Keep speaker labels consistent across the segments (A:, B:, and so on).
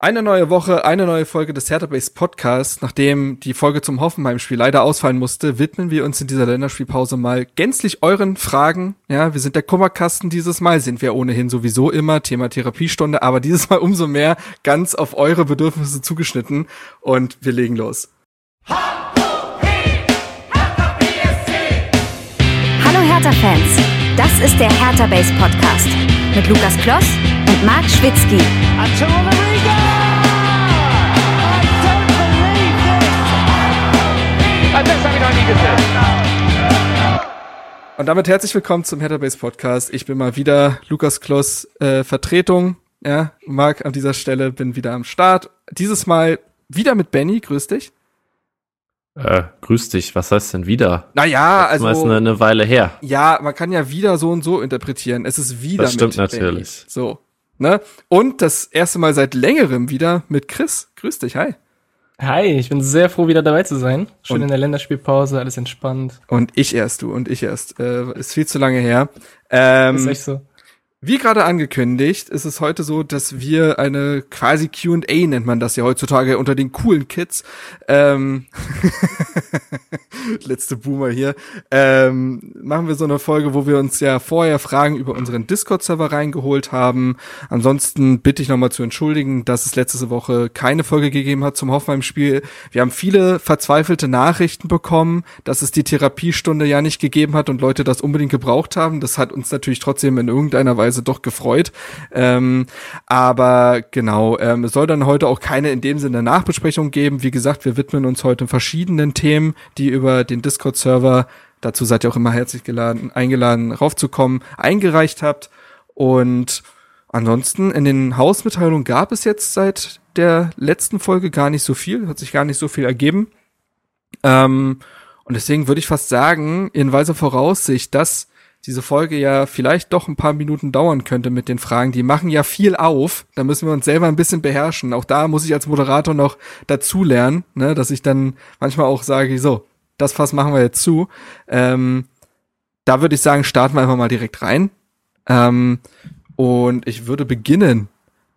A: Eine neue Woche, eine neue Folge des Hertha Base Podcasts. Nachdem die Folge zum Hoffenheim-Spiel leider ausfallen musste, widmen wir uns in dieser Länderspielpause mal gänzlich euren Fragen. Ja, wir sind der Kummerkasten dieses Mal, sind wir ohnehin sowieso immer, Thema Therapiestunde, aber dieses Mal umso mehr ganz auf eure Bedürfnisse zugeschnitten und wir legen los.
B: Hallo Hertha-Fans, das ist der Hertha Base Podcast mit Lukas Kloss und Marc Schwitzky.
A: Und damit herzlich willkommen zum Headerbase Podcast. Ich bin mal wieder Lukas Kloss äh, Vertretung. Ja, Marc an dieser Stelle bin wieder am Start. Dieses Mal wieder mit Benny. Grüß dich.
C: Äh, grüß dich, was heißt denn wieder?
A: Naja, also.
C: Das ist eine, eine Weile her.
A: Ja, man kann ja wieder so und so interpretieren. Es ist wieder
C: das stimmt
A: mit
C: natürlich.
A: Benny. So. Ne? Und das erste Mal seit längerem wieder mit Chris. Grüß dich, hi.
D: Hi, ich bin sehr froh, wieder dabei zu sein. Schön
A: Und-
D: in der Länderspielpause, alles entspannt.
A: Und ich erst, du und ich erst. Äh, ist viel zu lange her. Ähm,
D: ist echt so.
A: Wie gerade angekündigt, ist es heute so, dass wir eine quasi Q&A nennt man das ja heutzutage unter den coolen Kids. Ähm, letzte Boomer hier. Ähm, machen wir so eine Folge, wo wir uns ja vorher Fragen über unseren Discord-Server reingeholt haben. Ansonsten bitte ich nochmal zu entschuldigen, dass es letzte Woche keine Folge gegeben hat zum Hoffenheim-Spiel. Wir haben viele verzweifelte Nachrichten bekommen, dass es die Therapiestunde ja nicht gegeben hat und Leute das unbedingt gebraucht haben. Das hat uns natürlich trotzdem in irgendeiner Weise doch gefreut. Ähm, aber genau, ähm, es soll dann heute auch keine in dem Sinne Nachbesprechung geben. Wie gesagt, wir widmen uns heute verschiedenen Themen, die über den Discord-Server, dazu seid ihr auch immer herzlich geladen, eingeladen, raufzukommen, eingereicht habt. Und ansonsten in den Hausmitteilungen gab es jetzt seit der letzten Folge gar nicht so viel, hat sich gar nicht so viel ergeben. Ähm, und deswegen würde ich fast sagen, in weiser Voraussicht, dass diese Folge ja vielleicht doch ein paar Minuten dauern könnte mit den Fragen. Die machen ja viel auf. Da müssen wir uns selber ein bisschen beherrschen. Auch da muss ich als Moderator noch dazulernen, ne, dass ich dann manchmal auch sage, so, das Fass machen wir jetzt zu. Ähm, da würde ich sagen, starten wir einfach mal direkt rein. Ähm, und ich würde beginnen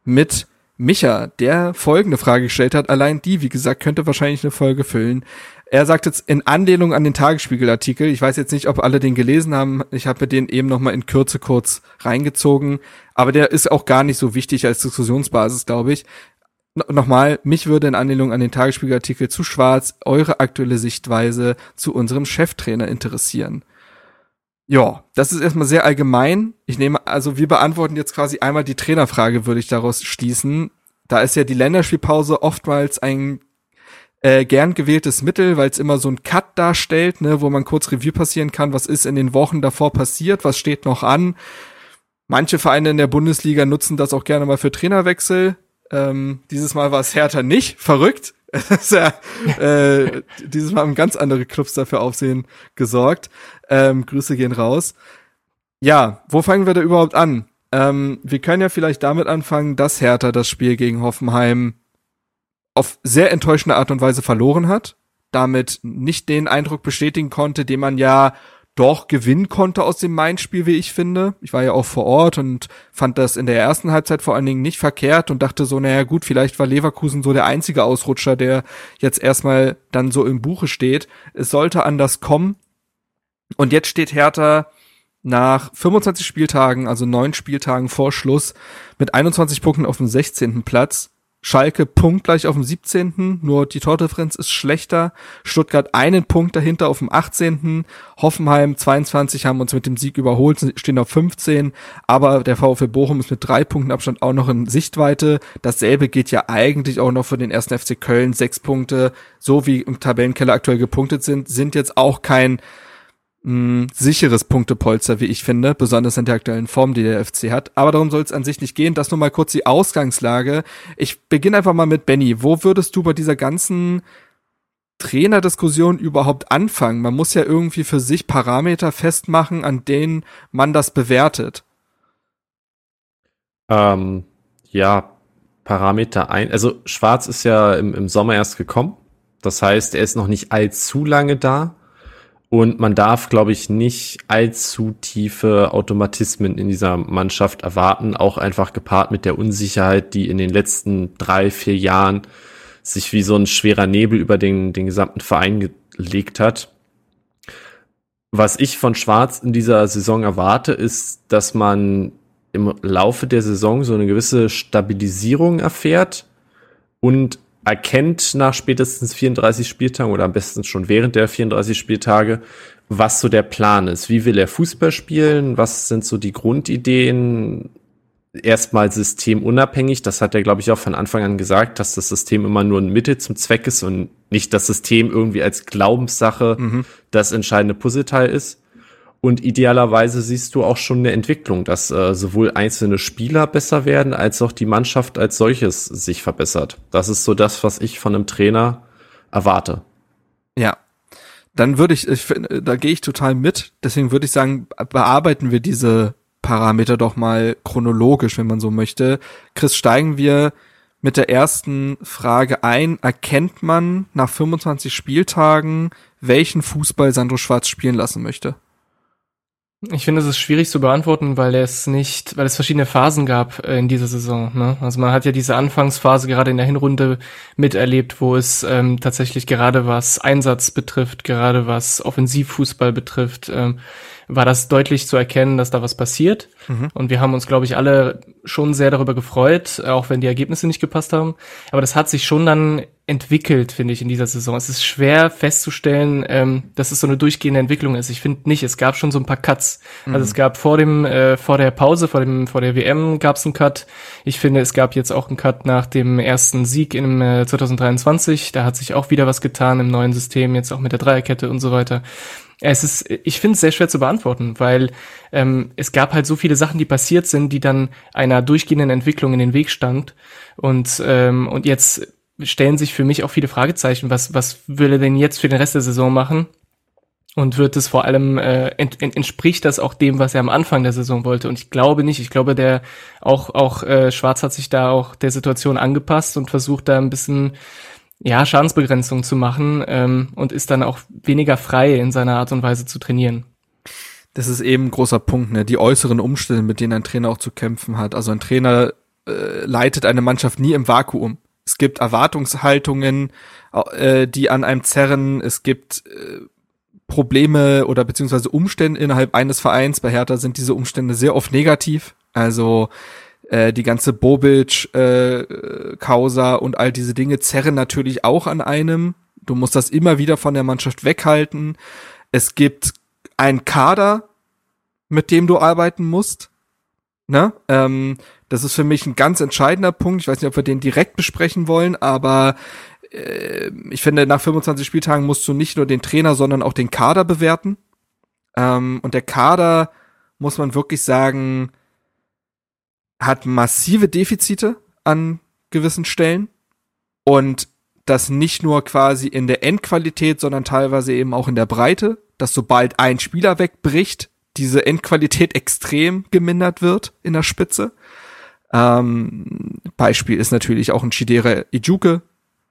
A: mit Micha, der folgende Frage gestellt hat. Allein die, wie gesagt, könnte wahrscheinlich eine Folge füllen. Er sagt jetzt in Anlehnung an den Tagesspiegel-Artikel, ich weiß jetzt nicht, ob alle den gelesen haben, ich habe mir den eben noch mal in Kürze kurz reingezogen, aber der ist auch gar nicht so wichtig als Diskussionsbasis, glaube ich. No Nochmal, mich würde in Anlehnung an den Tagesspiegel-Artikel zu Schwarz eure aktuelle Sichtweise zu unserem Cheftrainer interessieren. Ja, das ist erstmal sehr allgemein. Ich nehme, also wir beantworten jetzt quasi einmal die Trainerfrage, würde ich daraus schließen. Da ist ja die Länderspielpause oftmals ein äh, gern gewähltes Mittel, weil es immer so ein Cut darstellt, ne, wo man kurz Review passieren kann, was ist in den Wochen davor passiert, was steht noch an. Manche Vereine in der Bundesliga nutzen das auch gerne mal für Trainerwechsel. Ähm, dieses Mal war es Hertha nicht, verrückt. Ja, äh, dieses Mal haben ganz andere Clubs dafür Aufsehen gesorgt. Ähm, Grüße gehen raus. Ja, wo fangen wir da überhaupt an? Ähm, wir können ja vielleicht damit anfangen, dass Hertha das Spiel gegen Hoffenheim auf sehr enttäuschende Art und Weise verloren hat, damit nicht den Eindruck bestätigen konnte, den man ja doch gewinnen konnte aus dem Main-Spiel, wie ich finde. Ich war ja auch vor Ort und fand das in der ersten Halbzeit vor allen Dingen nicht verkehrt und dachte so, naja gut, vielleicht war Leverkusen so der einzige Ausrutscher, der jetzt erstmal dann so im Buche steht. Es sollte anders kommen. Und jetzt steht Hertha nach 25 Spieltagen, also neun Spieltagen vor Schluss, mit 21 Punkten auf dem 16. Platz. Schalke punktgleich auf dem 17. Nur die Tordifferenz ist schlechter. Stuttgart einen Punkt dahinter auf dem 18. Hoffenheim 22 haben uns mit dem Sieg überholt, stehen auf 15. Aber der VfL Bochum ist mit drei Punkten Abstand auch noch in Sichtweite. Dasselbe geht ja eigentlich auch noch für den ersten FC Köln. Sechs Punkte, so wie im Tabellenkeller aktuell gepunktet sind, sind jetzt auch kein mh, sicheres Punktepolster, wie ich finde, besonders in der aktuellen Form, die der FC hat. Aber darum soll es an sich nicht gehen. Das nur mal kurz die Ausgangslage. Ich beginne einfach mal mit Benny. Wo würdest du bei dieser ganzen Trainerdiskussion überhaupt anfangen? Man muss ja irgendwie für sich Parameter festmachen, an denen man das bewertet.
C: Ähm, ja, Parameter ein. Also Schwarz ist ja im, im Sommer erst gekommen. Das heißt, er ist noch nicht allzu lange da. Und man darf, glaube ich, nicht allzu tiefe Automatismen in dieser Mannschaft erwarten, auch einfach gepaart mit der Unsicherheit, die in den letzten drei, vier Jahren sich wie so ein schwerer Nebel über den, den gesamten Verein gelegt hat. Was ich von Schwarz in dieser Saison erwarte, ist, dass man im Laufe der Saison so eine gewisse Stabilisierung erfährt und erkennt nach spätestens 34 Spieltagen oder am besten schon während der 34 Spieltage, was so der Plan ist. Wie will er Fußball spielen? Was sind so die Grundideen? Erstmal systemunabhängig. Das hat er, glaube ich, auch von Anfang an gesagt, dass das System immer nur ein Mittel zum Zweck ist und nicht das System irgendwie als Glaubenssache mhm. das entscheidende Puzzleteil ist. Und idealerweise siehst du auch schon eine Entwicklung, dass äh, sowohl einzelne Spieler besser werden, als auch die Mannschaft als solches sich verbessert. Das ist so das, was ich von einem Trainer erwarte.
A: Ja. Dann würde ich, ich da gehe ich total mit. Deswegen würde ich sagen, bearbeiten wir diese Parameter doch mal chronologisch, wenn man so möchte. Chris, steigen wir mit der ersten Frage ein. Erkennt man nach 25 Spieltagen, welchen Fußball Sandro Schwarz spielen lassen möchte?
D: Ich finde, es ist schwierig zu beantworten, weil es nicht, weil es verschiedene Phasen gab äh, in dieser Saison. Ne? Also man hat ja diese Anfangsphase gerade in der Hinrunde miterlebt, wo es ähm, tatsächlich gerade was Einsatz betrifft, gerade was Offensivfußball betrifft, ähm, war das deutlich zu erkennen, dass da was passiert. Mhm. Und wir haben uns, glaube ich, alle schon sehr darüber gefreut, auch wenn die Ergebnisse nicht gepasst haben. Aber das hat sich schon dann entwickelt, finde ich, in dieser Saison. Es ist schwer festzustellen, ähm, dass es so eine durchgehende Entwicklung ist. Ich finde nicht. Es gab schon so ein paar Cuts. Mhm. Also es gab vor dem, äh, vor der Pause, vor dem, vor der WM gab es einen Cut. Ich finde, es gab jetzt auch einen Cut nach dem ersten Sieg im äh, 2023. Da hat sich auch wieder was getan im neuen System, jetzt auch mit der Dreierkette und so weiter. Es ist, ich finde es sehr schwer zu beantworten, weil ähm, es gab halt so viele Sachen, die passiert sind, die dann einer durchgehenden Entwicklung in den Weg stand. Und, ähm, und jetzt stellen sich für mich auch viele Fragezeichen. Was, was will er denn jetzt für den Rest der Saison machen? Und wird es vor allem, äh, ent, ent, entspricht das auch dem, was er am Anfang der Saison wollte? Und ich glaube nicht. Ich glaube, der auch, auch äh, Schwarz hat sich da auch der Situation angepasst und versucht da ein bisschen ja, Schadensbegrenzung zu machen ähm, und ist dann auch weniger frei in seiner Art und Weise zu trainieren.
A: Das ist eben ein großer Punkt, ne? Die äußeren Umstände, mit denen ein Trainer auch zu kämpfen hat. Also ein Trainer äh, leitet eine Mannschaft nie im Vakuum. Es gibt Erwartungshaltungen, äh, die an einem zerren. Es gibt äh, Probleme oder beziehungsweise Umstände innerhalb eines Vereins. Bei Hertha sind diese Umstände sehr oft negativ. Also äh, die ganze Bobic-Causa äh, und all diese Dinge zerren natürlich auch an einem. Du musst das immer wieder von der Mannschaft weghalten. Es gibt einen Kader, mit dem du arbeiten musst. Ne? Ähm, das ist für mich ein ganz entscheidender Punkt. Ich weiß nicht, ob wir den direkt besprechen wollen, aber äh, ich finde, nach 25 Spieltagen musst du nicht nur den Trainer, sondern auch den Kader bewerten. Ähm, und der Kader, muss man wirklich sagen, hat massive Defizite an gewissen Stellen und das nicht nur quasi in der Endqualität, sondern teilweise eben auch in der Breite, dass sobald ein Spieler wegbricht, diese Endqualität extrem gemindert wird in der Spitze. Ähm, Beispiel ist natürlich auch ein Chidera Ijuke.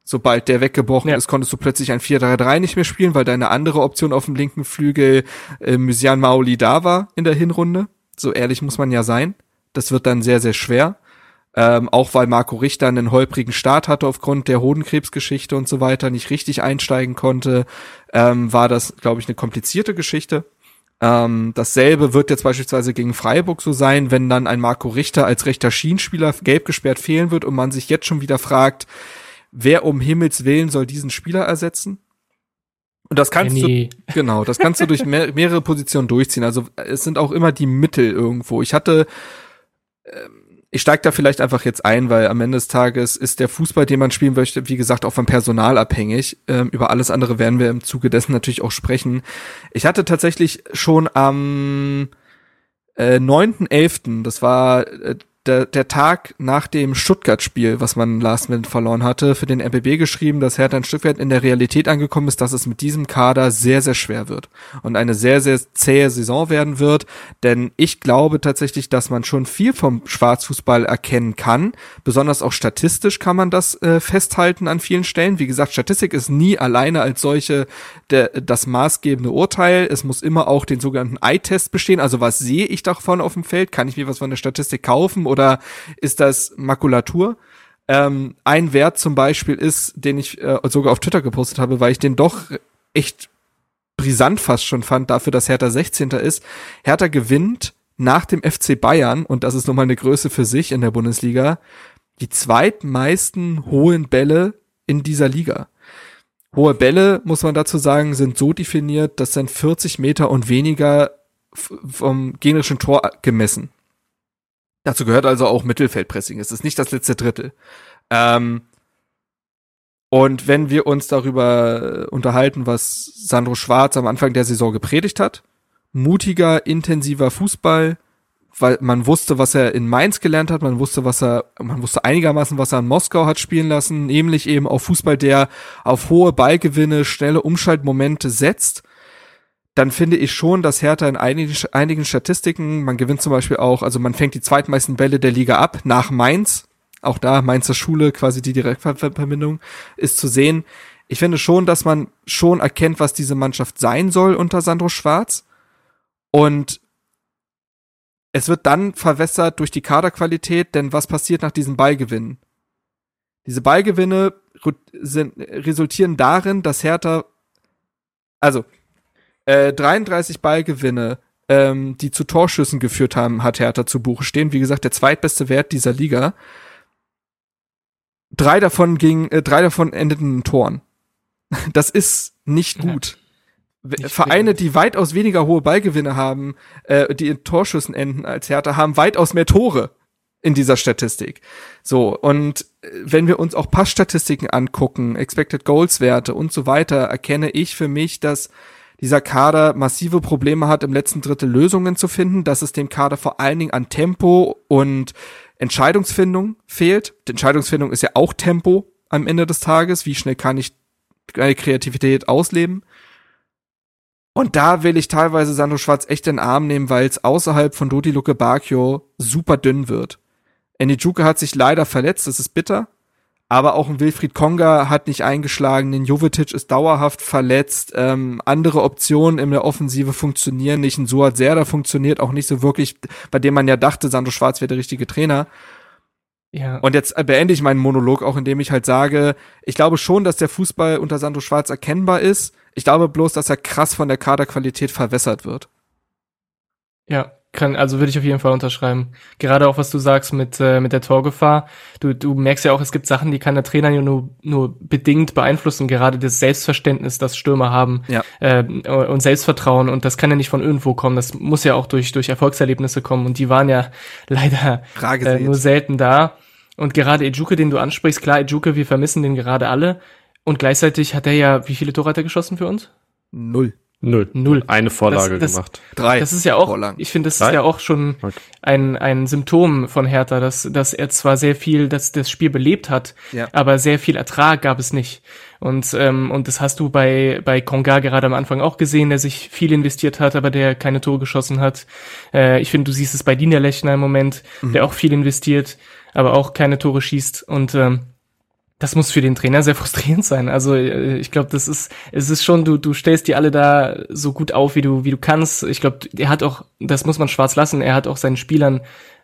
A: Sobald der weggebrochen ja. ist, konntest du plötzlich ein 4-3-3 nicht mehr spielen, weil deine andere Option auf dem linken Flügel äh, Mysian Maoli da war in der Hinrunde. So ehrlich muss man ja sein. Das wird dann sehr, sehr schwer. Ähm, auch weil Marco Richter einen holprigen Start hatte aufgrund der Hodenkrebsgeschichte und so weiter, nicht richtig einsteigen konnte, ähm, war das, glaube ich, eine komplizierte Geschichte. Ähm, dasselbe wird jetzt beispielsweise gegen Freiburg so sein, wenn dann ein Marco Richter als rechter Schienenspieler gelb gesperrt fehlen wird und man sich jetzt schon wieder fragt, wer um Himmels Willen soll diesen Spieler ersetzen? Und das kannst Annie. du, genau, das kannst du durch mehr, mehrere Positionen durchziehen. Also es sind auch immer die Mittel irgendwo. Ich hatte ich steige da vielleicht einfach jetzt ein, weil am Ende des Tages ist der Fußball, den man spielen möchte, wie gesagt, auch vom Personal abhängig. Ähm, über alles andere werden wir im Zuge dessen natürlich auch sprechen. Ich hatte tatsächlich schon am äh, 9.11., das war äh, der, der Tag nach dem Stuttgart-Spiel, was man last minute verloren hatte, für den RBB geschrieben, dass Hertha ein Stück weit in der Realität angekommen ist, dass es mit diesem Kader sehr, sehr schwer wird und eine sehr, sehr zähe Saison werden wird. Denn ich glaube tatsächlich, dass man schon viel vom Schwarzfußball erkennen kann. Besonders auch statistisch kann man das äh, festhalten an vielen Stellen. Wie gesagt, Statistik ist nie alleine als solche der, das maßgebende Urteil. Es muss immer auch den sogenannten Eye-Test bestehen. Also was sehe ich davon auf dem Feld? Kann ich mir was von der Statistik kaufen oder ist das Makulatur? Ähm, ein Wert zum Beispiel ist, den ich äh, sogar auf Twitter gepostet habe, weil ich den doch echt brisant fast schon fand, dafür, dass Hertha 16. ist. Hertha gewinnt nach dem FC Bayern, und das ist nochmal eine Größe für sich in der Bundesliga, die zweitmeisten hohen Bälle in dieser Liga. Hohe Bälle, muss man dazu sagen, sind so definiert, das sind 40 Meter und weniger vom gegnerischen Tor gemessen. Dazu gehört also auch Mittelfeldpressing. Es ist nicht das letzte Drittel. Ähm, und wenn wir uns darüber unterhalten, was Sandro Schwarz am Anfang der Saison gepredigt hat, mutiger, intensiver Fußball, weil man wusste, was er in Mainz gelernt hat, man wusste, was er, man wusste einigermaßen, was er in Moskau hat spielen lassen, nämlich eben auf Fußball, der auf hohe Ballgewinne, schnelle Umschaltmomente setzt, dann finde ich schon, dass Hertha in einigen, einigen Statistiken, man gewinnt zum Beispiel auch, also man fängt die zweitmeisten Bälle der Liga ab, nach Mainz, auch da Mainzer Schule, quasi die Direktverbindung, ist zu sehen. Ich finde schon, dass man schon erkennt, was diese Mannschaft sein soll unter Sandro Schwarz. Und es wird dann verwässert durch die Kaderqualität, denn was passiert nach diesen Ballgewinnen? Diese Ballgewinne sind, resultieren darin, dass Hertha, also äh, 33 Ballgewinne, ähm, die zu Torschüssen geführt haben, hat Hertha zu Buche stehen. Wie gesagt, der zweitbeste Wert dieser Liga. Drei davon ging, äh, drei davon endeten in Toren. Das ist nicht gut. Nicht Vereine, die weitaus weniger hohe Ballgewinne haben, äh, die in Torschüssen enden als Hertha, haben weitaus mehr Tore in dieser Statistik. So, und äh, wenn wir uns auch Passstatistiken angucken, Expected Goals Werte und so weiter, erkenne ich für mich, dass dieser Kader massive Probleme hat, im letzten Drittel Lösungen zu finden, dass es dem Kader vor allen Dingen an Tempo und Entscheidungsfindung fehlt. Die Entscheidungsfindung ist ja auch Tempo am Ende des Tages. Wie schnell kann ich meine Kreativität ausleben? Und da will ich teilweise Sandro Schwarz echt in den Arm nehmen, weil es außerhalb von Dodi Luke Bacchio super dünn wird. Enijuke hat sich leider verletzt, das ist bitter. Aber auch ein Wilfried Konga hat nicht eingeschlagen, den Jovetic ist dauerhaft verletzt, ähm, andere Optionen in der Offensive funktionieren nicht, ein Suat Serda funktioniert auch nicht so wirklich, bei dem man ja dachte, Sandro Schwarz wäre der richtige Trainer. Ja. Und jetzt beende ich meinen Monolog auch, indem ich halt sage, ich glaube schon, dass der Fußball unter Sandro Schwarz erkennbar ist. Ich glaube bloß, dass er krass von der Kaderqualität verwässert wird.
D: Ja, kann, also würde ich auf jeden Fall unterschreiben. Gerade auch, was du sagst mit, äh, mit der Torgefahr. Du, du merkst ja auch, es gibt Sachen, die kann der Trainer ja nur, nur bedingt beeinflussen. Gerade das Selbstverständnis, das Stürmer haben ja. äh, und Selbstvertrauen. Und das kann ja nicht von irgendwo kommen. Das muss ja auch durch, durch Erfolgserlebnisse kommen. Und die waren ja leider äh, nur selten da. Und gerade Ejuke, den du ansprichst, klar, Ejuke, wir vermissen den gerade alle. Und gleichzeitig hat er ja, wie viele Tore hat er geschossen für uns?
C: Null. Null. Null. Eine Vorlage das, das, gemacht.
D: Drei. Das ist ja auch, Vorlagen. ich finde, das Drei? ist ja auch schon okay. ein, ein Symptom von Hertha, dass, dass er zwar sehr viel, dass das Spiel belebt hat, ja. aber sehr viel Ertrag gab es nicht. Und, ähm, und das hast du bei, bei Konga gerade am Anfang auch gesehen, der sich viel investiert hat, aber der keine Tore geschossen hat. Äh, ich finde, du siehst es bei Dina Lechner im Moment, mhm. der auch viel investiert, aber auch keine Tore schießt. Und ähm, das muss für den Trainer sehr frustrierend sein. Also äh, ich glaube, das ist, es ist schon, du, du stellst die alle da so gut auf, wie du, wie du kannst. Ich glaube, er hat auch, das muss man schwarz lassen, er hat auch seinen Spielern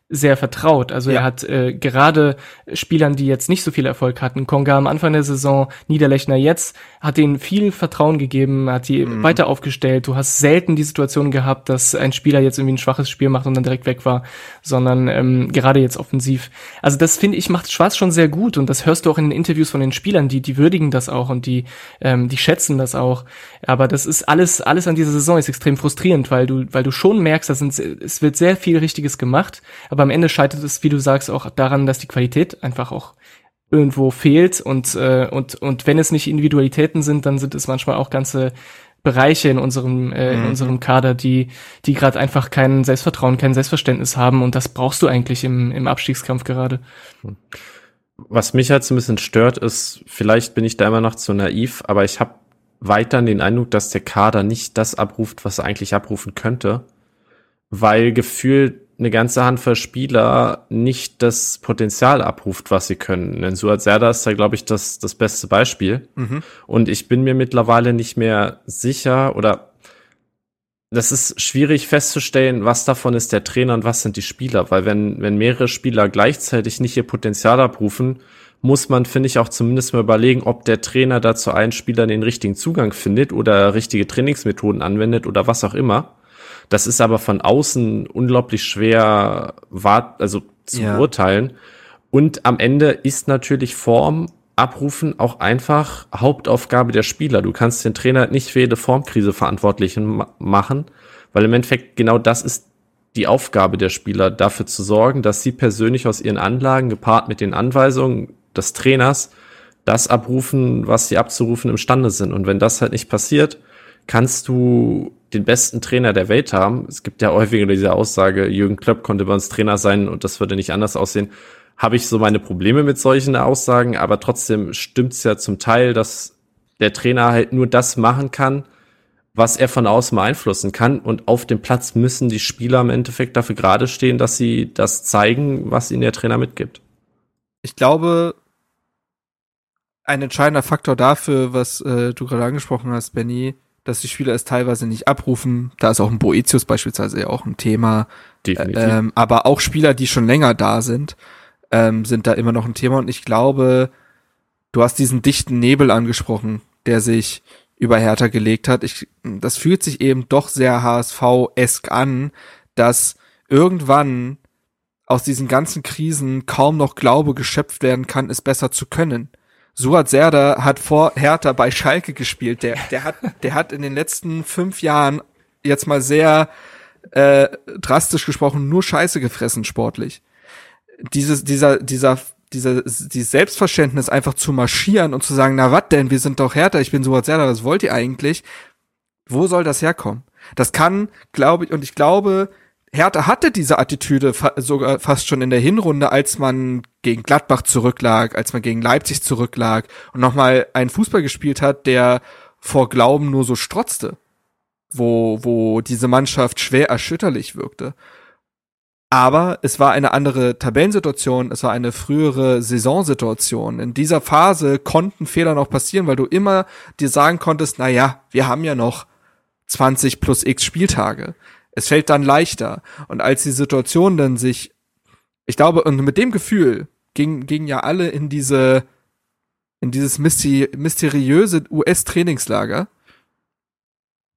D: sehr vertraut. Also ja. er hat äh, gerade Spielern, die jetzt nicht so viel Erfolg hatten, Konga am Anfang der Saison, Niederlechner jetzt, hat denen viel Vertrauen gegeben, hat die mhm. weiter aufgestellt. Du hast selten die Situation gehabt, dass ein Spieler jetzt irgendwie ein schwaches Spiel macht und dann direkt weg war, sondern ähm, gerade jetzt offensiv. Also das finde ich macht Schwarz schon sehr gut und das hörst du auch in den Interviews von den Spielern, die die würdigen das auch und die ähm, die schätzen das auch. Aber das ist alles alles an dieser Saison ist extrem frustrierend, weil du weil du schon merkst, dass es wird sehr viel Richtiges gemacht aber am Ende scheitert es, wie du sagst, auch daran, dass die Qualität einfach auch irgendwo fehlt und, äh, und, und wenn es nicht Individualitäten sind, dann sind es manchmal auch ganze Bereiche in unserem äh, in
A: Mhm.
D: unserem Kader, die die gerade einfach kein Selbstvertrauen, kein Selbstverständnis haben und das brauchst du eigentlich im im Abstiegskampf gerade.
C: Was mich halt so ein bisschen stört, ist, vielleicht bin ich da immer noch zu naiv, aber ich habe weiterhin den Eindruck, dass der Kader nicht das abruft, was er eigentlich abrufen könnte, weil gefühlt eine ganze Handvoll Spieler nicht das Potenzial abruft, was sie können. Denn Suat Serdar ist da, glaube ich, das, das beste Beispiel.
A: Mhm.
C: Und ich bin mir mittlerweile nicht mehr sicher oder das ist schwierig festzustellen, was davon ist der Trainer und was sind die Spieler, weil wenn, wenn mehrere Spieler gleichzeitig nicht ihr Potenzial abrufen, muss man, finde ich, auch zumindest mal überlegen, ob der Trainer dazu einen Spieler den richtigen Zugang findet oder richtige Trainingsmethoden anwendet oder was auch immer. Das ist aber von außen unglaublich schwer wart, also zu
A: Ja.
C: beurteilen. Und am Ende ist natürlich Form abrufen auch einfach Hauptaufgabe der Spieler. Du kannst den Trainer nicht für jede Formkrise verantwortlich ma- machen, weil im Endeffekt genau das ist die Aufgabe der Spieler, dafür zu sorgen, dass sie persönlich aus ihren Anlagen gepaart mit den Anweisungen des Trainers das abrufen, was sie abzurufen imstande sind. Und wenn das halt nicht passiert, kannst du den besten Trainer der Welt haben. Es gibt ja häufiger diese Aussage, Jürgen Klopp konnte bei uns Trainer sein und das würde nicht anders aussehen. Habe ich so meine Probleme mit solchen Aussagen, aber trotzdem stimmt's ja zum Teil, dass der Trainer halt nur das machen kann, was er von außen beeinflussen kann. Und auf dem Platz müssen die Spieler im Endeffekt dafür gerade stehen, dass sie das zeigen, was ihnen der Trainer mitgibt.
A: Ich glaube, ein entscheidender Faktor dafür, was äh, du gerade angesprochen hast, Benny, dass die Spieler es teilweise nicht abrufen. Da ist auch ein Boetius beispielsweise ja auch ein Thema.
C: Definitiv.
A: Ähm, aber auch Spieler, die schon länger da sind, ähm, sind da immer noch ein Thema. Und ich glaube, du hast diesen dichten Nebel angesprochen, der sich über Hertha gelegt hat. Ich, das fühlt sich eben doch sehr HSV-esk an, dass irgendwann aus diesen ganzen Krisen kaum noch Glaube geschöpft werden kann, es besser zu können. Suat Serdar hat vor Hertha bei Schalke gespielt. Der, der hat, der hat in den letzten fünf Jahren jetzt mal sehr äh, drastisch gesprochen nur Scheiße gefressen sportlich. Dieses, dieser, dieser, dieser, dieses Selbstverständnis einfach zu marschieren und zu sagen, na wat denn, wir sind doch Hertha, ich bin Suat Serdar, was wollt ihr eigentlich? Wo soll das herkommen? Das kann, glaube ich, und ich glaube, Hertha hatte diese Attitüde fa sogar fast schon in der Hinrunde, als man gegen Gladbach zurücklag, als man gegen Leipzig zurücklag und nochmal einen Fußball gespielt hat, der vor Glauben nur so strotzte, wo, wo diese Mannschaft schwer erschütterlich wirkte. Aber es war eine andere Tabellensituation, es war eine frühere Saisonsituation. In dieser Phase konnten Fehler noch passieren, weil du immer dir sagen konntest, na ja, wir haben ja noch 20 plus x Spieltage. Es fällt dann leichter. Und als die Situation dann sich, ich glaube, und mit dem Gefühl gingen, gingen ja alle in diese, in dieses mysti mysteriöse US-Trainingslager,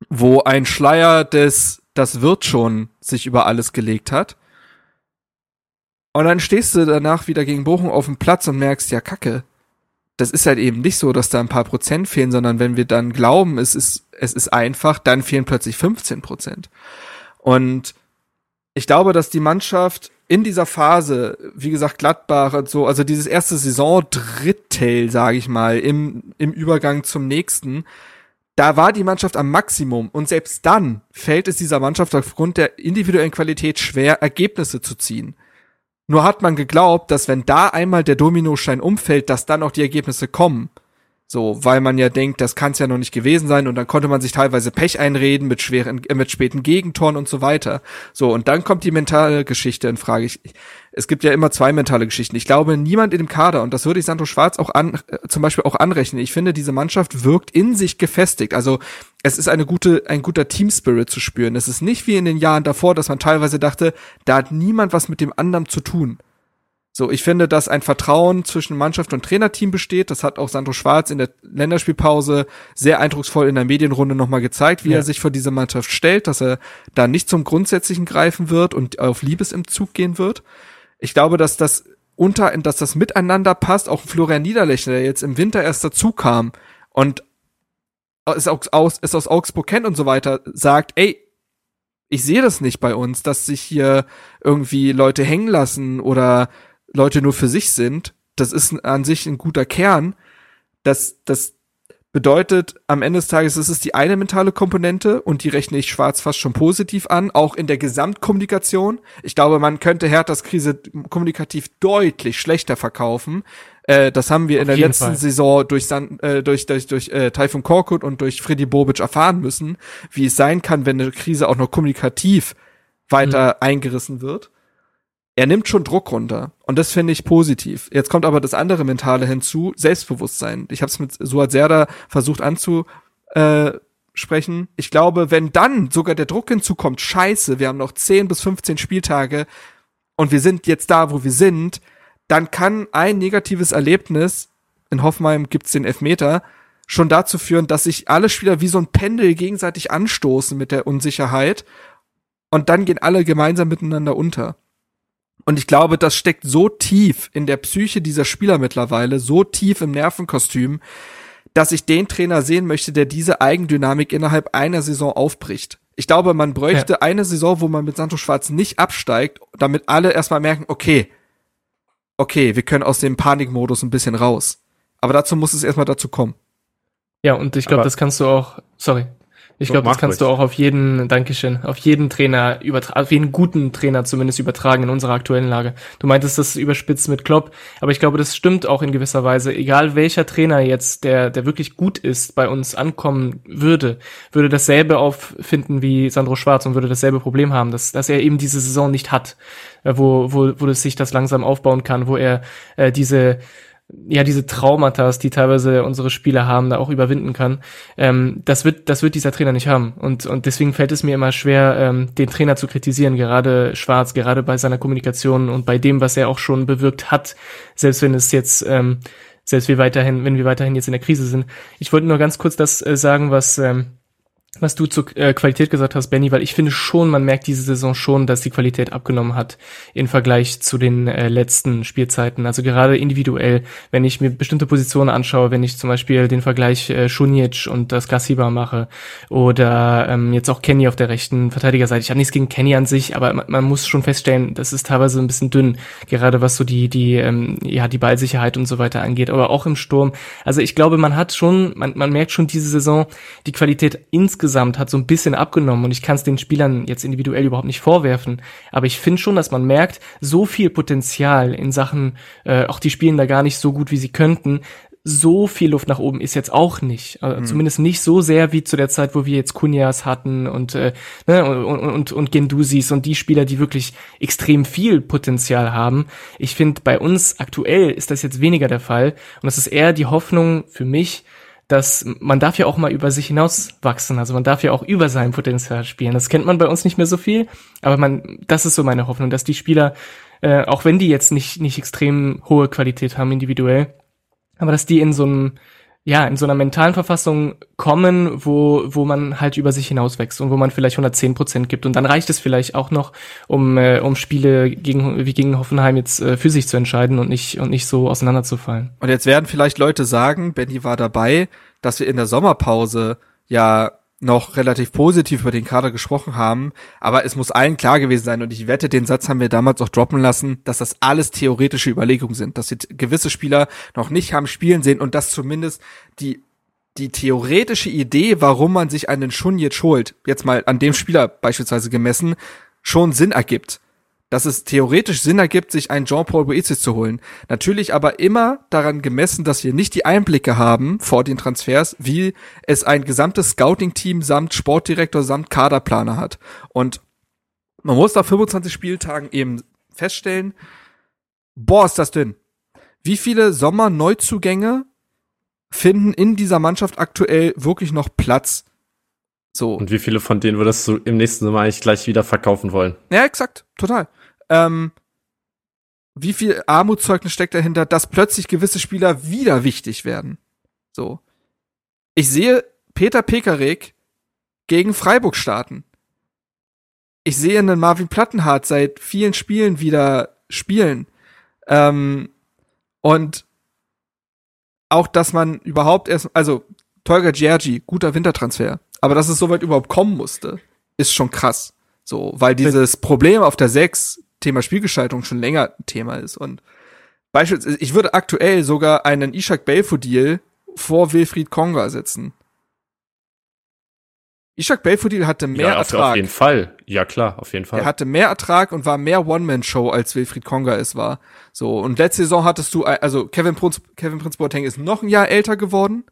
A: wo ein Schleier des, das wird schon sich über alles gelegt hat. Und dann stehst du danach wieder gegen Bochum auf dem Platz und merkst, ja, kacke. Das ist halt eben nicht so, dass da ein paar Prozent fehlen, sondern wenn wir dann glauben, es ist, es ist einfach, dann fehlen plötzlich 15 Prozent. Und ich glaube, dass die Mannschaft in dieser Phase, wie gesagt, Gladbach und so, also dieses erste Saison-Drittel, sage ich mal, im, im Übergang zum nächsten, da war die Mannschaft am Maximum. Und selbst dann fällt es dieser Mannschaft aufgrund der individuellen Qualität schwer, Ergebnisse zu ziehen. Nur hat man geglaubt, dass wenn da einmal der Dominostein umfällt, dass dann auch die Ergebnisse kommen. So, weil man ja denkt, das kann es ja noch nicht gewesen sein und dann konnte man sich teilweise Pech einreden mit schweren, äh, mit späten Gegentoren und so weiter. So, und dann kommt die mentale Geschichte in Frage. Ich, es gibt ja immer zwei mentale Geschichten. Ich glaube, niemand in dem Kader, und das würde ich Sandro Schwarz auch an, äh, zum Beispiel auch anrechnen. Ich finde, diese Mannschaft wirkt in sich gefestigt. Also, es ist eine gute, ein guter Team-Spirit zu spüren. Es ist nicht wie in den Jahren davor, dass man teilweise dachte, da hat niemand was mit dem anderen zu tun. So, ich finde, dass ein Vertrauen zwischen Mannschaft und Trainerteam besteht. Das hat auch Sandro Schwarz in der Länderspielpause sehr eindrucksvoll in der Medienrunde nochmal gezeigt, wie
D: Ja.
A: er sich vor diese Mannschaft stellt, dass er da nicht zum Grundsätzlichen greifen wird und auf Liebesentzug gehen wird. Ich glaube, dass das unter, dass das miteinander passt. Auch Florian Niederlechner, der jetzt im Winter erst dazu kam und es aus, es aus Augsburg kennt und so weiter, sagt, ey, ich sehe das nicht bei uns, dass sich hier irgendwie Leute hängen lassen oder Leute nur für sich sind. Das ist an sich ein guter Kern. Das, das, Bedeutet, am Ende des Tages ist es die eine mentale Komponente und die rechne ich schwarz fast schon positiv an, auch in der Gesamtkommunikation. Ich glaube, man könnte Herthas Krise kommunikativ deutlich schlechter verkaufen. Äh, das haben wir Auf in der letzten Fall. Saison durch, San, äh, durch, durch, durch äh, Taifun Korkut und durch Freddy Bobic erfahren müssen, wie es sein kann, wenn eine Krise auch noch kommunikativ weiter mhm. eingerissen wird er nimmt schon Druck runter. Und das finde ich positiv. Jetzt kommt aber das andere Mentale hinzu, Selbstbewusstsein. Ich habe es mit Suat Serda versucht anzusprechen. Ich glaube, wenn dann sogar der Druck hinzukommt, scheiße, wir haben noch 10 bis 15 Spieltage und wir sind jetzt da, wo wir sind, dann kann ein negatives Erlebnis, in Hoffenheim gibt's den Elfmeter, schon dazu führen, dass sich alle Spieler wie so ein Pendel gegenseitig anstoßen mit der Unsicherheit und dann gehen alle gemeinsam miteinander unter. Und ich glaube, das steckt so tief in der Psyche dieser Spieler mittlerweile, so tief im Nervenkostüm, dass ich den Trainer sehen möchte, der diese Eigendynamik innerhalb einer Saison aufbricht. Ich glaube, man bräuchte ja. eine Saison, wo man mit Santos Schwarz nicht absteigt, damit alle erstmal merken, okay, okay, wir können aus dem Panikmodus ein bisschen raus. Aber dazu muss es erstmal dazu kommen.
D: Ja, und ich glaube, das kannst du auch, sorry. Ich glaube, das kannst ruhig. du auch auf jeden, Dankeschön, auf jeden Trainer übertragen, auf jeden guten Trainer zumindest übertragen in unserer aktuellen Lage. Du meintest das überspitzt mit Klopp, aber ich glaube, das stimmt auch in gewisser Weise. Egal welcher Trainer jetzt, der, der wirklich gut ist, bei uns ankommen würde, würde dasselbe auffinden wie Sandro Schwarz und würde dasselbe Problem haben, dass, dass er eben diese Saison nicht hat, äh, wo, wo, wo das sich das langsam aufbauen kann, wo er äh, diese ja diese Traumata, die teilweise unsere Spieler haben, da auch überwinden kann. Ähm, das wird das wird dieser Trainer nicht haben und und deswegen fällt es mir immer schwer, ähm, den Trainer zu kritisieren, gerade Schwarz, gerade bei seiner Kommunikation und bei dem, was er auch schon bewirkt hat, selbst wenn es jetzt ähm, selbst wir weiterhin, wenn wir weiterhin jetzt in der Krise sind. Ich wollte nur ganz kurz das äh, sagen, was ähm, was du zur äh, Qualität gesagt hast, Benny, weil ich finde schon, man merkt diese Saison schon, dass die Qualität abgenommen hat im Vergleich zu den äh, letzten Spielzeiten. Also gerade individuell, wenn ich mir bestimmte Positionen anschaue, wenn ich zum Beispiel den Vergleich äh, Schunic und das Gassiba mache oder ähm, jetzt auch Kenny auf der rechten Verteidigerseite. Ich habe nichts gegen Kenny an sich, aber man, man, muss schon feststellen, das ist teilweise ein bisschen dünn, gerade was so die die ähm, ja die Ballsicherheit und so weiter angeht, aber auch im Sturm. Also ich glaube, man hat schon, man, man merkt schon diese Saison die Qualität insgesamt insgesamt hat so ein bisschen abgenommen und ich kann es den Spielern jetzt individuell überhaupt nicht vorwerfen. Aber ich finde schon, dass man merkt, so viel Potenzial in Sachen, äh, auch die spielen da gar nicht so gut, wie sie könnten. So viel Luft nach oben ist jetzt auch nicht. Äh, mhm. Zumindest nicht so sehr wie zu der Zeit, wo wir jetzt Kunjas hatten und, äh, ne, und, und, und Gendusis und die Spieler, die wirklich extrem viel Potenzial haben. Ich finde, bei uns aktuell ist das jetzt weniger der Fall. Und das ist eher die Hoffnung für mich, dass man darf ja auch mal über sich hinaus wachsen. Also man darf ja auch über sein Potenzial spielen. Das kennt man bei uns nicht mehr so viel, aber man, das ist so meine Hoffnung, dass die Spieler, äh, auch wenn die jetzt nicht nicht extrem hohe Qualität haben individuell, aber dass die in so einem ja, in so einer mentalen Verfassung kommen, wo, wo man halt über sich hinauswächst und wo man vielleicht 110 Prozent gibt. Und dann reicht es vielleicht auch noch, um, äh, um Spiele gegen, wie gegen Hoffenheim jetzt äh, für sich zu entscheiden und nicht, und nicht so auseinanderzufallen.
A: Und jetzt werden vielleicht Leute sagen, Benny war dabei, dass wir in der Sommerpause ja noch relativ positiv über den Kader gesprochen haben, aber es muss allen klar gewesen sein und ich wette, den Satz haben wir damals auch droppen lassen, dass das alles theoretische Überlegungen sind, dass sie gewisse Spieler noch nicht haben spielen sehen und dass zumindest die die theoretische Idee, warum man sich einen Schunjic holt, jetzt mal an dem Spieler beispielsweise gemessen, schon Sinn ergibt dass es theoretisch Sinn ergibt, sich einen Jean-Paul Boetius zu holen. Natürlich aber immer daran gemessen, dass wir nicht die Einblicke haben vor den Transfers, wie es ein gesamtes Scouting-Team samt Sportdirektor samt Kaderplaner hat. Und man muss nach 25 Spieltagen eben feststellen, boah, ist das dünn. Wie viele Sommer-Neuzugänge finden in dieser Mannschaft aktuell wirklich noch Platz?
C: So. Und wie viele von denen würdest du im nächsten Sommer eigentlich gleich wieder verkaufen wollen?
A: Ja, exakt, total ähm, wie viel Armutszeugnis steckt dahinter, dass plötzlich gewisse Spieler wieder wichtig werden. So. Ich sehe Peter Pekarik gegen Freiburg starten. Ich sehe einen Marvin Plattenhardt seit vielen Spielen wieder spielen. Ähm, und auch, dass man überhaupt erst, also Tolga Giorgi, guter Wintertransfer. Aber dass es so weit überhaupt kommen musste, ist schon krass. So, weil dieses Problem auf der 6 Thema Spielgestaltung schon länger Thema ist. Und beispielsweise, ich würde aktuell sogar einen Ishak Belfodil vor Wilfried Konga setzen. Ishak Belfodil hatte mehr
C: ja, auf,
A: Ertrag.
C: Auf jeden Fall. Ja, klar, auf jeden Fall.
A: Er hatte mehr Ertrag und war mehr One-Man-Show, als Wilfried Konga es war. So, und letzte Saison hattest du, also Kevin Prinz, Kevin Prinz Boateng ist noch ein Jahr älter geworden.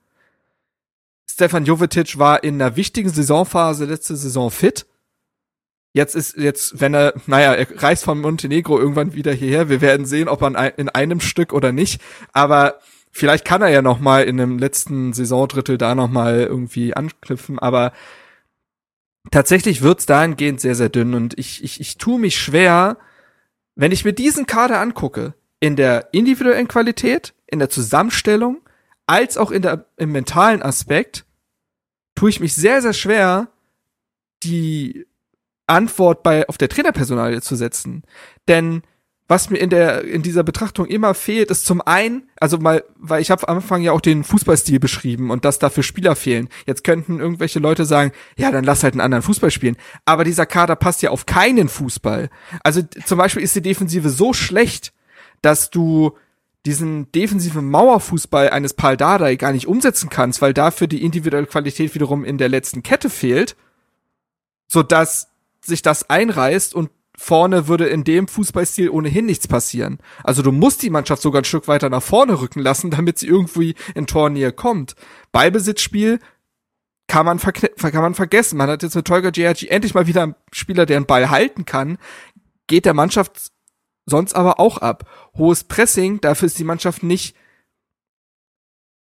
A: Stefan Jovetic war in einer wichtigen Saisonphase letzte Saison fit. Jetzt ist, jetzt, wenn er, naja, er reist von Montenegro irgendwann wieder hierher. Wir werden sehen, ob er in einem Stück oder nicht. Aber vielleicht kann er ja noch mal in dem letzten Saisondrittel da noch mal irgendwie anknüpfen. Aber tatsächlich wird's dahingehend sehr, sehr dünn und ich, ich, ich tue mich schwer, wenn ich mir diesen Kader angucke, in der individuellen Qualität, in der Zusammenstellung, als auch in der, im mentalen Aspekt, tue ich mich sehr, sehr schwer, die Antwort bei, auf der Trainerpersonalie zu setzen. Denn was mir in der in dieser Betrachtung immer fehlt, ist zum einen, also mal, weil ich habe am Anfang ja auch den Fußballstil beschrieben und dass dafür Spieler fehlen. Jetzt könnten irgendwelche Leute sagen, ja, dann lass halt einen anderen Fußball spielen. Aber dieser Kader passt ja auf keinen Fußball. Also zum Beispiel ist die Defensive so schlecht, dass du diesen defensiven Mauerfußball eines Paul Dardai gar nicht umsetzen kannst, weil dafür die individuelle Qualität wiederum in der letzten Kette fehlt, so dass sich das einreißt und vorne würde in dem Fußballstil ohnehin nichts passieren. Also du musst die Mannschaft sogar ein Stück weiter nach vorne rücken lassen, damit sie irgendwie in Tornähe kommt. Ballbesitzspiel kann man, kann man vergessen. Man hat jetzt mit Tolga GRG endlich mal wieder einen Spieler, der einen Ball halten kann. Geht der Mannschaft sonst aber auch ab. Hohes Pressing, dafür ist die Mannschaft nicht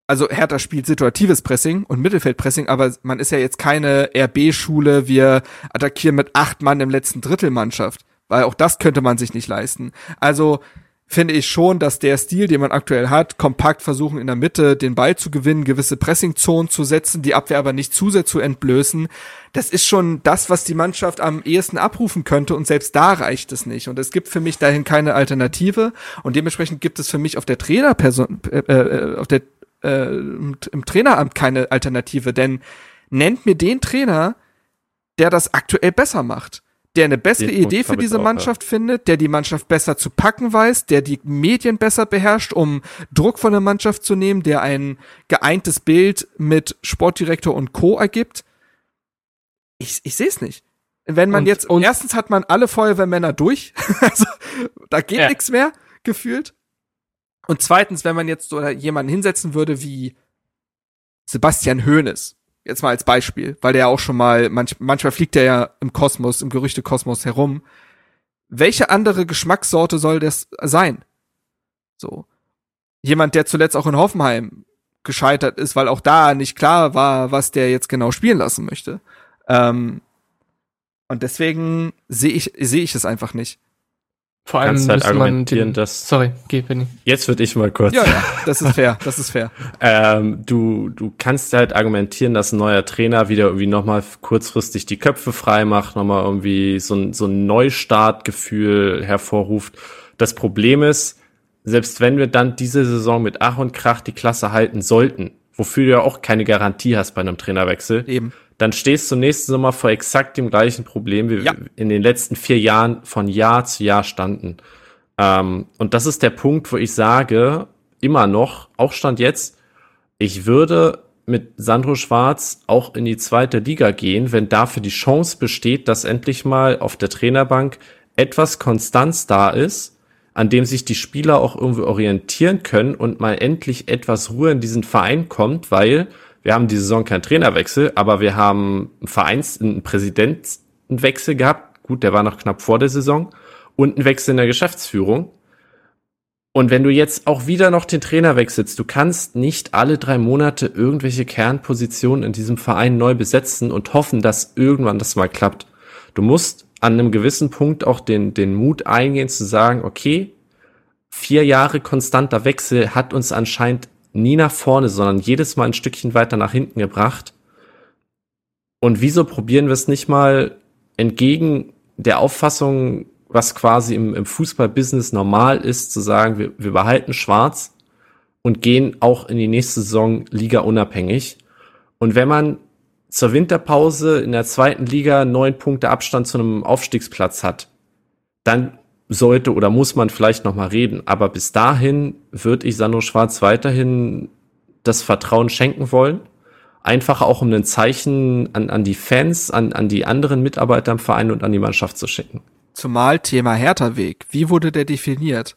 A: also Hertha spielt situatives Pressing und Mittelfeldpressing, aber man ist ja jetzt keine RB-Schule, wir attackieren mit acht Mann im letzten Drittel Mannschaft, weil auch das könnte man sich nicht leisten. Also finde ich schon, dass der Stil, den man aktuell hat, kompakt versuchen in der Mitte den Ball zu gewinnen, gewisse Pressingzonen zu setzen, die Abwehr aber nicht zu sehr zu entblößen, das ist schon das, was die Mannschaft am ehesten abrufen könnte und selbst da reicht es nicht. Und es gibt für mich dahin keine Alternative und dementsprechend gibt es für mich auf der Trainerperson, äh, äh, auf der äh, im, im Traineramt keine Alternative, denn nennt mir den Trainer, der das aktuell besser macht der eine bessere den Idee für diese auch, Mannschaft ja. findet, der die Mannschaft besser zu packen weiß, der die Medien besser beherrscht, um Druck von der Mannschaft zu nehmen, der ein geeintes Bild mit Sportdirektor und Co. ergibt. Ich, ich sehe es nicht. Wenn man und, jetzt, und erstens hat man alle Feuerwehrmänner durch, also da geht ja. nichts mehr, gefühlt. Und zweitens, wenn man jetzt so jemanden hinsetzen würde wie Sebastian Hoeneß, jetzt mal als Beispiel, weil der auch schon mal, manch, manchmal fliegt der ja im Kosmos, im Gerüchtekosmos herum. Welche andere Geschmackssorte soll das sein? So. Jemand, der zuletzt auch in Hoffenheim gescheitert ist, weil auch da nicht klar war, was der jetzt genau spielen lassen möchte. Ähm, und deswegen sehe ich, sehe ich es einfach nicht.
C: Vor allem kannst halt argumentieren,
D: den,
C: dass.
D: Sorry, geh, Benny.
C: Jetzt würde ich mal kurz.
A: Ja, ja, das ist fair, das ist fair.
C: ähm, du, du kannst halt argumentieren, dass ein neuer Trainer wieder irgendwie nochmal kurzfristig die Köpfe frei macht, nochmal irgendwie so ein, so ein Neustartgefühl hervorruft. Das Problem ist, selbst wenn wir dann diese Saison mit Ach und Krach die Klasse halten sollten, wofür du ja auch keine Garantie hast bei einem Trainerwechsel,
A: Eben
C: dann stehst du nächsten Sommer vor exakt dem gleichen Problem, wie ja. wir in den letzten vier Jahren von Jahr zu Jahr standen. Ähm, und das ist der Punkt, wo ich sage, immer noch, auch stand jetzt, ich würde mit Sandro Schwarz auch in die zweite Liga gehen, wenn dafür die Chance besteht, dass endlich mal auf der Trainerbank etwas Konstanz da ist, an dem sich die Spieler auch irgendwie orientieren können und mal endlich etwas Ruhe in diesen Verein kommt, weil wir haben die Saison keinen Trainerwechsel, aber wir haben einen Vereins-, einen Präsidentenwechsel gehabt. Gut, der war noch knapp vor der Saison. Und einen Wechsel in der Geschäftsführung. Und wenn du jetzt auch wieder noch den Trainer wechselst, du kannst nicht alle drei Monate irgendwelche Kernpositionen in diesem Verein neu besetzen und hoffen, dass irgendwann das mal klappt. Du musst an einem gewissen Punkt auch den, den Mut eingehen zu sagen, okay, vier Jahre konstanter Wechsel hat uns anscheinend nie nach vorne, sondern jedes Mal ein Stückchen weiter nach hinten gebracht. Und wieso probieren wir es nicht mal entgegen der Auffassung, was quasi im, im Fußballbusiness normal ist, zu sagen, wir, wir behalten schwarz und gehen auch in die nächste Saison Liga unabhängig. Und wenn man zur Winterpause in der zweiten Liga neun Punkte Abstand zu einem Aufstiegsplatz hat, dann sollte oder muss man vielleicht noch mal reden. Aber bis dahin würde ich Sandro Schwarz weiterhin das Vertrauen schenken wollen. Einfach auch um ein Zeichen an, an die Fans, an, an die anderen Mitarbeiter im Verein und an die Mannschaft zu schicken.
A: Zumal Thema Hertha-Weg. Wie wurde der definiert?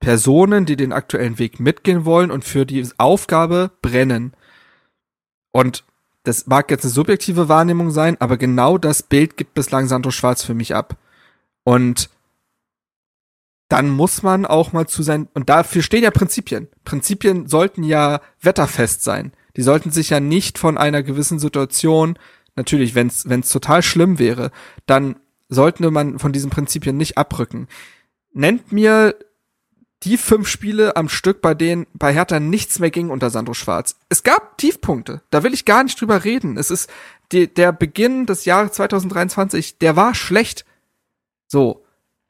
A: Personen, die den aktuellen Weg mitgehen wollen und für die Aufgabe brennen. Und das mag jetzt eine subjektive Wahrnehmung sein, aber genau das Bild gibt bislang Sandro Schwarz für mich ab. Und dann muss man auch mal zu sein, und dafür stehen ja Prinzipien. Prinzipien sollten ja wetterfest sein. Die sollten sich ja nicht von einer gewissen Situation, natürlich, wenn es total schlimm wäre, dann sollte man von diesen Prinzipien nicht abrücken. Nennt mir die fünf Spiele am Stück, bei denen bei Hertha nichts mehr ging unter Sandro Schwarz. Es gab Tiefpunkte, da will ich gar nicht drüber reden. Es ist die, der Beginn des Jahres 2023, der war schlecht. So.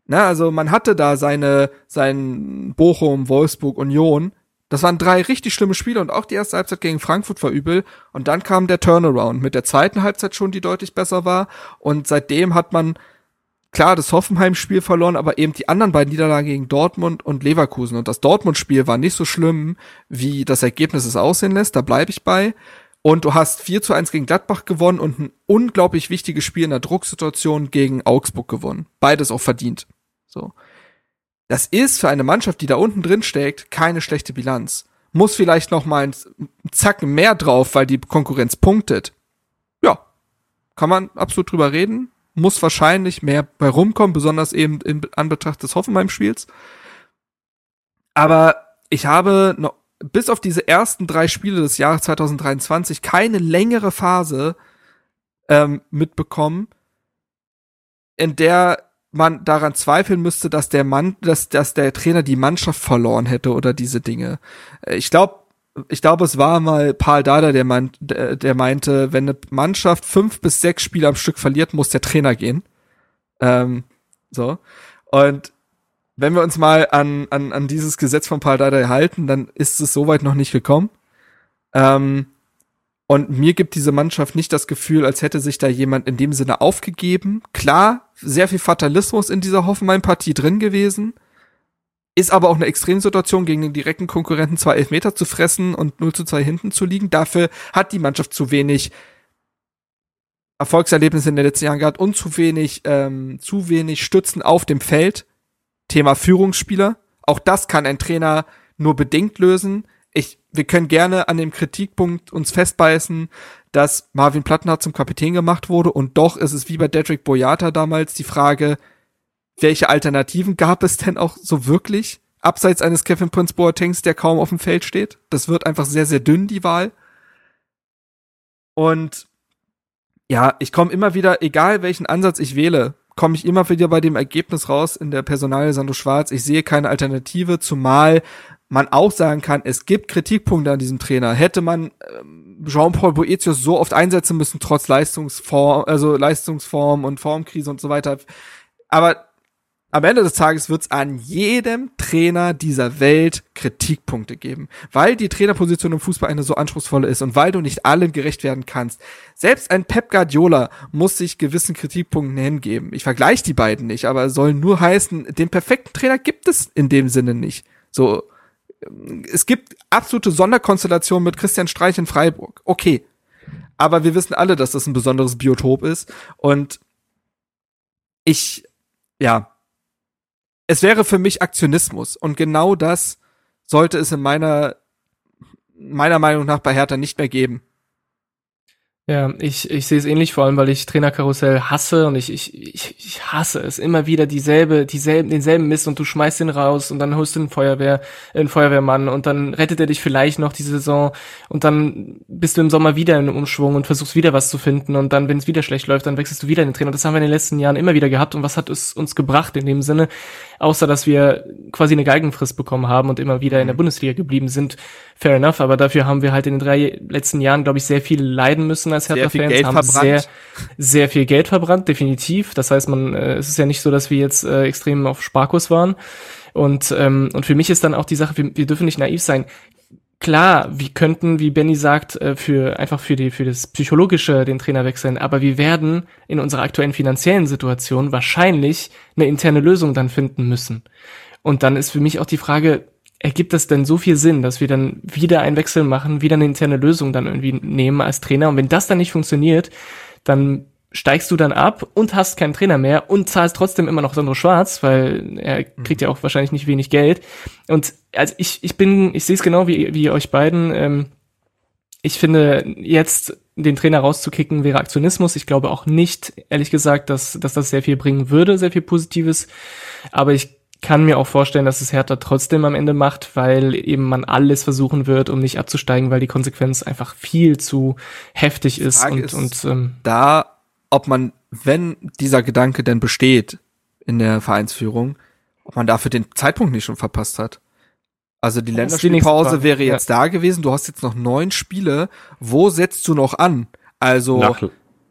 A: Na, also man hatte da seine, sein Bochum, Wolfsburg, Union. Das waren drei richtig schlimme Spiele und auch die erste Halbzeit gegen Frankfurt war übel. Und dann kam der Turnaround mit der zweiten Halbzeit schon, die deutlich besser war. Und seitdem hat man klar das Hoffenheim-Spiel verloren, aber eben die anderen beiden Niederlagen gegen Dortmund und Leverkusen. Und das Dortmund-Spiel war nicht so schlimm, wie das Ergebnis es aussehen lässt, da bleibe ich bei. Und du hast 4 zu 1 gegen Gladbach gewonnen und ein unglaublich wichtiges Spiel in der Drucksituation gegen Augsburg gewonnen. Beides auch verdient. So. Das ist für eine Mannschaft, die da unten drin steckt, keine schlechte Bilanz. Muss vielleicht noch mal einen Zacken mehr drauf, weil die Konkurrenz punktet. Ja. Kann man absolut drüber reden muss wahrscheinlich mehr bei rumkommen, besonders eben in Anbetracht des Hoffenheim-Spiels. Aber ich habe noch, bis auf diese ersten drei Spiele des Jahres 2023 keine längere Phase ähm, mitbekommen, in der man daran zweifeln müsste, dass der Mann, dass, dass der Trainer die Mannschaft verloren hätte oder diese Dinge. Ich glaube, ich glaube, es war mal Paul Dada, der, meint, der meinte, wenn eine Mannschaft fünf bis sechs Spiele am Stück verliert, muss der Trainer gehen. Ähm, so. Und wenn wir uns mal an, an, an dieses Gesetz von Paul Dada halten, dann ist es soweit noch nicht gekommen. Ähm, und mir gibt diese Mannschaft nicht das Gefühl, als hätte sich da jemand in dem Sinne aufgegeben. Klar, sehr viel Fatalismus in dieser Hoffenheim-Partie drin gewesen. Ist aber auch eine Extremsituation, gegen den direkten Konkurrenten zwei Elfmeter zu fressen und 0 zu 2 hinten zu liegen. Dafür hat die Mannschaft zu wenig Erfolgserlebnisse in den letzten Jahren gehabt und zu wenig, ähm, zu wenig Stützen auf dem Feld. Thema Führungsspieler. Auch das kann ein Trainer nur bedingt lösen. Ich, wir können gerne an dem Kritikpunkt uns festbeißen, dass Marvin Plattenhardt zum Kapitän gemacht wurde und doch ist es wie bei Dedrick Boyata damals die Frage, welche Alternativen gab es denn auch so wirklich? Abseits eines Kevin Prince Boatengs, der kaum auf dem Feld steht. Das wird einfach sehr, sehr dünn, die Wahl. Und ja, ich komme immer wieder, egal welchen Ansatz ich wähle, komme ich immer wieder bei dem Ergebnis raus in der Personalie Sandro Schwarz. Ich sehe keine Alternative, zumal man auch sagen kann, es gibt Kritikpunkte an diesem Trainer. Hätte man ähm, Jean-Paul Boetius so oft einsetzen müssen, trotz Leistungsform, also Leistungsform und Formkrise und so weiter. Aber am Ende des Tages wird es an jedem Trainer dieser Welt Kritikpunkte geben, weil die Trainerposition im Fußball eine so anspruchsvolle ist und weil du nicht allen gerecht werden kannst. Selbst ein Pep Guardiola muss sich gewissen Kritikpunkten hingeben. Ich vergleiche die beiden nicht, aber soll nur heißen, den perfekten Trainer gibt es in dem Sinne nicht. So, es gibt absolute Sonderkonstellationen mit Christian Streich in Freiburg. Okay. Aber wir wissen alle, dass das ein besonderes Biotop ist und ich, ja, es wäre für mich Aktionismus und genau das sollte es in meiner meiner Meinung nach bei Hertha nicht mehr geben.
D: Ja, ich, ich sehe es ähnlich, vor allem, weil ich Trainerkarussell hasse und ich, ich, ich, ich hasse es. Immer wieder dieselbe, dieselben, denselben Mist und du schmeißt ihn raus und dann holst du einen Feuerwehr, einen Feuerwehrmann und dann rettet er dich vielleicht noch die Saison und dann bist du im Sommer wieder in Umschwung und versuchst wieder was zu finden und dann, wenn es wieder schlecht läuft, dann wechselst du wieder den Trainer. Das haben wir in den letzten Jahren immer wieder gehabt und was hat es uns gebracht in dem Sinne? Außer, dass wir quasi eine Geigenfrist bekommen haben und immer wieder in der mhm. Bundesliga geblieben sind. Fair enough, aber dafür haben wir halt in den drei letzten Jahren, glaube ich, sehr viel leiden müssen als Hertha-Fans haben verbrannt. sehr, sehr viel Geld verbrannt, definitiv. Das heißt, man, äh, es ist ja nicht so, dass wir jetzt äh, extrem auf Sparkurs waren. Und, ähm, und für mich ist dann auch die Sache, wir, wir dürfen nicht naiv sein. Klar, wir könnten, wie Benny sagt, äh, für einfach für die für das psychologische den Trainer wechseln, aber wir werden in unserer aktuellen finanziellen Situation wahrscheinlich eine interne Lösung dann finden müssen. Und dann ist für mich auch die Frage, ergibt das denn so viel Sinn, dass wir dann wieder einen Wechsel machen, wieder eine interne Lösung dann irgendwie nehmen als Trainer? Und wenn das dann nicht funktioniert, dann steigst du dann ab und hast keinen Trainer mehr und zahlst trotzdem immer noch Sandro Schwarz, weil er kriegt ja auch wahrscheinlich nicht wenig Geld. Und also ich, ich bin, ich sehe es genau wie, wie euch beiden. Ähm, ich finde, jetzt den Trainer rauszukicken wäre Aktionismus. Ich glaube auch nicht, ehrlich gesagt, dass, dass das sehr viel bringen würde, sehr viel Positives. Aber ich kann mir auch vorstellen, dass es Hertha trotzdem am Ende macht, weil eben man alles versuchen wird, um nicht abzusteigen, weil die Konsequenz einfach viel zu heftig ist.
A: Frage
D: und,
A: ist
D: und ähm,
A: Da, ob man, wenn dieser Gedanke denn besteht in der Vereinsführung, ob man dafür den Zeitpunkt nicht schon verpasst hat. Also die
D: die
A: Länderspielpause
D: Frage,
A: wäre
D: ja.
A: jetzt da gewesen. Du hast jetzt noch neun Spiele. Wo setzt du noch an? Also,
C: Nach,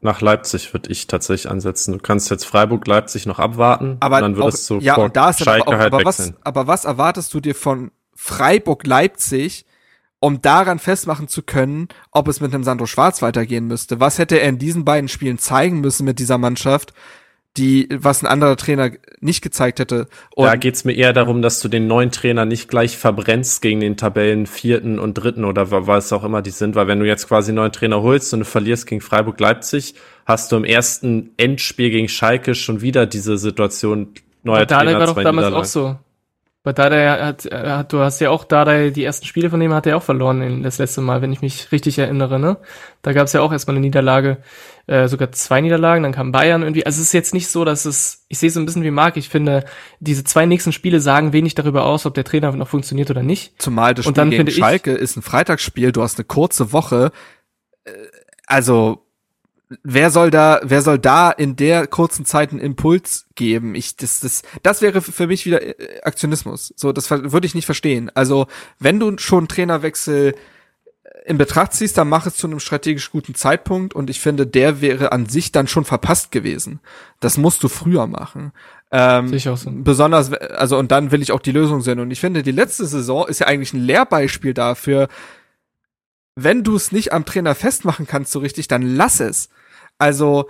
C: nach Leipzig würde ich tatsächlich ansetzen. Du kannst jetzt Freiburg, Leipzig noch abwarten
A: aber
C: dann
A: auch,
C: würdest du
A: ja, und da ist
C: Schalke
A: aber, auch,
C: halt
A: aber was, aber was erwartest du dir von Freiburg Leipzig, um daran festmachen zu können, ob es mit einem Sandro Schwarz weitergehen müsste? Was hätte er in diesen beiden Spielen zeigen müssen mit dieser Mannschaft, die, was ein anderer Trainer nicht gezeigt hätte? Und
C: Da geht's mir eher darum, dass du den neuen Trainer nicht gleich verbrennst gegen den Tabellen vierten und dritten oder wa- was auch immer die sind, weil wenn du jetzt quasi einen neuen Trainer holst und du verlierst gegen Freiburg Leipzig, hast du im ersten Endspiel gegen Schalke schon wieder diese Situation neuer Trainer,
D: war doch damals
C: Niederlagen.
D: auch so. Bei Dardai hat, hat, du hast ja auch Dardai, die ersten Spiele von dem hat er auch verloren in das letzte Mal, wenn ich mich richtig erinnere, ne? Da gab es ja auch erstmal eine Niederlage, äh, sogar zwei Niederlagen, dann kam Bayern irgendwie. Also es ist jetzt nicht so, dass es, ich sehe es so ein bisschen wie Marc, ich finde, diese zwei nächsten Spiele sagen wenig darüber aus, ob der Trainer noch funktioniert oder nicht.
A: Zumal das Spiel gegen
D: finde ich-
A: Schalke ist ein Freitagsspiel, du hast eine kurze Woche. Äh, Also, wer soll da, wer soll da in der kurzen Zeit einen Impuls geben? Ich, das, das, das wäre für mich wieder äh, Aktionismus. So, das würde ich nicht verstehen. Also, wenn du schon einen Trainerwechsel in Betracht ziehst, dann mach es zu einem strategisch guten Zeitpunkt und ich finde, der wäre an sich dann schon verpasst gewesen. Das musst du früher machen. Ähm,
D: auch so.
A: besonders, also und dann will ich auch die Lösung sehen. Und ich finde, die letzte Saison ist ja eigentlich ein Lehrbeispiel dafür, wenn du es nicht am Trainer festmachen kannst so richtig, dann lass es. Also,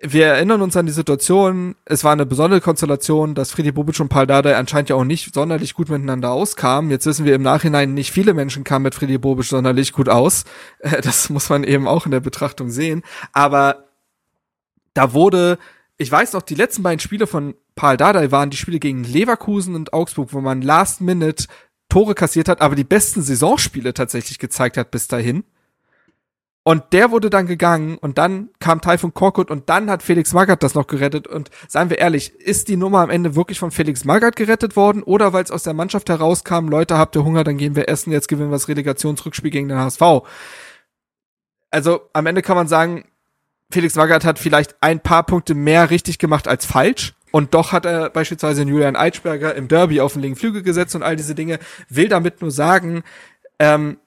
A: wir erinnern uns an die Situation, es war eine besondere Konstellation, dass Friedi Bobic und Paul Dardai anscheinend ja auch nicht sonderlich gut miteinander auskamen. Jetzt wissen wir im Nachhinein, nicht viele Menschen kamen mit Friedi Bobic sonderlich gut aus. Äh, Das muss man eben auch in der Betrachtung sehen. Aber da wurde, ich weiß noch, die letzten beiden Spiele von Paul Dardai waren die Spiele gegen Leverkusen und Augsburg, wo man last minute Tore kassiert hat, aber die besten Saisonspiele tatsächlich gezeigt hat bis dahin. Und der wurde dann gegangen und dann kam Taifun Korkut und dann hat Felix Magath das noch gerettet. Und seien wir ehrlich, ist die Nummer am Ende wirklich von Felix Magath gerettet worden oder weil es aus der Mannschaft herauskam, Leute, habt ihr Hunger, dann gehen wir essen, jetzt gewinnen wir das Relegationsrückspiel gegen den HSV. Also am Ende kann man sagen, Felix Magath hat vielleicht ein paar Punkte mehr richtig gemacht als falsch. Und doch hat er beispielsweise Julian Eitschberger im Derby auf den linken Flügel gesetzt und all diese Dinge. Will damit nur sagen, ähm,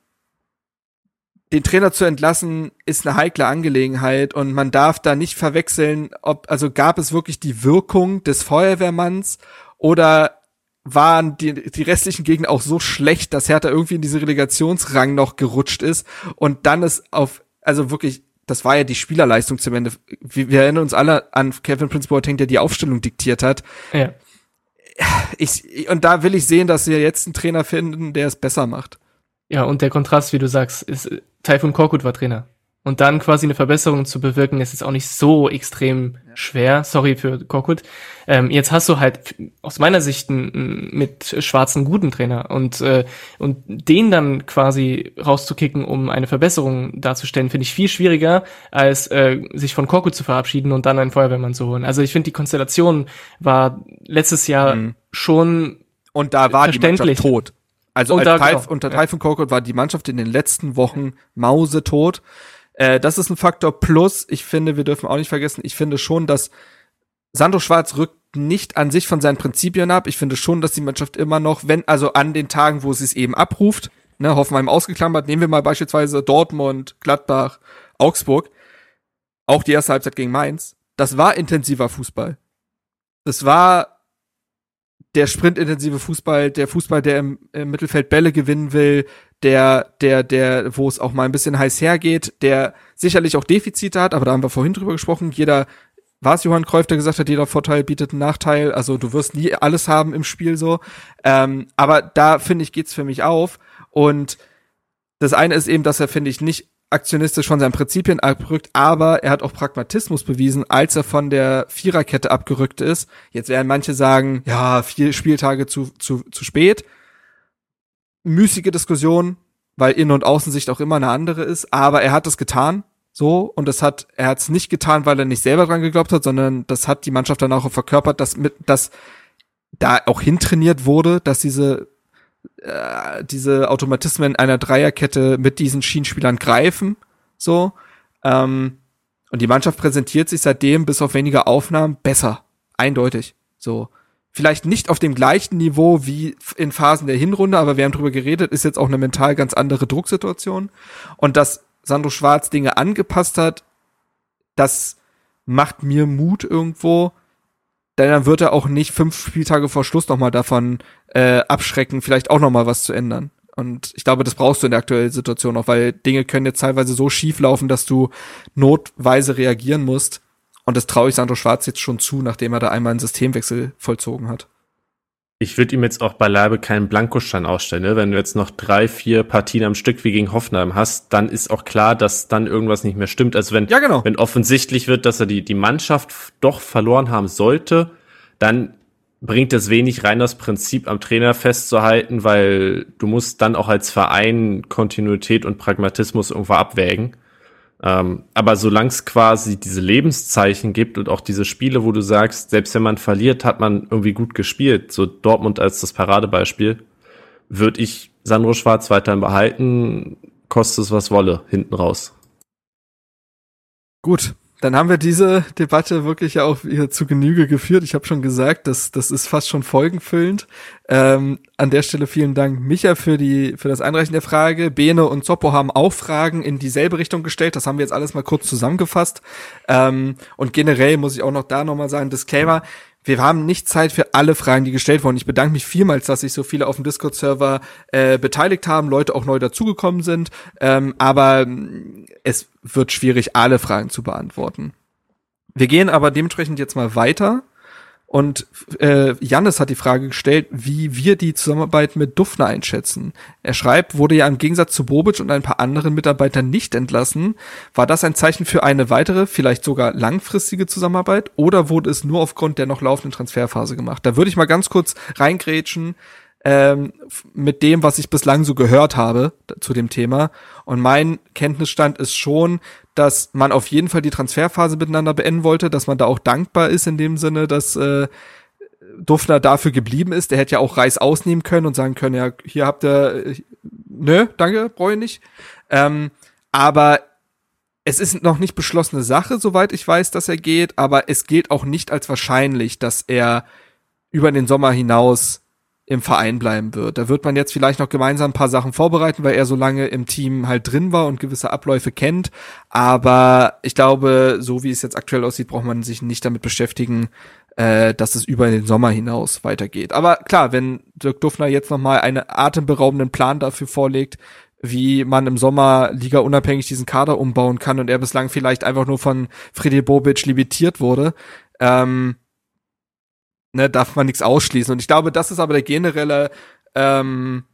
A: den Trainer zu entlassen ist eine heikle Angelegenheit und man darf da nicht verwechseln, ob, also gab es wirklich die Wirkung des Feuerwehrmanns oder waren die, die restlichen Gegner auch so schlecht, dass Hertha irgendwie in diese Relegationsrang noch gerutscht ist und dann ist auf, also wirklich, das war ja die Spielerleistung zum Ende. Wir, wir erinnern uns alle an Kevin Prince Boateng, der die Aufstellung diktiert hat.
D: Ja.
A: Ich, und da will ich sehen, dass wir jetzt einen Trainer finden, der es besser macht.
D: Ja, und der Kontrast, wie du sagst, ist, Taifun Korkut war Trainer. Und dann quasi eine Verbesserung zu bewirken, ist jetzt auch nicht so extrem schwer. Sorry für Korkut. Ähm, jetzt hast du halt aus meiner Sicht einen, mit schwarzen guten Trainer und äh, und den dann quasi rauszukicken, um eine Verbesserung darzustellen, finde ich viel schwieriger, als äh, sich von Korkut zu verabschieden und dann einen Feuerwehrmann zu holen. Also ich finde die Konstellation war letztes Jahr
A: Mhm.
D: schon
A: Und da war die. Mannschaft tot. Also
D: Und
A: als
D: da-
A: Taif,
D: genau,
A: unter
D: ja.
A: Taifun Korkut war die Mannschaft in den letzten Wochen mausetot. Äh, das ist ein Faktor plus. Ich finde, wir dürfen auch nicht vergessen, ich finde schon, dass Sandro Schwarz rückt nicht an sich von seinen Prinzipien ab. Ich finde schon, dass die Mannschaft immer noch, wenn, also an den Tagen, wo sie es eben abruft, ne, Hoffenheim ausgeklammert, nehmen wir mal beispielsweise Dortmund, Gladbach, Augsburg, auch die erste Halbzeit gegen Mainz, das war intensiver Fußball. Das war der sprintintensive Fußball, der Fußball, der im, im Mittelfeld Bälle gewinnen will, der, der, der, wo es auch mal ein bisschen heiß hergeht, der sicherlich auch Defizite hat, aber da haben wir vorhin drüber gesprochen. Jeder war es Johann Cruyff, der gesagt hat, jeder Vorteil bietet einen Nachteil. Also du wirst nie alles haben im Spiel so. Ähm, aber da finde ich geht's für mich auf. Und das eine ist eben, dass er finde ich nicht aktionistisch von seinen Prinzipien abrückt, aber er hat auch Pragmatismus bewiesen, als er von der Viererkette abgerückt ist. Jetzt werden manche sagen, ja, vier Spieltage zu, zu, zu spät. Müßige Diskussion, weil Innen- und Außensicht auch immer eine andere ist, aber er hat es getan. So, und das hat, er hat es nicht getan, weil er nicht selber dran geglaubt hat, sondern das hat die Mannschaft dann auch verkörpert, dass mit, dass da auch hintrainiert wurde, dass diese, äh, diese Automatismen einer Dreierkette mit diesen Schienenspielern greifen. So. Ähm, und die Mannschaft präsentiert sich seitdem bis auf weniger Aufnahmen besser. Eindeutig. So. Vielleicht nicht auf dem gleichen Niveau wie in Phasen der Hinrunde, aber wir haben drüber geredet, ist jetzt auch eine mental ganz andere Drucksituation. Und dass Sandro Schwarz Dinge angepasst hat, das macht mir Mut irgendwo. Denn dann wird er auch nicht fünf Spieltage vor Schluss nochmal davon äh, abschrecken, vielleicht auch nochmal was zu ändern. Und ich glaube, das brauchst du in der aktuellen Situation auch, weil Dinge können jetzt teilweise so schief laufen, dass du notweise reagieren musst. Und das traue ich Sandro Schwarz jetzt schon zu, nachdem er da einmal einen Systemwechsel vollzogen hat.
C: Ich würde ihm jetzt auch beileibe keinen Blankostein ausstellen. Ne? Wenn du jetzt noch drei, vier Partien am Stück wie gegen Hoffenheim hast, dann ist auch klar, dass dann irgendwas nicht mehr stimmt. Also wenn,
A: ja, genau.
C: wenn offensichtlich wird, dass er die, die Mannschaft doch verloren haben sollte, dann bringt es wenig rein, das Prinzip am Trainer festzuhalten, weil du musst dann auch als Verein Kontinuität und Pragmatismus irgendwo abwägen. Ähm, aber solange es quasi diese Lebenszeichen gibt und auch diese Spiele, wo du sagst, selbst wenn man verliert, hat man irgendwie gut gespielt, so Dortmund als das Paradebeispiel, würde ich Sandro Schwarz weiterhin behalten, kostet es was wolle, hinten raus.
A: Gut, dann haben wir diese Debatte wirklich ja auch hier zu Genüge geführt. Ich habe schon gesagt, das, das ist fast schon folgenfüllend. Ähm, an der Stelle vielen Dank, Micha, für die für das Einreichen der Frage. Bene und Zoppo haben auch Fragen in dieselbe Richtung gestellt. Das haben wir jetzt alles mal kurz zusammengefasst. Ähm, und generell muss ich auch noch da nochmal sagen, Disclaimer, wir haben nicht Zeit für alle Fragen, die gestellt wurden. Ich bedanke mich vielmals, dass sich so viele auf dem Discord-Server äh, beteiligt haben, Leute auch neu dazugekommen sind. Ähm, aber mm, es wird schwierig, alle Fragen zu beantworten. Wir gehen aber dementsprechend jetzt mal weiter und äh, Jannis hat die Frage gestellt, wie wir die Zusammenarbeit mit Dufner einschätzen. Er schreibt, wurde ja im Gegensatz zu Bobic und ein paar anderen Mitarbeitern nicht entlassen. War das ein Zeichen für eine weitere, vielleicht sogar langfristige Zusammenarbeit oder wurde es nur aufgrund der noch laufenden Transferphase gemacht? Da würde ich mal ganz kurz reingrätschen ähm, mit dem, was ich bislang so gehört habe zu dem Thema. Und mein Kenntnisstand ist schon, dass man auf jeden Fall die Transferphase miteinander beenden wollte, dass man da auch dankbar ist in dem Sinne, dass äh, Duffner dafür geblieben ist. Der hätte ja auch Reis ausnehmen können und sagen können, ja, hier habt ihr, äh, nö, danke, brauche ich nicht. Ähm, aber es ist noch nicht beschlossene Sache, soweit ich weiß, dass er geht, aber es gilt auch nicht als wahrscheinlich, dass er über den Sommer hinaus im Verein bleiben wird. Da wird man jetzt vielleicht noch gemeinsam ein paar Sachen vorbereiten, weil er so lange im Team halt drin war und gewisse Abläufe kennt. Aber ich glaube, so wie es jetzt aktuell aussieht, braucht man sich nicht damit beschäftigen, äh, dass es über den Sommer hinaus weitergeht. Aber klar, wenn Dirk Duffner jetzt nochmal einen atemberaubenden Plan dafür vorlegt, wie man im Sommer Liga unabhängig diesen Kader umbauen kann und er bislang vielleicht einfach nur von Freddy Bobic limitiert wurde, ähm, ne, darf man nichts ausschließen. Und ich glaube, das ist aber der generelle, ähm,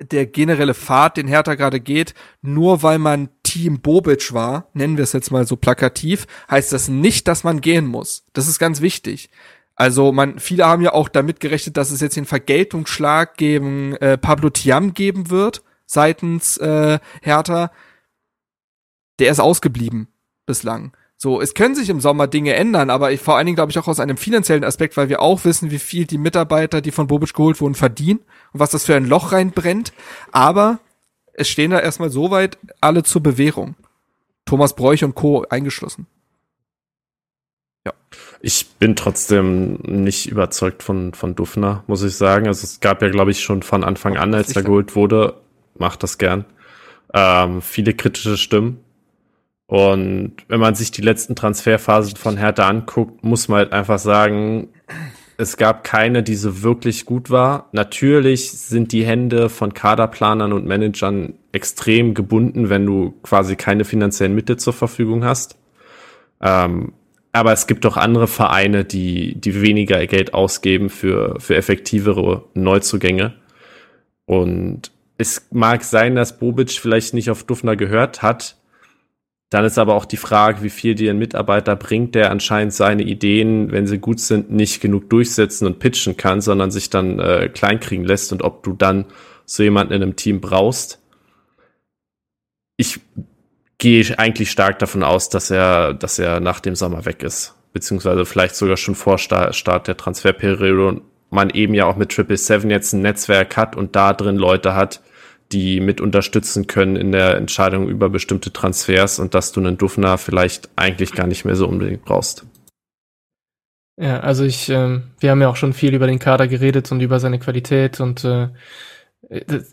A: der generelle Pfad, den Hertha gerade geht, nur weil man Team Bobic war, nennen wir es jetzt mal so plakativ, heißt das nicht, dass man gehen muss. Das ist ganz wichtig. Also man, viele haben ja auch damit gerechnet, dass es jetzt den Vergeltungsschlag gegen äh, Pablo Tiam geben wird seitens äh, Hertha. Der ist ausgeblieben bislang. So, es können sich im Sommer Dinge ändern, aber ich, vor allen Dingen glaube ich auch aus einem finanziellen Aspekt, weil wir auch wissen, wie viel die Mitarbeiter, die von Bobic geholt wurden, verdienen und was das für ein Loch reinbrennt. Aber es stehen da erstmal soweit alle zur Bewährung. Thomas Bräuch und Co. eingeschlossen.
C: Ja. Ich bin trotzdem nicht überzeugt von, von Duffner, muss ich sagen. Also es gab ja, glaube ich, schon von Anfang an, als er geholt wurde, macht das gern, ähm, viele kritische Stimmen und wenn man sich die letzten Transferphasen von Hertha anguckt, muss man halt einfach sagen, es gab keine, die so wirklich gut war. Natürlich sind die Hände von Kaderplanern und Managern extrem gebunden, wenn du quasi keine finanziellen Mittel zur Verfügung hast. Ähm, aber es gibt doch andere Vereine, die, die weniger Geld ausgeben für, für effektivere Neuzugänge. Und es mag sein, dass Bobic vielleicht nicht auf Dufner gehört hat. Dann ist aber auch die Frage, wie viel dir ein Mitarbeiter bringt, der anscheinend seine Ideen, wenn sie gut sind, nicht genug durchsetzen und pitchen kann, sondern sich dann äh, kleinkriegen lässt und ob du dann so jemanden in einem Team brauchst. Ich gehe eigentlich stark davon aus, dass er, dass er nach dem Sommer weg ist. Beziehungsweise vielleicht sogar schon vor Start der Transferperiode und man eben ja auch mit Triple Seven jetzt ein Netzwerk hat und da drin Leute hat, die mit unterstützen können in der Entscheidung über bestimmte Transfers und dass du einen Dufner vielleicht eigentlich gar nicht mehr so unbedingt brauchst.
D: Ja, also ich, ähm, wir haben ja auch schon viel über den Kader geredet und über seine Qualität und äh,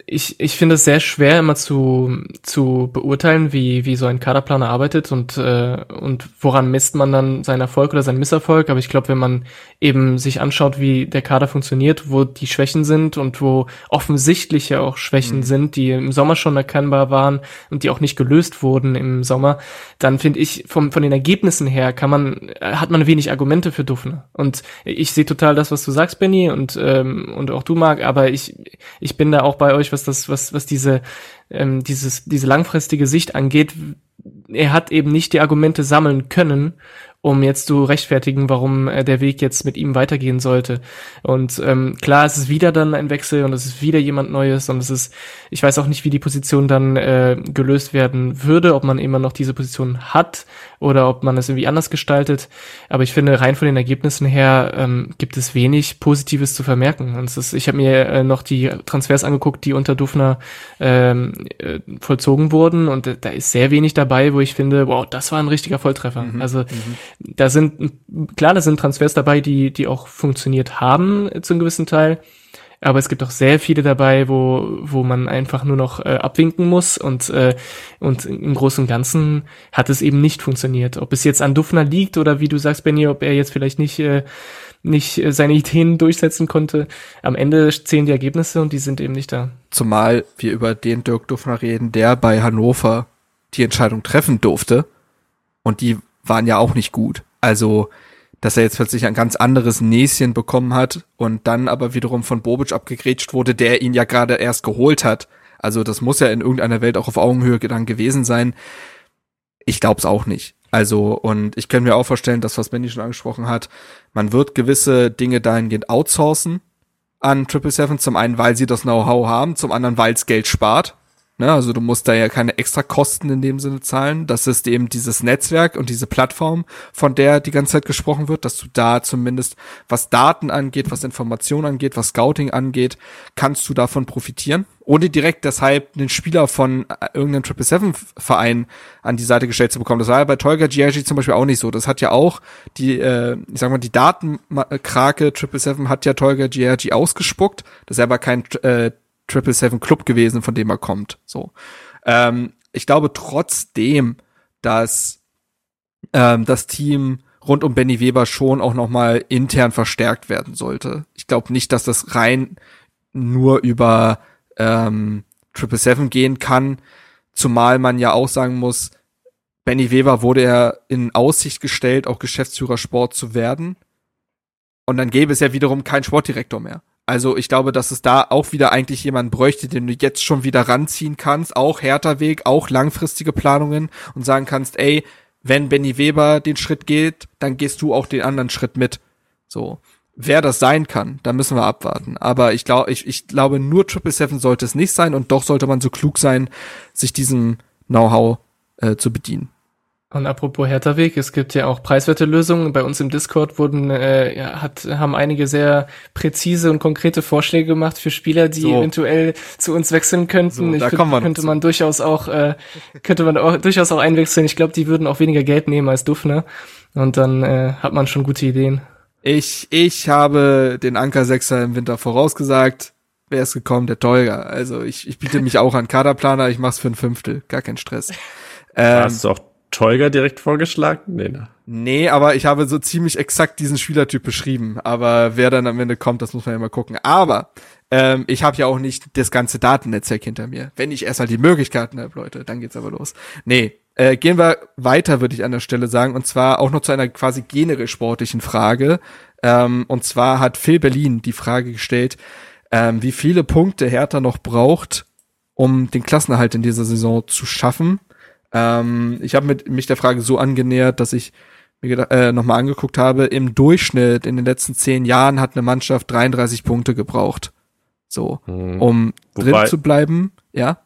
D: ich, ich finde es sehr schwer immer zu, zu beurteilen, wie, wie so ein Kaderplaner arbeitet und, äh, und woran misst man dann seinen Erfolg oder seinen Misserfolg. Aber ich glaube, wenn man eben sich anschaut, wie der Kader funktioniert, wo die Schwächen sind und wo offensichtlich ja auch Schwächen mhm. sind, die im Sommer schon erkennbar waren und die auch nicht gelöst wurden im Sommer, dann finde ich, vom, von den Ergebnissen her kann man, hat man wenig Argumente für Dufner. Und ich sehe total das, was du sagst, Benny, und, ähm, und auch du, Marc, aber ich, ich bin da auch bei euch, was das, was, was diese, ähm, dieses, diese langfristige Sicht angeht. Er hat eben nicht die Argumente sammeln können, um jetzt zu rechtfertigen, warum äh, der Weg jetzt mit ihm weitergehen sollte. Und ähm, klar, es ist wieder dann ein Wechsel und es ist wieder jemand Neues und es ist, ich weiß auch nicht, wie die Position dann äh, gelöst werden würde, ob man immer noch diese Position hat oder ob man es irgendwie anders gestaltet. Aber ich finde, rein von den Ergebnissen her ähm, gibt es wenig Positives zu vermerken. Und es ist, ich habe mir äh, noch die Transfers angeguckt, die unter Dufner ähm, äh, vollzogen wurden und äh, da ist sehr wenig dabei, wo ich finde, wow, das war ein richtiger Volltreffer. Mhm, also mhm da sind, klar, da sind Transfers dabei, die, die auch funktioniert haben zu einem gewissen Teil. Aber es gibt auch sehr viele dabei, wo, wo man einfach nur noch äh, abwinken muss und, äh, und im Großen und Ganzen hat es eben nicht funktioniert. Ob es jetzt an Dufner liegt oder wie du sagst, Benny, ob er jetzt vielleicht nicht, äh, nicht äh, seine Ideen durchsetzen konnte. Am Ende zählen die Ergebnisse und die sind eben nicht da.
A: Zumal wir über den Dirk Dufner reden, der bei Hannover die Entscheidung treffen durfte. Und die waren ja auch nicht gut. Also, dass er jetzt plötzlich ein ganz anderes Näschen bekommen hat und dann aber wiederum von Bobic abgegrätscht wurde, der ihn ja gerade erst geholt hat. Also das muss ja in irgendeiner Welt auch auf Augenhöhe dann gewesen sein. Ich glaub's auch nicht. Also, und ich kann mir auch vorstellen, dass was Benny schon angesprochen hat, man wird gewisse Dinge dahingehend outsourcen an Triple Seven. Zum einen, weil sie das Know-how haben, zum anderen, weil es Geld spart. Ne, also du musst da ja keine extra Kosten in dem Sinne zahlen. Das ist eben dieses Netzwerk und diese Plattform, von der die ganze Zeit gesprochen wird, dass du da zumindest, was Daten angeht, was Informationen angeht, was Scouting angeht, kannst du davon profitieren, ohne direkt deshalb einen Spieler von äh, irgendeinem Triple Seven Verein an die Seite gestellt zu bekommen. Das war ja bei Tolga Giagi zum Beispiel auch nicht so. Das hat ja auch die, äh, ich sag mal, die Datenkrake Triple Seven hat ja Tolga Giagi ausgespuckt. Das ist aber kein äh, Triple Seven Club gewesen, von dem er kommt. So. Ähm, ich glaube trotzdem, dass ähm, das Team rund um Benny Weber schon auch noch mal intern verstärkt werden sollte. Ich glaube nicht, dass das rein nur über ähm, Triple Seven gehen kann, zumal man ja auch sagen muss, Benny Weber wurde ja in Aussicht gestellt, auch Geschäftsführer Sport zu werden. Und dann gäbe es ja wiederum keinen Sportdirektor mehr. Also ich glaube, dass es da auch wieder eigentlich jemand bräuchte, den du jetzt schon wieder ranziehen kannst, auch härter Weg, auch langfristige Planungen und sagen kannst, ey, wenn Benny Weber den Schritt geht, dann gehst du auch den anderen Schritt mit. So. Wer das sein kann, da müssen wir abwarten. Aber ich glaube, ich, ich glaube, nur Triple Seven sollte es nicht sein und doch sollte man so klug sein, sich diesem Know-how äh, zu bedienen.
D: Und apropos Hertha-Weg, es gibt ja auch preiswerte Lösungen. Bei uns im Discord wurden, äh, ja, hat, haben einige sehr präzise und konkrete Vorschläge gemacht für Spieler, die so. eventuell zu uns wechseln könnten.
A: So,
D: ich
A: da find, man
D: könnte man durchaus auch, äh, könnte man auch durchaus auch einwechseln. Ich glaube, die würden auch weniger Geld nehmen als Dufner. Und dann äh, hat man schon gute Ideen.
A: Ich, ich habe den Anker Sechser im Winter vorausgesagt. Wer ist gekommen? Der Tolga. Also ich, ich biete mich auch an Kaderplaner, ich mach's für ein Fünftel. Gar kein Stress.
C: Ähm, Hast du auch Tolga direkt vorgeschlagen? Nee, ne?
A: Nee, aber ich habe so ziemlich exakt diesen Spielertyp beschrieben. Aber wer dann am Ende kommt, das muss man ja mal gucken. Aber ähm, ich habe ja auch nicht das ganze Datennetzwerk hinter mir. Wenn ich erst mal die Möglichkeiten habe, Leute, dann geht's aber los. Nee, Äh, gehen wir weiter, würde ich an der Stelle sagen, und zwar auch noch zu einer quasi generell sportlichen Frage. Ähm, und zwar hat Phil Berlin die Frage gestellt, ähm, wie viele Punkte Hertha noch braucht, um den Klassenerhalt in dieser Saison zu schaffen. Ähm, ich habe mich der Frage so angenähert, dass ich mir äh, nochmal angeguckt habe, im Durchschnitt in den letzten zehn Jahren hat eine Mannschaft 33 Punkte gebraucht. So, hm. um Wobei, drin zu bleiben, ja.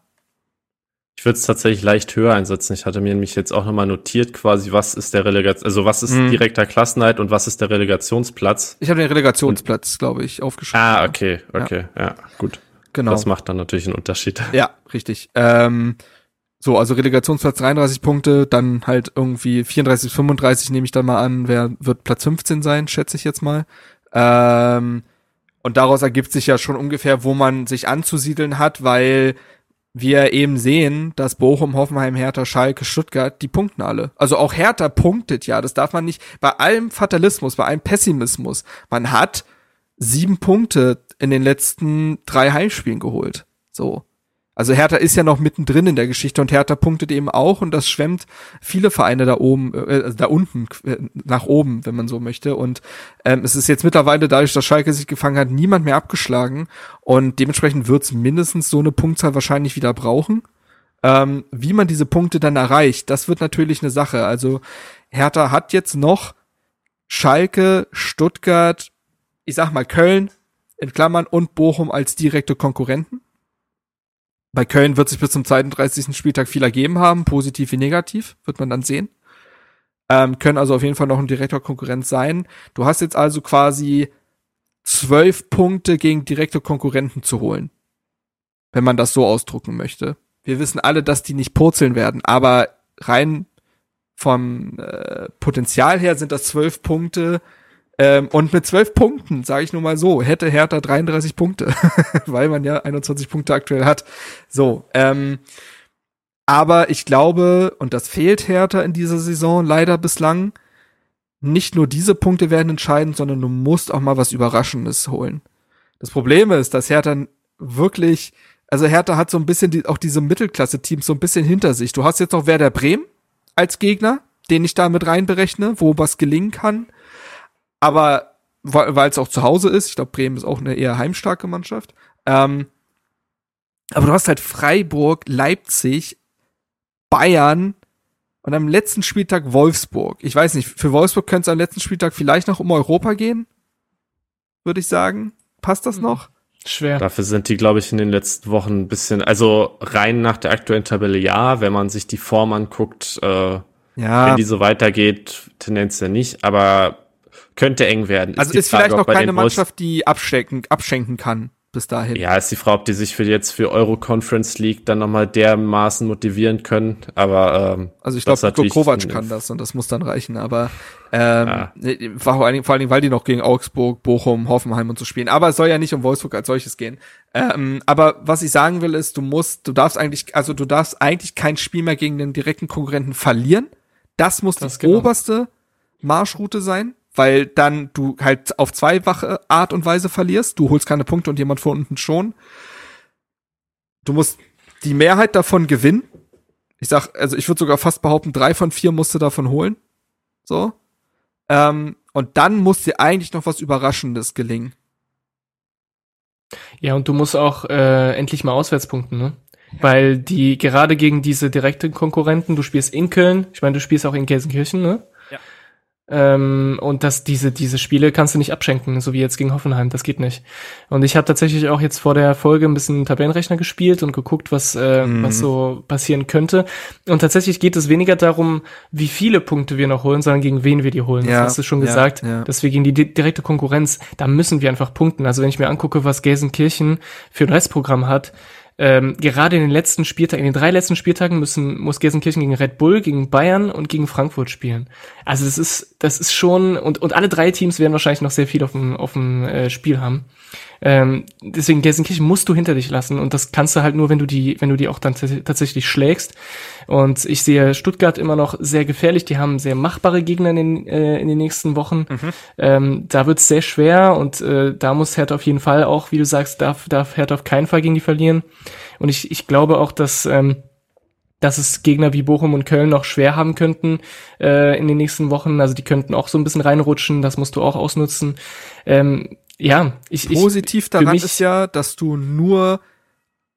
C: Ich würde es tatsächlich leicht höher einsetzen. Ich hatte mir nämlich jetzt auch nochmal notiert, quasi, was ist der Relegation, also was ist hm. direkter Klassenheit und was ist der Relegationsplatz.
A: Ich habe den Relegationsplatz, glaube ich, aufgeschrieben.
C: Ah, okay, okay, ja, ja gut. Genau. Das macht dann natürlich einen Unterschied.
A: Ja, richtig. Ähm, so, also Relegationsplatz 33 Punkte, dann halt irgendwie 34, 35 nehme ich dann mal an, wer wird Platz 15 sein, schätze ich jetzt mal. Ähm, und daraus ergibt sich ja schon ungefähr, wo man sich anzusiedeln hat, weil wir eben sehen, dass Bochum, Hoffenheim, Hertha, Schalke, Stuttgart, die punkten alle. Also auch Hertha punktet ja, das darf man nicht, bei allem Fatalismus, bei allem Pessimismus, man hat sieben Punkte in den letzten drei Heimspielen geholt. So. Also Hertha ist ja noch mittendrin in der Geschichte und Hertha punktet eben auch und das schwemmt viele Vereine da oben, äh, also da unten äh, nach oben, wenn man so möchte. Und ähm, es ist jetzt mittlerweile dadurch, dass Schalke sich gefangen hat, niemand mehr abgeschlagen und dementsprechend wird es mindestens so eine Punktzahl wahrscheinlich wieder brauchen. Ähm, wie man diese Punkte dann erreicht, das wird natürlich eine Sache. Also Hertha hat jetzt noch Schalke, Stuttgart, ich sag mal Köln in Klammern und Bochum als direkte Konkurrenten bei Köln wird sich bis zum 32. Spieltag viel ergeben haben, positiv wie negativ, wird man dann sehen. Ähm, können also auf jeden Fall noch ein direkter Konkurrent sein. Du hast jetzt also quasi zwölf Punkte gegen direkte Konkurrenten zu holen. Wenn man das so ausdrucken möchte. Wir wissen alle, dass die nicht purzeln werden, aber rein vom äh, Potenzial her sind das zwölf Punkte, ähm, und mit zwölf Punkten, sage ich nur mal so, hätte Hertha 33 Punkte, weil man ja 21 Punkte aktuell hat. So, ähm, aber ich glaube, und das fehlt Hertha in dieser Saison leider bislang, nicht nur diese Punkte werden entscheidend, sondern du musst auch mal was Überraschendes holen. Das Problem ist, dass Hertha wirklich, also Hertha hat so ein bisschen die, auch diese Mittelklasse-Teams so ein bisschen hinter sich. Du hast jetzt noch Werder Bremen als Gegner, den ich da mit reinberechne, wo was gelingen kann aber weil es auch zu Hause ist, ich glaube, Bremen ist auch eine eher heimstarke Mannschaft. Ähm, aber du hast halt Freiburg, Leipzig, Bayern und am letzten Spieltag Wolfsburg. Ich weiß nicht, für Wolfsburg könnte es am letzten Spieltag vielleicht noch um Europa gehen, würde ich sagen. Passt das hm. noch?
C: Schwer. Dafür sind die, glaube ich, in den letzten Wochen ein bisschen, also rein nach der aktuellen Tabelle ja, wenn man sich die Form anguckt, äh, ja. wenn die so weitergeht, tendenziell nicht, aber könnte eng werden.
A: Also ist, ist Frage, vielleicht noch keine Mannschaft, die abschenken, abschenken kann bis dahin.
C: Ja, ist die Frage, ob die sich für jetzt für Euro Conference League dann nochmal dermaßen motivieren können. Aber ähm,
A: also ich glaube, Kovac kann das und das muss dann reichen. Aber ähm, ja. vor, allen Dingen, vor allen Dingen, weil die noch gegen Augsburg, Bochum, Hoffenheim und so spielen. Aber es soll ja nicht um Wolfsburg als solches gehen. Ähm, aber was ich sagen will, ist, du musst, du darfst eigentlich, also du darfst eigentlich kein Spiel mehr gegen den direkten Konkurrenten verlieren. Das muss das die genau. oberste Marschroute sein weil dann du halt auf zweifache Art und Weise verlierst. Du holst keine Punkte und jemand von unten schon. Du musst die Mehrheit davon gewinnen. Ich sag, also ich würde sogar fast behaupten, drei von vier musst du davon holen. So. Ähm, und dann muss dir eigentlich noch was Überraschendes gelingen.
D: Ja, und du musst auch äh, endlich mal Auswärtspunkten, ne? Weil die gerade gegen diese direkten Konkurrenten, du spielst in Köln, ich meine, du spielst auch in Gelsenkirchen, ne? Ähm, und dass diese, diese Spiele kannst du nicht abschenken, so wie jetzt gegen Hoffenheim, das geht nicht. Und ich habe tatsächlich auch jetzt vor der Folge ein bisschen Tabellenrechner gespielt und geguckt, was, äh, mhm. was so passieren könnte. Und tatsächlich geht es weniger darum, wie viele Punkte wir noch holen, sondern gegen wen wir die holen. Ja, das hast du schon ja, gesagt, ja. dass wir gegen die direkte Konkurrenz, da müssen wir einfach punkten. Also wenn ich mir angucke, was Gelsenkirchen für ein Restprogramm hat, ähm, gerade in den letzten Spieltagen, in den drei letzten Spieltagen müssen, muss Gelsenkirchen gegen Red Bull, gegen Bayern und gegen Frankfurt spielen. Also das ist, das ist schon, und, und alle drei Teams werden wahrscheinlich noch sehr viel auf dem, auf dem äh, Spiel haben. Ähm, deswegen Gelsenkirchen musst du hinter dich lassen und das kannst du halt nur, wenn du die, wenn du die auch dann tatsächlich schlägst. Und ich sehe Stuttgart immer noch sehr gefährlich. Die haben sehr machbare Gegner in den, äh, in den nächsten Wochen. Mhm. Ähm, da wird's sehr schwer und äh, da muss Hertha auf jeden Fall auch, wie du sagst, darf, darf Hertha auf keinen Fall gegen die verlieren. Und ich, ich glaube auch, dass ähm, dass es Gegner wie Bochum und Köln noch schwer haben könnten äh, in den nächsten Wochen. Also die könnten auch so ein bisschen reinrutschen, das musst du auch ausnutzen. Ähm, ja, ich,
A: Positiv daran ist ja, dass du nur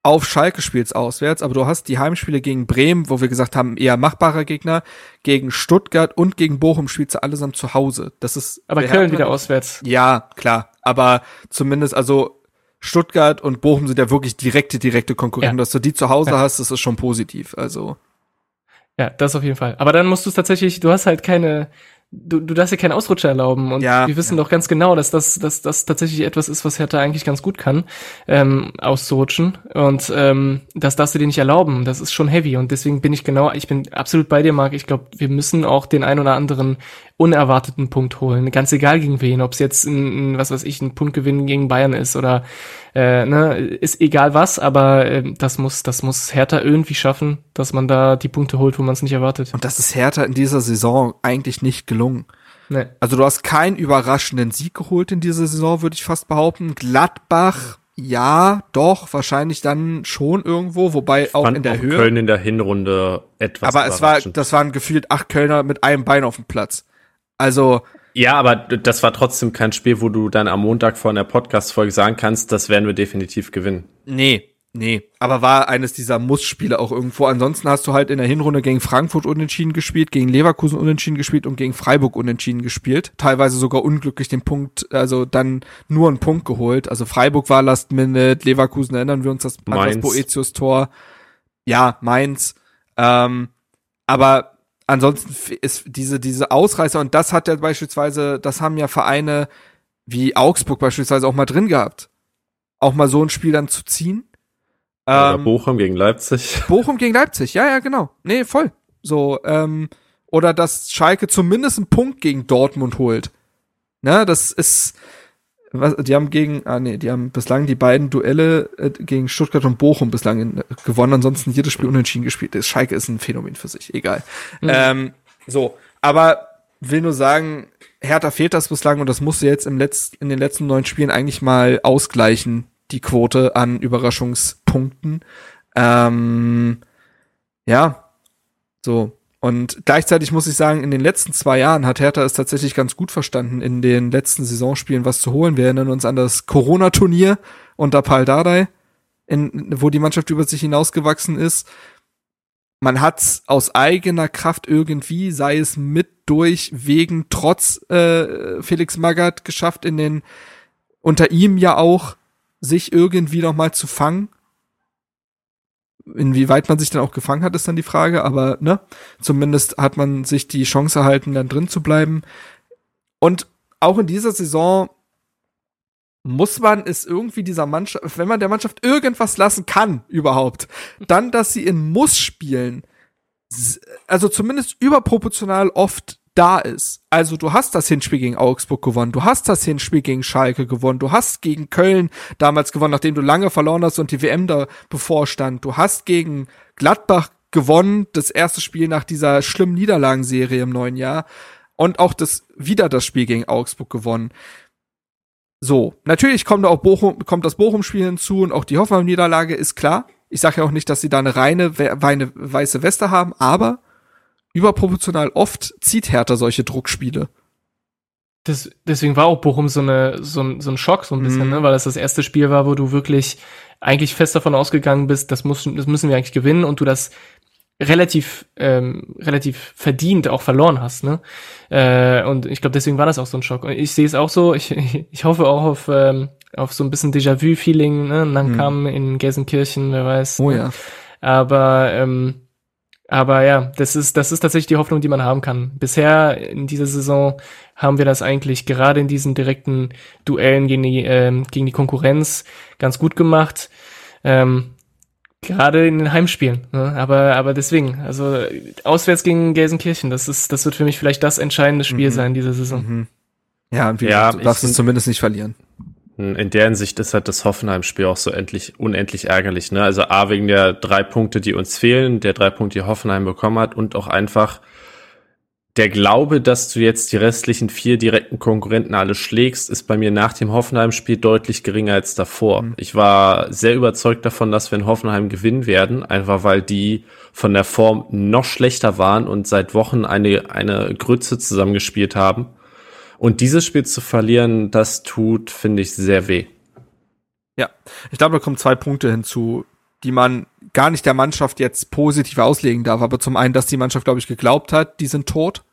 A: auf Schalke spielst auswärts, aber du hast die Heimspiele gegen Bremen, wo wir gesagt haben, eher machbarer Gegner, gegen Stuttgart und gegen Bochum spielst du allesamt zu Hause. Das ist
D: aber Köln wieder auswärts.
A: Ja, klar, aber zumindest also Stuttgart und Bochum sind ja wirklich direkte direkte Konkurrenten, ja. dass du die zu Hause ja. hast, das ist schon positiv, also
D: ja, das auf jeden Fall. Aber dann musst du es tatsächlich, du hast halt keine du, du darfst ja keinen Ausrutscher erlauben. Und ja, wir wissen ja. doch ganz genau, dass das, dass das tatsächlich etwas ist, was Hertha eigentlich ganz gut kann, ähm, auszurutschen. Und ähm, das darfst du dir nicht erlauben. Das ist schon heavy. Und deswegen bin ich genau, ich bin absolut bei dir, Marc. Ich glaube, wir müssen auch den ein oder anderen unerwarteten Punkt holen. Ganz egal gegen wen, ob es jetzt ein, ein, was weiß ich, ein Punktgewinn gegen Bayern ist oder äh, ne, ist egal was, aber äh, das muss, das muss Hertha irgendwie schaffen, dass man da die Punkte holt, wo man es nicht erwartet.
A: Und das ist Hertha in dieser Saison eigentlich nicht gelungen. Nee. Also du hast keinen überraschenden Sieg geholt in dieser Saison, würde ich fast behaupten. Gladbach, ja, doch, wahrscheinlich dann schon irgendwo, wobei auch in der auch Höhe.
C: Köln in der Hinrunde etwas.
A: Aber es war, das waren gefühlt acht Kölner mit einem Bein auf dem Platz. Also.
C: Ja, aber das war trotzdem kein Spiel, wo du dann am Montag vor einer Podcast-Folge sagen kannst, das werden wir definitiv gewinnen.
A: Nee, nee. Aber war eines dieser Muss-Spiele auch irgendwo. Ansonsten hast du halt in der Hinrunde gegen Frankfurt unentschieden gespielt, gegen Leverkusen unentschieden gespielt und gegen Freiburg unentschieden gespielt. Teilweise sogar unglücklich den Punkt, also dann nur einen Punkt geholt. Also Freiburg war Last Minute, Leverkusen erinnern wir uns das, das Boetius-Tor. Ja, Mainz. Ähm, aber ansonsten ist diese, diese Ausreißer, und das hat ja beispielsweise, das haben ja Vereine wie Augsburg beispielsweise auch mal drin gehabt. Auch mal so ein Spiel dann zu ziehen.
C: Oder ähm, Bochum gegen Leipzig.
A: Bochum gegen Leipzig, ja, ja, genau. Nee, voll. So, ähm, oder dass Schalke zumindest einen Punkt gegen Dortmund holt. Ne, das ist, was, die haben gegen, ah nee, die haben bislang die beiden Duelle äh, gegen Stuttgart und Bochum bislang in, äh, gewonnen, ansonsten jedes Spiel unentschieden gespielt. Das Schalke ist ein Phänomen für sich, egal. Mhm. Ähm, so, aber will nur sagen, Hertha fehlt das bislang und das musste jetzt im Letz-, in den letzten neun Spielen eigentlich mal ausgleichen, die Quote an Überraschungspunkten. Ähm, ja, so. Und gleichzeitig muss ich sagen, in den letzten zwei Jahren hat Hertha es tatsächlich ganz gut verstanden, in den letzten Saisonspielen was zu holen. Wir erinnern uns an das Corona-Turnier unter Pal Dardai, in, wo die Mannschaft über sich hinausgewachsen ist. Man hat's aus eigener Kraft irgendwie, sei es mit, durch, wegen, trotz äh, Felix Magath geschafft, in den unter ihm ja auch sich irgendwie noch mal zu fangen. Inwieweit man sich dann auch gefangen hat, ist dann die Frage, aber ne, zumindest hat man sich die Chance erhalten, dann drin zu bleiben. Und auch in dieser Saison muss man es irgendwie dieser Mannschaft, wenn man der Mannschaft irgendwas lassen kann, überhaupt, dann, dass sie in Muss spielen, also zumindest überproportional oft da ist. Also du hast das Hinspiel gegen Augsburg gewonnen, du hast das Hinspiel gegen Schalke gewonnen, du hast gegen Köln damals gewonnen, nachdem du lange verloren hast und die WM da bevorstand. Du hast gegen Gladbach gewonnen, das erste Spiel nach dieser schlimmen Niederlagenserie im neuen Jahr und auch das wieder das Spiel gegen Augsburg gewonnen. So, natürlich kommt da auch Bochum, kommt das Bochum-Spiel hinzu und auch die Hoffenheim-Niederlage ist klar. Ich sage ja auch nicht, dass sie da eine reine eine weiße Weste haben, aber überproportional oft zieht Hertha solche Druckspiele.
D: Das, deswegen war auch Bochum so, eine, so, ein, so ein Schock, so ein bisschen, mhm. ne? weil das das erste Spiel war, wo du wirklich eigentlich fest davon ausgegangen bist, das, muss, das müssen wir eigentlich gewinnen und du das relativ ähm, relativ verdient auch verloren hast, ne? Äh, und ich glaube, deswegen war das auch so ein Schock. Und ich sehe es auch so. Ich, ich hoffe auch auf ähm, auf so ein bisschen Déjà-vu-Feeling. Ne? Langkam mhm. in Gelsenkirchen, wer weiß.
A: Oh
D: ne?
A: ja.
D: Aber ähm, aber ja, das ist, das ist tatsächlich die Hoffnung, die man haben kann. Bisher in dieser Saison haben wir das eigentlich gerade in diesen direkten Duellen gegen die, ähm, gegen die Konkurrenz ganz gut gemacht. Ähm, gerade in den Heimspielen. Ne? Aber, aber deswegen, also auswärts gegen Gelsenkirchen, das ist, das wird für mich vielleicht das entscheidende Spiel mhm. sein dieser Saison. Mhm.
A: Ja, und wie ja, du darfst es zumindest nicht verlieren.
C: In der Hinsicht ist halt das Hoffenheim-Spiel auch so endlich, unendlich ärgerlich. Ne? Also A, wegen der drei Punkte, die uns fehlen, der drei Punkte, die Hoffenheim bekommen hat und auch einfach der Glaube, dass du jetzt die restlichen vier direkten Konkurrenten alle schlägst, ist bei mir nach dem Hoffenheim-Spiel deutlich geringer als davor. Mhm. Ich war sehr überzeugt davon, dass wir in Hoffenheim gewinnen werden, einfach weil die von der Form noch schlechter waren und seit Wochen eine, eine Grütze zusammengespielt haben. Und dieses Spiel zu verlieren, das tut, finde ich, sehr weh.
A: Ja, ich glaube, da kommen zwei Punkte hinzu, die man gar nicht der Mannschaft jetzt positiv auslegen darf. Aber zum einen, dass die Mannschaft, glaube ich, geglaubt hat, die sind tot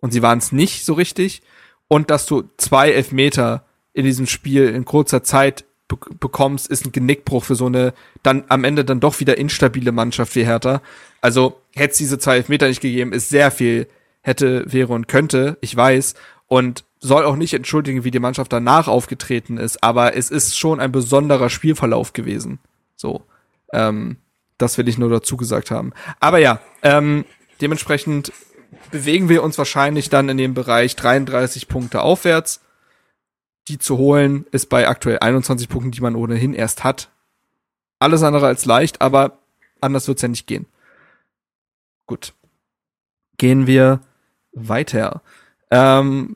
A: und sie waren es nicht so richtig und dass du zwei Elfmeter in diesem Spiel in kurzer Zeit be bekommst, ist ein Genickbruch für so eine dann am Ende dann doch wieder instabile Mannschaft wie Hertha. Also hätte es diese zwei Elfmeter nicht gegeben, ist sehr viel hätte, wäre und könnte, ich weiß und soll auch nicht entschuldigen, wie die Mannschaft danach aufgetreten ist, aber es ist schon ein besonderer Spielverlauf gewesen. So, ähm, das will ich nur dazu gesagt haben. Aber ja, ähm, dementsprechend bewegen wir uns wahrscheinlich dann in dem Bereich 33 Punkte aufwärts. Die zu holen ist bei aktuell 21 Punkten, die man ohnehin erst hat. Alles andere als leicht, aber anders wird's ja nicht gehen. Gut. Gehen wir weiter. Ähm,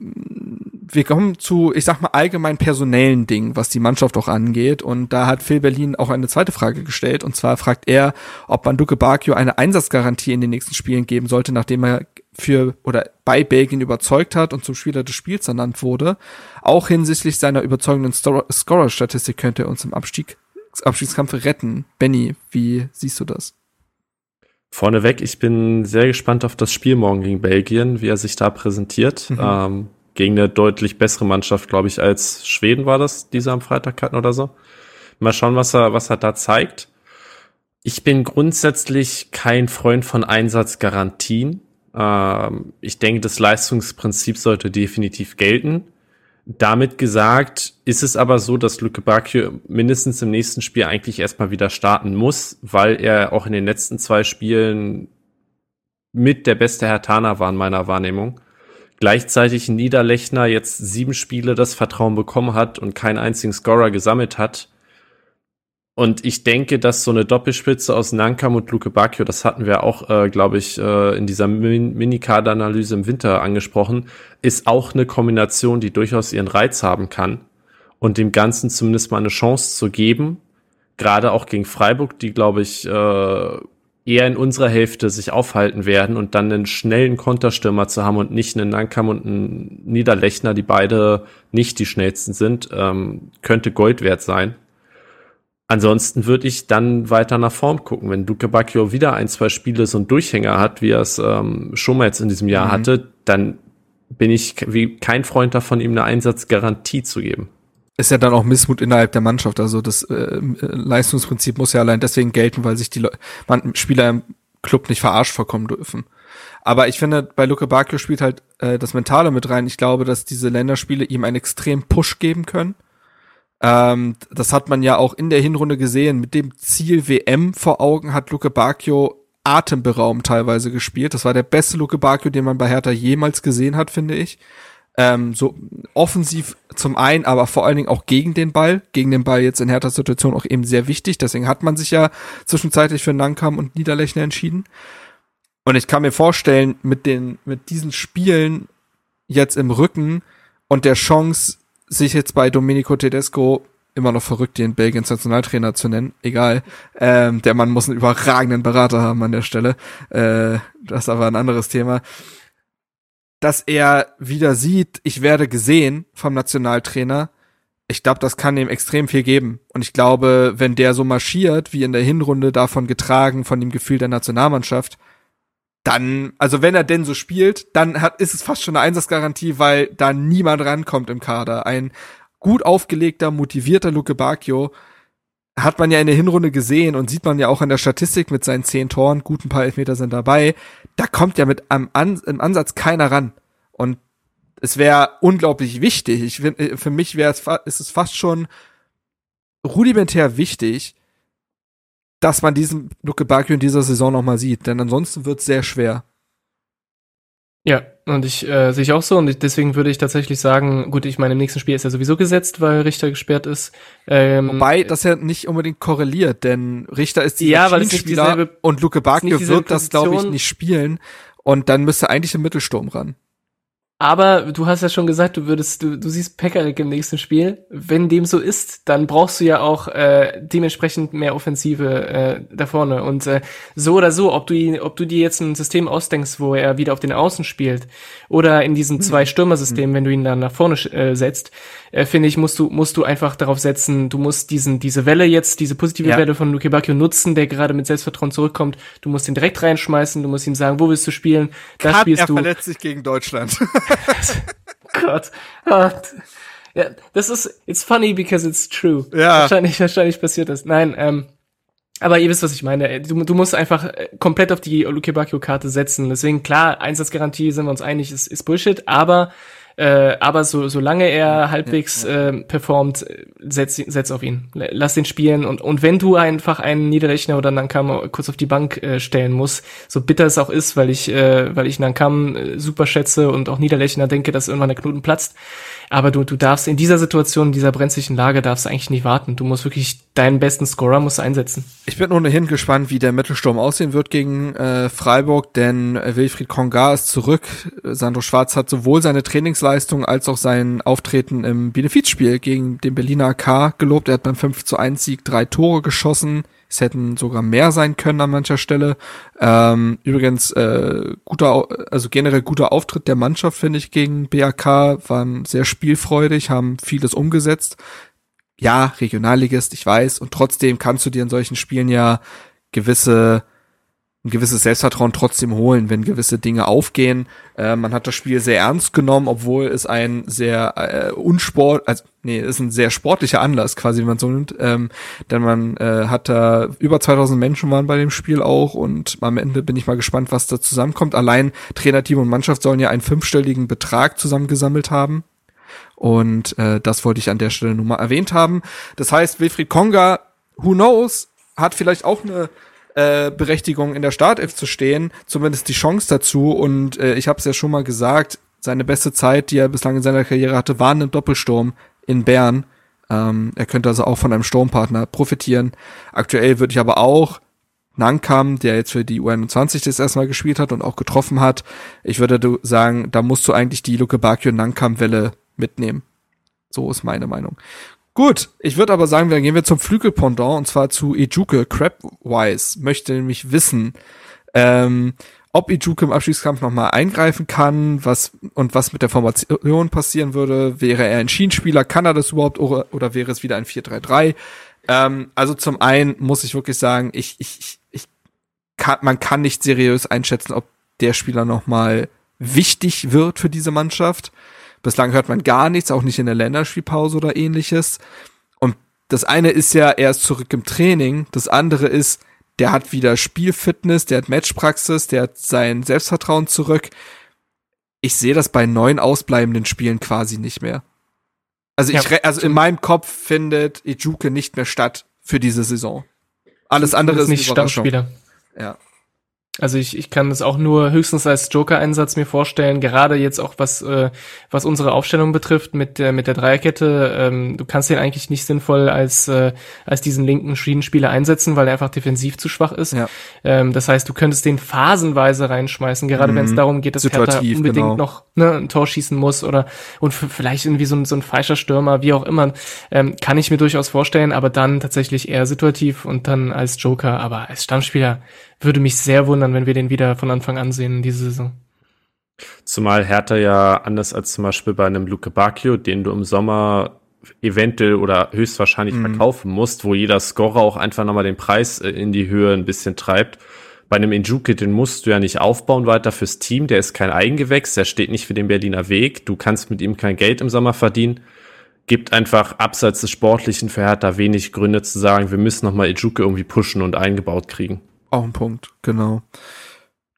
A: wir kommen zu, ich sag mal, allgemein personellen Dingen, was die Mannschaft auch angeht. Und da hat Phil Berlin auch eine zweite Frage gestellt. Und zwar fragt er, ob man Duke Bakio eine Einsatzgarantie in den nächsten Spielen geben sollte, nachdem er für oder bei Belgien überzeugt hat und zum Spieler des Spiels ernannt wurde. Auch hinsichtlich seiner überzeugenden Scorer-Statistik könnte er uns im Abstieg, Abstiegskampf retten. Benny, wie siehst du das?
C: Vorneweg, ich bin sehr gespannt auf das Spiel morgen gegen Belgien, wie er sich da präsentiert. Mhm. Ähm, gegen eine deutlich bessere Mannschaft, glaube ich, als Schweden war das, die sie am Freitag hatten oder so. Mal schauen, was er, was er da zeigt. Ich bin grundsätzlich kein Freund von Einsatzgarantien. Ähm, ich denke, das Leistungsprinzip sollte definitiv gelten. Damit gesagt, ist es aber so, dass Luke Bakio mindestens im nächsten Spiel eigentlich erstmal wieder starten muss, weil er auch in den letzten zwei Spielen mit der beste Herr Tana war in meiner Wahrnehmung. Gleichzeitig Niederlechner jetzt sieben Spiele das Vertrauen bekommen hat und keinen einzigen Scorer gesammelt hat. Und ich denke, dass so eine Doppelspitze aus Nankam und Luke Bacchio, das hatten wir auch, äh, glaube ich, äh, in dieser Min Mini-Kader-Analyse im Winter angesprochen, ist auch eine Kombination, die durchaus ihren Reiz haben kann. Und dem Ganzen zumindest mal eine Chance zu geben. Gerade auch gegen Freiburg, die, glaube ich, äh, eher in unserer Hälfte sich aufhalten werden und dann einen schnellen Konterstürmer zu haben und nicht einen Nankam und einen Niederlechner, die beide nicht die schnellsten sind, ähm, könnte Gold wert sein. Ansonsten würde ich dann weiter nach Form gucken. Wenn Duke Bacchio wieder ein, zwei Spiele so einen Durchhänger hat, wie er es ähm, schon mal jetzt in diesem Jahr mhm. hatte, dann bin ich wie kein Freund davon, ihm eine Einsatzgarantie zu geben.
A: Ist ja dann auch Missmut innerhalb der Mannschaft. Also das äh, Leistungsprinzip muss ja allein deswegen gelten, weil sich die Le man, Spieler im Club nicht verarscht vorkommen dürfen. Aber ich finde, bei Luke Bacchio spielt halt äh, das Mentale mit rein. Ich glaube, dass diese Länderspiele ihm einen extrem Push geben können ähm, das hat man ja auch in der Hinrunde gesehen. Mit dem Ziel WM vor Augen hat Luke Bacchio atemberaubend teilweise gespielt. Das war der beste Luke Bacchio, den man bei Hertha jemals gesehen hat, finde ich. Ähm, so offensiv zum einen, aber vor allen Dingen auch gegen den Ball. Gegen den Ball jetzt in Herthas Situation auch eben sehr wichtig. Deswegen hat man sich ja zwischenzeitlich für Nankam und Niederlechner entschieden. Und ich kann mir vorstellen, mit den, mit diesen Spielen jetzt im Rücken und der Chance, sich jetzt bei Domenico Tedesco immer noch verrückt, den Belgiens Nationaltrainer zu nennen, egal. Ähm, der Mann muss einen überragenden Berater haben an der Stelle. Äh, das ist aber ein anderes Thema. Dass er wieder sieht, ich werde gesehen vom Nationaltrainer. Ich glaube, das kann ihm extrem viel geben. Und ich glaube, wenn der so marschiert, wie in der Hinrunde davon getragen, von dem Gefühl der Nationalmannschaft, dann, also wenn er denn so spielt, dann hat, ist es fast schon eine Einsatzgarantie, weil da niemand rankommt im Kader. Ein gut aufgelegter, motivierter Luke Bacchio hat man ja in der Hinrunde gesehen und sieht man ja auch in der Statistik mit seinen zehn Toren, guten paar Elfmeter sind dabei. Da kommt ja mit am An im Ansatz keiner ran. Und es wäre unglaublich wichtig. Ich find, für mich wäre es, ist es fast schon rudimentär wichtig, dass man diesen Luke Bakio in dieser Saison noch mal sieht, denn ansonsten wird es sehr schwer.
D: Ja, und ich äh, sehe ich auch so und deswegen würde ich tatsächlich sagen, gut, ich meine, im nächsten Spiel ist er sowieso gesetzt, weil Richter gesperrt ist.
A: Ähm, Wobei das ja nicht unbedingt korreliert, denn Richter ist
D: dieser ja, weil es nicht
A: dieselbe, und Luke Bakio wird das, glaube ich, nicht spielen. Und dann müsste eigentlich ein Mittelsturm ran.
D: Aber du hast ja schon gesagt, du würdest, du, du siehst Pekarik im nächsten Spiel. Wenn dem so ist, dann brauchst du ja auch äh, dementsprechend mehr Offensive äh, da vorne. Und äh, so oder so, ob du ihn, ob du dir jetzt ein System ausdenkst, wo er wieder auf den Außen spielt, oder in diesem zwei Stürmer-System, wenn du ihn dann nach vorne äh, setzt, äh, finde ich, musst du, musst du einfach darauf setzen, du musst diesen, diese Welle jetzt, diese positive
A: Ja.
D: Welle von Luke Bacchio nutzen, der gerade mit Selbstvertrauen zurückkommt. Du musst ihn direkt reinschmeißen, du musst ihm sagen, wo willst du spielen? Da
A: Cut,
D: spielst
A: er
D: du.
A: verletzt sich gegen Deutschland.
D: Gott. Ah, Ja, das ist, it's funny because it's true.
A: Ja.
D: Wahrscheinlich, wahrscheinlich passiert das. Nein, ähm, aber ihr wisst, was ich meine. Du, du musst einfach äh, komplett auf die Luke Bacchio-Karte setzen. Deswegen, klar, Einsatzgarantie sind wir uns einig, ist, ist Bullshit, aber äh, aber so, solange er halbwegs Äh, performt, setz, setz auf ihn. Lass den spielen. Und, und wenn du einfach einen Niederlechner oder Nankam kurz auf die Bank äh, stellen musst, so bitter es auch ist, weil ich, äh, weil ich Nankam äh, super schätze und auch Niederlechner denke, dass irgendwann der Knoten platzt. Aber du, du darfst in dieser Situation, in dieser brenzlichen Lage, darfst du eigentlich nicht warten. Du musst wirklich deinen besten Scorer musst einsetzen.
A: Ich bin ohnehin gespannt, wie der Mittelsturm aussehen wird gegen äh, Freiburg, denn äh, Wilfried Konga ist zurück. Sandro Schwarz hat sowohl seine Trainingsleistung als auch sein Auftreten im Benefizspiel gegen den Berliner AK gelobt. Er hat beim 5 zu 1 Sieg drei Tore geschossen. Es hätten sogar mehr sein können an mancher Stelle. Ähm, übrigens, äh, guter, also generell guter Auftritt der Mannschaft, finde ich, gegen BAK, waren sehr spielfreudig, haben vieles umgesetzt. Ja, Regionalligist, ich weiß, und trotzdem kannst du dir in solchen Spielen ja gewisse, ein gewisses Selbstvertrauen trotzdem holen, wenn gewisse Dinge aufgehen. Äh, man hat das Spiel sehr ernst genommen, obwohl es ein sehr äh, unsport, also nee, ist ein sehr sportlicher Anlass, quasi, wenn man so nimmt. Ähm, denn man äh, hat da über 2000 Menschen waren bei dem Spiel auch und am Ende bin ich mal gespannt, was da zusammenkommt. Allein Trainerteam und Mannschaft sollen ja einen fünfstelligen Betrag zusammengesammelt haben. Und äh, das wollte ich an der Stelle nur mal erwähnt haben. Das heißt, Wilfried Konga, who knows, hat vielleicht auch eine äh, Berechtigung in der Startelf zu stehen, zumindest die Chance dazu. Und äh, ich habe es ja schon mal gesagt, seine beste Zeit, die er bislang in seiner Karriere hatte, war ein Doppelsturm in Bern. Ähm, er könnte also auch von einem Sturmpartner profitieren. Aktuell würde ich aber auch Nankam, der jetzt für die U21 das erstmal gespielt hat und auch getroffen hat, ich würde sagen, da musst du eigentlich die Luke Bakio Nankam Welle mitnehmen. So ist meine Meinung. Gut, ich würde aber sagen, dann gehen wir zum Flügelpendant und zwar zu Ejuke Crabwise. Möchte nämlich wissen, ähm, ob Ejuke im Abstiegskampf nochmal eingreifen kann, was und was mit der Formation passieren würde. Wäre er ein Schienenspieler, kann er das überhaupt oder, oder wäre es wieder ein 4-3-3? Ähm, also zum einen muss ich wirklich sagen, ich, ich, ich, ich kann, man kann nicht seriös einschätzen, ob der Spieler nochmal wichtig wird für diese Mannschaft. Bislang hört man gar nichts, auch nicht in der Länderspielpause oder ähnliches. Und das eine ist ja, er ist zurück im Training. Das andere ist, der hat wieder Spielfitness, der hat Matchpraxis, der hat sein Selbstvertrauen zurück. Ich sehe das bei neun ausbleibenden Spielen quasi nicht mehr. Also ich,
D: Ja,
A: also in meinem Kopf findet Ijuke nicht mehr statt für diese Saison. Alles andere ist
D: nicht
A: eine Überraschung.
D: Stammspieler.
A: Ja.
D: Also ich, ich kann das auch nur höchstens als Joker-Einsatz mir vorstellen, gerade jetzt auch was, äh, was unsere Aufstellung betrifft mit der, mit der Dreierkette. Ähm, du kannst den eigentlich nicht sinnvoll als, äh, als diesen linken Schienenspieler einsetzen, weil er einfach defensiv zu schwach ist.
A: Ja.
D: Ähm, das heißt, du könntest den phasenweise reinschmeißen, gerade wenn es
A: Mhm.
D: darum geht, dass Hertha
A: Situativ,
D: unbedingt
A: genau.
D: noch ne, ein Tor schießen muss oder und vielleicht irgendwie so ein, so ein falscher Stürmer, wie auch immer, ähm, kann ich mir durchaus vorstellen, aber dann tatsächlich eher situativ und dann als Joker, aber als Stammspieler würde mich sehr wundern, wenn wir den wieder von Anfang an sehen in dieser Saison.
C: Zumal Hertha ja anders als zum Beispiel bei einem Luke Bacchio, den du im Sommer eventuell oder höchstwahrscheinlich
A: Mhm.
C: verkaufen musst, wo jeder Scorer auch einfach nochmal den Preis äh, in die Höhe ein bisschen treibt. Bei einem Injuke, den musst du ja nicht aufbauen weiter fürs Team, der ist kein Eigengewächs, der steht nicht für den Berliner Weg, du kannst mit ihm kein Geld im Sommer verdienen. Gibt einfach abseits des Sportlichen für Hertha wenig Gründe zu sagen, wir müssen nochmal Ijuke irgendwie pushen und eingebaut kriegen.
A: Auch ein Punkt, genau.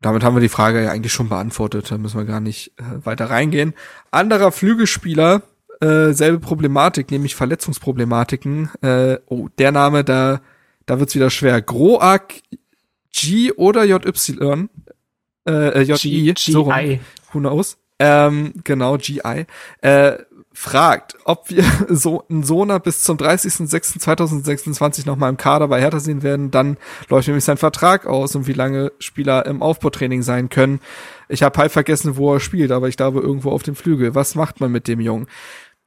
A: Damit haben wir die Frage ja eigentlich schon beantwortet. Da müssen wir gar nicht äh, weiter reingehen. Anderer Flügelspieler, äh, selbe Problematik, nämlich Verletzungsproblematiken. Äh, oh, der Name, da, da wird's wieder schwer. Groak G oder JY? Äh, äh, JI,
D: G-
A: so rum. Who knows? ähm, genau, GI, äh, fragt, ob wir so einen Sona bis zum 30.06.2026 nochmal im Kader bei Hertha sehen werden. Dann läuft nämlich sein Vertrag aus und wie lange Spieler im Aufbautraining sein können. Ich habe halt vergessen, wo er spielt, aber ich glaube irgendwo auf dem Flügel. Was macht man mit dem Jungen?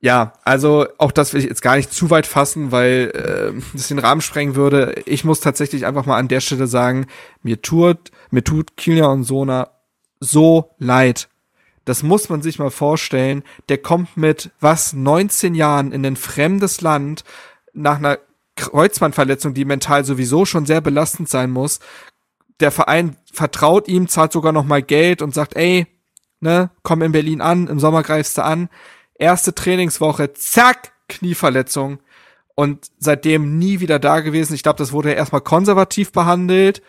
A: Ja, also auch das will ich jetzt gar nicht zu weit fassen, weil äh, das den Rahmen sprengen würde. Ich muss tatsächlich einfach mal an der Stelle sagen, mir tut, mir tut Kilian und Sona so leid. Das muss man sich mal vorstellen. Der kommt mit was 19 Jahren in ein fremdes Land nach einer Kreuzbandverletzung, die mental sowieso schon sehr belastend sein muss. Der Verein vertraut ihm, zahlt sogar noch mal Geld und sagt, ey, ne, komm in Berlin an, im Sommer greifst du an erste Trainingswoche, zack, Knieverletzung und seitdem nie wieder da gewesen. Ich glaube, das wurde ja erstmal konservativ behandelt.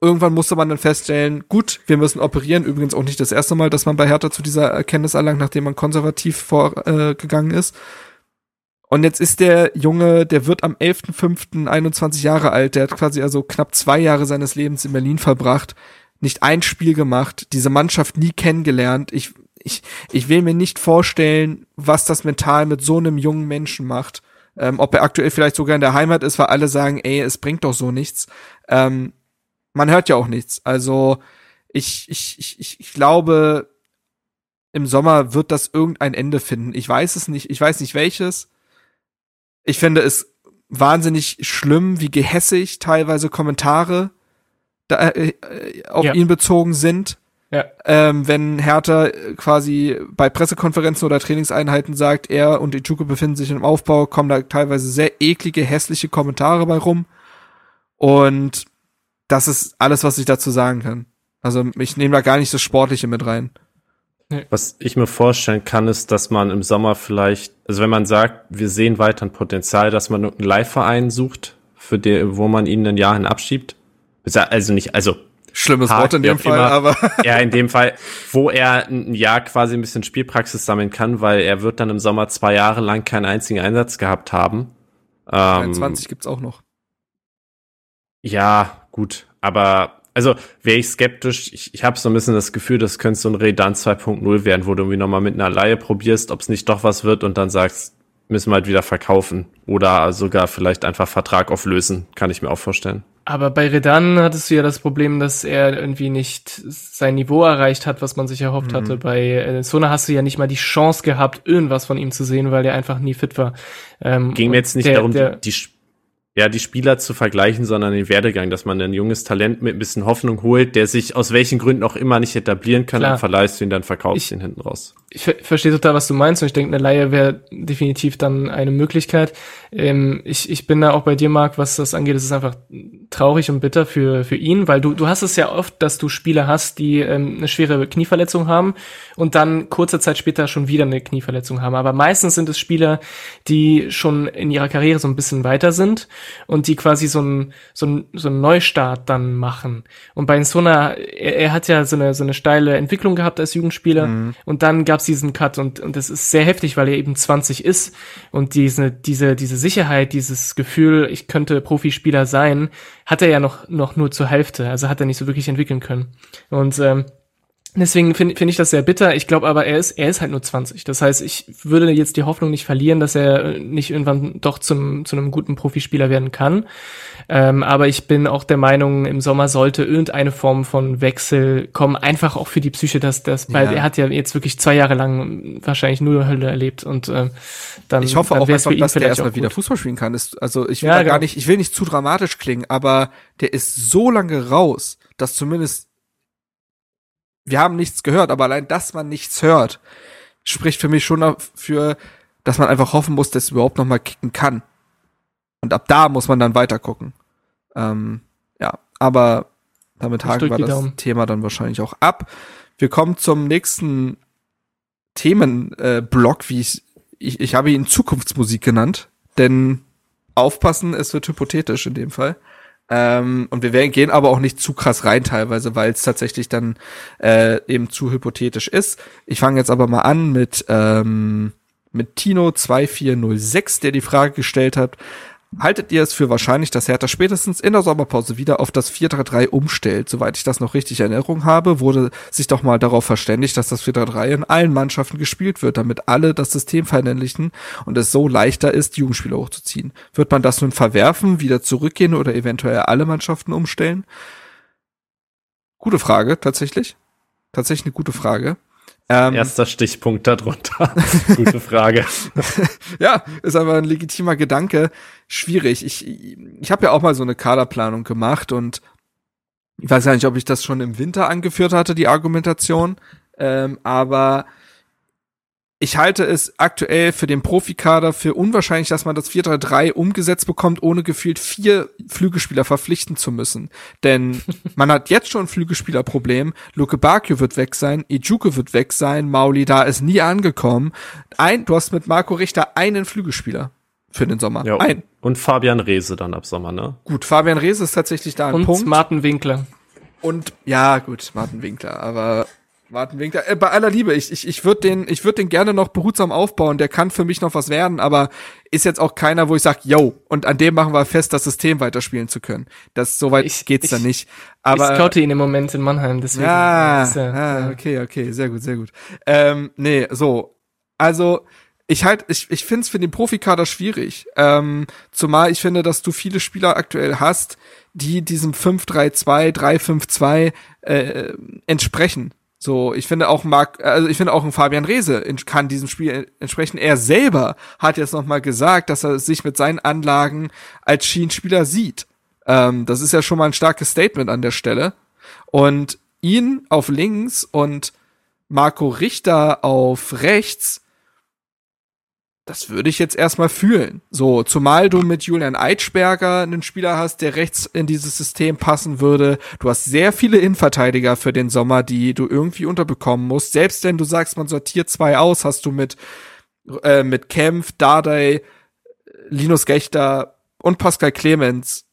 A: Irgendwann musste man dann feststellen, gut, wir müssen operieren. Übrigens auch nicht das erste Mal, dass man bei Hertha zu dieser Erkenntnis erlangt, nachdem man konservativ vorgegangen äh, ist. Und jetzt ist der Junge, der wird am 11.05. 21 Jahre alt, der hat quasi also knapp zwei Jahre seines Lebens in Berlin verbracht, nicht ein Spiel gemacht, diese Mannschaft nie kennengelernt. Ich ich, ich will mir nicht vorstellen, was das mental mit so einem jungen Menschen macht. Ähm, ob er aktuell vielleicht sogar in der Heimat ist, weil alle sagen, ey, es bringt doch so nichts. Ähm, man hört ja auch nichts. Also ich, ich, ich, ich glaube, im Sommer wird das irgendein Ende finden. Ich weiß es nicht, ich weiß nicht welches. Ich finde es wahnsinnig schlimm, wie gehässig teilweise Kommentare da, äh, äh auf ja. ihn bezogen sind. Ja. Ähm, wenn Hertha quasi bei Pressekonferenzen oder Trainingseinheiten sagt, er und Ichuke befinden sich im Aufbau, kommen da teilweise sehr eklige, hässliche Kommentare bei rum. Und das ist alles, was ich dazu sagen kann. Also ich nehme da gar nicht das Sportliche mit rein.
C: Was ich mir vorstellen kann, ist, dass man im Sommer vielleicht, also wenn man sagt, wir sehen weiter ein Potenzial, dass man einen Live-Verein sucht, für den, wo man ihn ein Jahr hin abschiebt. Also nicht, also
A: Schlimmes Wort in dem Fall, immer. aber.
C: Ja, in dem Fall, wo er ein Jahr quasi ein bisschen Spielpraxis sammeln kann, weil er wird dann im Sommer zwei Jahre lang keinen einzigen Einsatz gehabt haben.
A: Ähm, 20 gibt's auch noch.
C: Ja, gut, aber also wäre ich skeptisch. Ich, ich habe so ein bisschen das Gefühl, das könnte so ein Redan 2.0 werden, wo du irgendwie nochmal mit einer Laie probierst, ob es nicht doch was wird und dann sagst, müssen wir halt wieder verkaufen oder sogar vielleicht einfach Vertrag auflösen, kann ich mir auch vorstellen.
D: Aber bei Redan hattest du ja das Problem, dass er irgendwie nicht sein Niveau erreicht hat, was man sich erhofft mhm. hatte. Bei äh, Sona hast du ja nicht mal die Chance gehabt, irgendwas von ihm zu sehen, weil er einfach nie fit war.
C: Ähm, Ging mir jetzt nicht der, darum, der, die, ja, die Spieler zu vergleichen, sondern den Werdegang, dass man ein junges Talent mit ein bisschen Hoffnung holt, der sich aus welchen Gründen auch immer nicht etablieren kann Klar. und verleihst ihn, dann verkaufst ihn hinten raus.
D: Ich ver verstehe total, was du meinst und ich denke, eine Laie wäre definitiv dann eine Möglichkeit. Ähm, ich, ich bin da auch bei dir, Marc, was das angeht, es ist einfach traurig und bitter für, für ihn, weil du, du hast es ja oft, dass du Spieler hast, die ähm, eine schwere Knieverletzung haben und dann kurze Zeit später schon wieder eine Knieverletzung haben. Aber meistens sind es Spieler, die schon in ihrer Karriere so ein bisschen weiter sind und die quasi so ein so ein so ein Neustart dann machen. Und bei Insona, er, er hat ja so eine so eine steile Entwicklung gehabt als Jugendspieler mhm. und dann gab's diesen Cut und und das ist sehr heftig, weil er eben 20 ist und diese diese diese Sicherheit, dieses Gefühl, ich könnte Profispieler sein, hat er ja noch noch nur zur Hälfte, also hat er nicht so wirklich entwickeln können. Und ähm, Deswegen finde find ich das sehr bitter. Ich glaube aber, er ist, er ist halt nur 20. Das heißt, ich würde jetzt die Hoffnung nicht verlieren, dass er nicht irgendwann doch zum, zu einem guten Profispieler werden kann. Ähm, aber ich bin auch der Meinung, im Sommer sollte irgendeine Form von Wechsel kommen, einfach auch für die Psyche, dass das, weil ja. er hat ja jetzt wirklich zwei Jahre lang wahrscheinlich nur Hölle erlebt und ähm, dann.
A: Ich hoffe dann auch einfach, dass der erstmal wieder Fußball spielen kann. Ist, also ich will ja, gar genau. nicht, ich will nicht zu dramatisch klingen, aber der ist so lange raus, dass zumindest wir haben nichts gehört, aber allein, dass man nichts hört, spricht für mich schon dafür, dass man einfach hoffen muss, dass es überhaupt noch mal kicken kann. Und ab da muss man dann weiter gucken. Ähm, ja, aber damit haken wir das Daumen. Thema dann wahrscheinlich auch ab. Wir kommen zum nächsten Themenblock, äh, wie ich, ich, ich habe ihn Zukunftsmusik genannt, denn aufpassen, es wird hypothetisch in dem Fall. Ähm, und wir werden, gehen aber auch nicht zu krass rein teilweise, weil es tatsächlich dann äh, eben zu hypothetisch ist. Ich fange jetzt aber mal an mit, ähm, mit Tino2406, der die Frage gestellt hat, Haltet ihr es für wahrscheinlich, dass Hertha spätestens in der Sommerpause wieder auf das 4-3-3 umstellt? Soweit ich das noch richtig in Erinnerung habe, wurde sich doch mal darauf verständigt, dass das 4-3-3 in allen Mannschaften gespielt wird, damit alle das System verinnerlichen und es so leichter ist, Jugendspieler hochzuziehen. Wird man das nun verwerfen, wieder zurückgehen oder eventuell alle Mannschaften umstellen? Gute Frage, tatsächlich. Tatsächlich eine gute Frage.
C: Ähm, Erster Stichpunkt darunter. Gute Frage.
A: ja, ist aber ein legitimer Gedanke. Schwierig. Ich, ich habe ja auch mal so eine Kaderplanung gemacht und ich weiß ja nicht, ob ich das schon im Winter angeführt hatte, die Argumentation. Ähm, aber ich halte es aktuell für den Profikader für unwahrscheinlich, dass man das 4-3-3 umgesetzt bekommt, ohne gefühlt vier Flügelspieler verpflichten zu müssen. Denn man hat jetzt schon ein Flügelspielerproblem. Luke Bakio wird weg sein, Ijuke wird weg sein, Mauli da ist nie angekommen. Ein, du hast mit Marco Richter einen Flügelspieler für den Sommer.
C: Ja, ein. Und Fabian Rehse dann ab Sommer, ne?
A: Gut, Fabian Rehse ist tatsächlich da ein
D: und
A: Punkt.
D: Und Martin Winkler.
A: Und ja, gut, Martin Winkler, aber Martin Winkler, äh, bei aller Liebe, ich, ich, ich würde den, ich würde den gerne noch behutsam aufbauen, der kann für mich noch was werden, aber ist jetzt auch keiner, wo ich sage, yo, und an dem machen wir fest, das System weiterspielen zu können. Das soweit ich, geht's ich, dann nicht. Aber
D: ich scoute ihn im Moment in Mannheim, deswegen.
A: Ja, ist, äh, ah, okay, okay, sehr gut, sehr gut. Ähm, nee, so, also ich halt, ich, ich finde es für den Profikader schwierig. Ähm, zumal ich finde, dass du viele Spieler aktuell hast, die diesem 5-3-2, 3-5-2 äh, entsprechen. So, ich finde auch Mark, also ich finde auch ein Fabian Rehse kann diesem Spiel entsprechen. Er selber hat jetzt noch mal gesagt, dass er sich mit seinen Anlagen als Schienenspieler sieht. Ähm, das ist ja schon mal ein starkes Statement an der Stelle. Und ihn auf links und Marco Richter auf rechts das würde ich jetzt erstmal fühlen. So, zumal du mit Julian Eitschberger einen Spieler hast, der rechts in dieses System passen würde. Du hast sehr viele Innenverteidiger für den Sommer, die du irgendwie unterbekommen musst. Selbst wenn du sagst, man sortiert zwei aus, hast du mit, äh, mit Kempf, Dardai, Linus Gechter und Pascal Clemens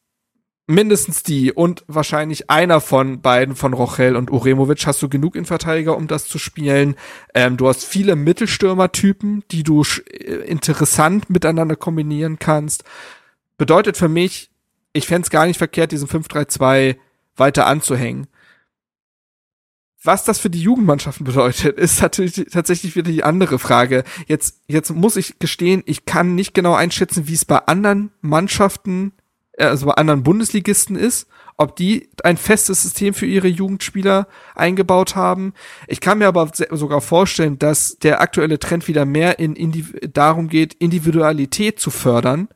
A: mindestens die und wahrscheinlich einer von beiden von Rochel und Uremovic hast du genug in Verteidiger, um das zu spielen. Ähm, du hast viele Mittelstürmertypen, die du äh, interessant miteinander kombinieren kannst. Bedeutet für mich, ich fände gar nicht verkehrt, diesen 5-3-2 weiter anzuhängen. Was das für die Jugendmannschaften bedeutet, ist natürlich tatsächlich wieder die andere Frage. Jetzt, jetzt muss ich gestehen, ich kann nicht genau einschätzen, wie es bei anderen Mannschaften also bei anderen Bundesligisten ist, ob die ein festes System für ihre Jugendspieler eingebaut haben. Ich kann mir aber sogar vorstellen, dass der aktuelle Trend wieder mehr in Indiv darum geht, Individualität zu fördern.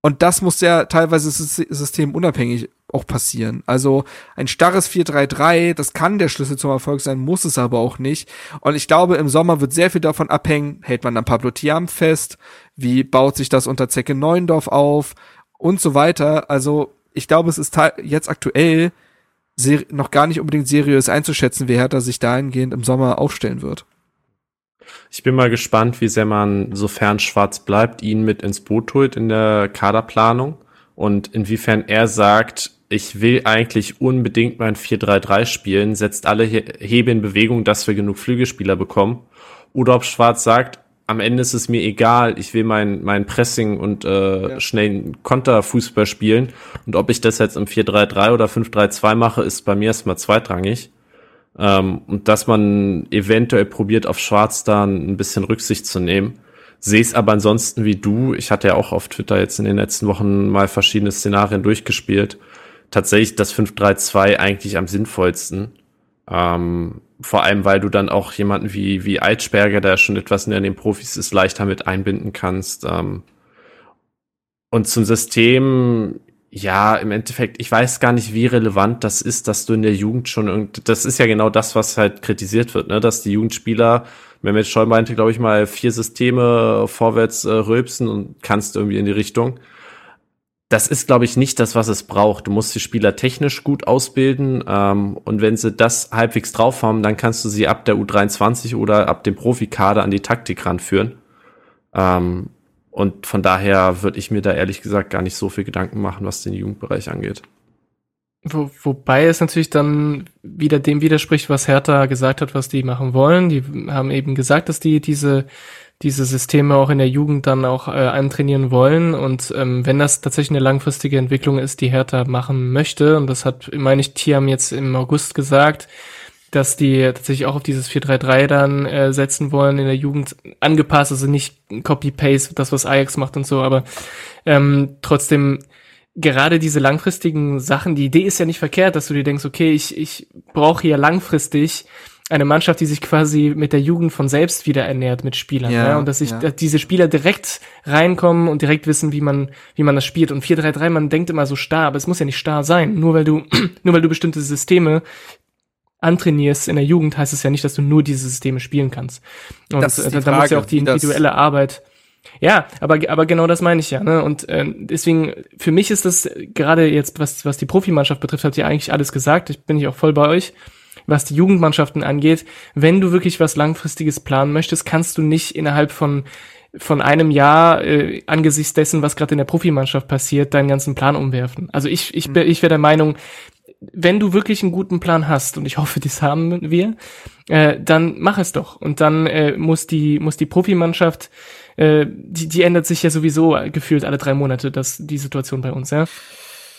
A: Und das muss ja teilweise systemunabhängig auch passieren. Also ein starres 4-3-3, das kann der Schlüssel zum Erfolg sein, muss es aber auch nicht. Und ich glaube, im Sommer wird sehr viel davon abhängen, hält man dann Pablo Tiam fest, wie baut sich das unter Zecke Neuendorf auf, und so weiter. Also ich glaube, es ist jetzt aktuell noch gar nicht unbedingt seriös einzuschätzen, wie Hertha sich dahingehend im Sommer aufstellen wird.
C: Ich bin mal gespannt, wie sehr man, sofern schwarz bleibt, ihn mit ins Boot holt in der Kaderplanung und inwiefern er sagt, ich will eigentlich unbedingt mein 4-3-3 spielen, setzt alle Hebe in Bewegung, dass wir genug Flügelspieler bekommen. Oder ob Schwarz sagt, am Ende ist es mir egal, ich will mein, mein Pressing und äh, ja. schnellen Konterfußball spielen. Und ob ich das jetzt im 4-3-3 oder 5-3-2 mache, ist bei mir erstmal zweitrangig. Ähm, und dass man eventuell probiert, auf Schwarz da ein bisschen Rücksicht zu nehmen. Sehe es aber ansonsten wie du. Ich hatte ja auch auf Twitter jetzt in den letzten Wochen mal verschiedene Szenarien durchgespielt. Tatsächlich das 5-3-2 eigentlich am sinnvollsten. Ähm, vor allem, weil du dann auch jemanden wie, wie Altsperger, der schon etwas näher an den Profis ist, leichter mit einbinden kannst. Ähm. Und zum System, ja, im Endeffekt, ich weiß gar nicht, wie relevant das ist, dass du in der Jugend schon irgend, das ist ja genau das, was halt kritisiert wird, ne, dass die Jugendspieler, Mehmet Scholl meinte, glaube ich mal, vier Systeme vorwärts äh, rülpsen und kannst irgendwie in die Richtung das ist, glaube ich, nicht das, was es braucht. Du musst die Spieler technisch gut ausbilden ähm, und wenn sie das halbwegs drauf haben, dann kannst du sie ab der U23 oder ab dem Profikader an die Taktik ranführen. Ähm, und von daher würde ich mir da ehrlich gesagt gar nicht so viel Gedanken machen, was den Jugendbereich angeht.
D: Wo, wobei es natürlich dann wieder dem widerspricht, was Hertha gesagt hat, was die machen wollen. Die haben eben gesagt, dass die diese diese Systeme auch in der Jugend dann auch äh, antrainieren wollen. Und ähm, wenn das tatsächlich eine langfristige Entwicklung ist, die Hertha machen möchte, und das hat, meine ich, Tiam jetzt im August gesagt, dass die tatsächlich auch auf dieses 4-3-3 dann äh, setzen wollen in der Jugend, angepasst, also nicht Copy-Paste, das, was Ajax macht und so, aber ähm, trotzdem gerade diese langfristigen Sachen, die Idee ist ja nicht verkehrt, dass du dir denkst, okay, ich, ich brauche hier langfristig eine Mannschaft, die sich quasi mit der Jugend von selbst wieder ernährt mit Spielern, ja, ja? und dass sich ja. dass diese Spieler direkt reinkommen und direkt wissen, wie man wie man das spielt und 4-3-3, man denkt immer so starr, aber es muss ja nicht starr sein, nur weil du nur weil du bestimmte Systeme antrainierst in der Jugend, heißt es ja nicht, dass du nur diese Systeme spielen kannst. Und das äh, da muss ja auch die individuelle Arbeit ja, aber, aber genau das meine ich ja. Ne? Und äh, deswegen, für mich ist das gerade jetzt, was, was die Profimannschaft betrifft, habt ihr eigentlich alles gesagt. Ich bin ich auch voll bei euch. Was die Jugendmannschaften angeht, wenn du wirklich was Langfristiges planen möchtest, kannst du nicht innerhalb von von einem Jahr äh, angesichts dessen, was gerade in der Profimannschaft passiert, deinen ganzen Plan umwerfen. Also ich, ich, mhm. ich wäre der Meinung, wenn du wirklich einen guten Plan hast, und ich hoffe, das haben wir, äh, dann mach es doch. Und dann äh, muss die, muss die Profimannschaft äh, die, die ändert sich ja sowieso gefühlt alle drei Monate, das, die Situation bei uns, ja.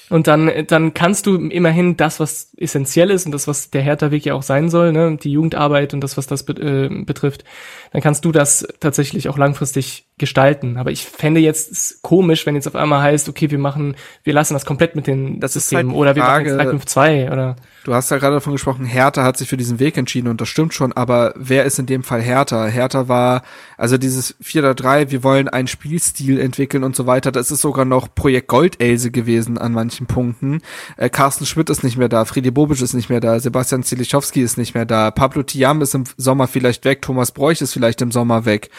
D: Und dann, dann kannst du immerhin das, was essentiell ist und das, was der Hertha-Weg ja auch sein soll, ne, die Jugendarbeit und das, was das äh, betrifft, dann kannst du das tatsächlich auch langfristig gestalten. Aber ich fände jetzt komisch, wenn jetzt auf einmal heißt, okay, wir machen, wir lassen das komplett mit den das Systemen halt oder wir machen jetzt 352 oder.
A: Du hast ja gerade davon gesprochen, Hertha hat sich für diesen Weg entschieden und das stimmt schon, aber wer ist in dem Fall Hertha? Hertha war, also dieses 4-3, wir wollen einen Spielstil entwickeln und so weiter, das ist sogar noch Projekt Goldelse gewesen an manchen Punkten. Äh, Carsten Schmidt ist nicht mehr da, Friedi Bobic ist nicht mehr da, Sebastian Zilichowski ist nicht mehr da, Pablo Tiam ist im Sommer vielleicht weg, Thomas Bräuch ist vielleicht im Sommer weg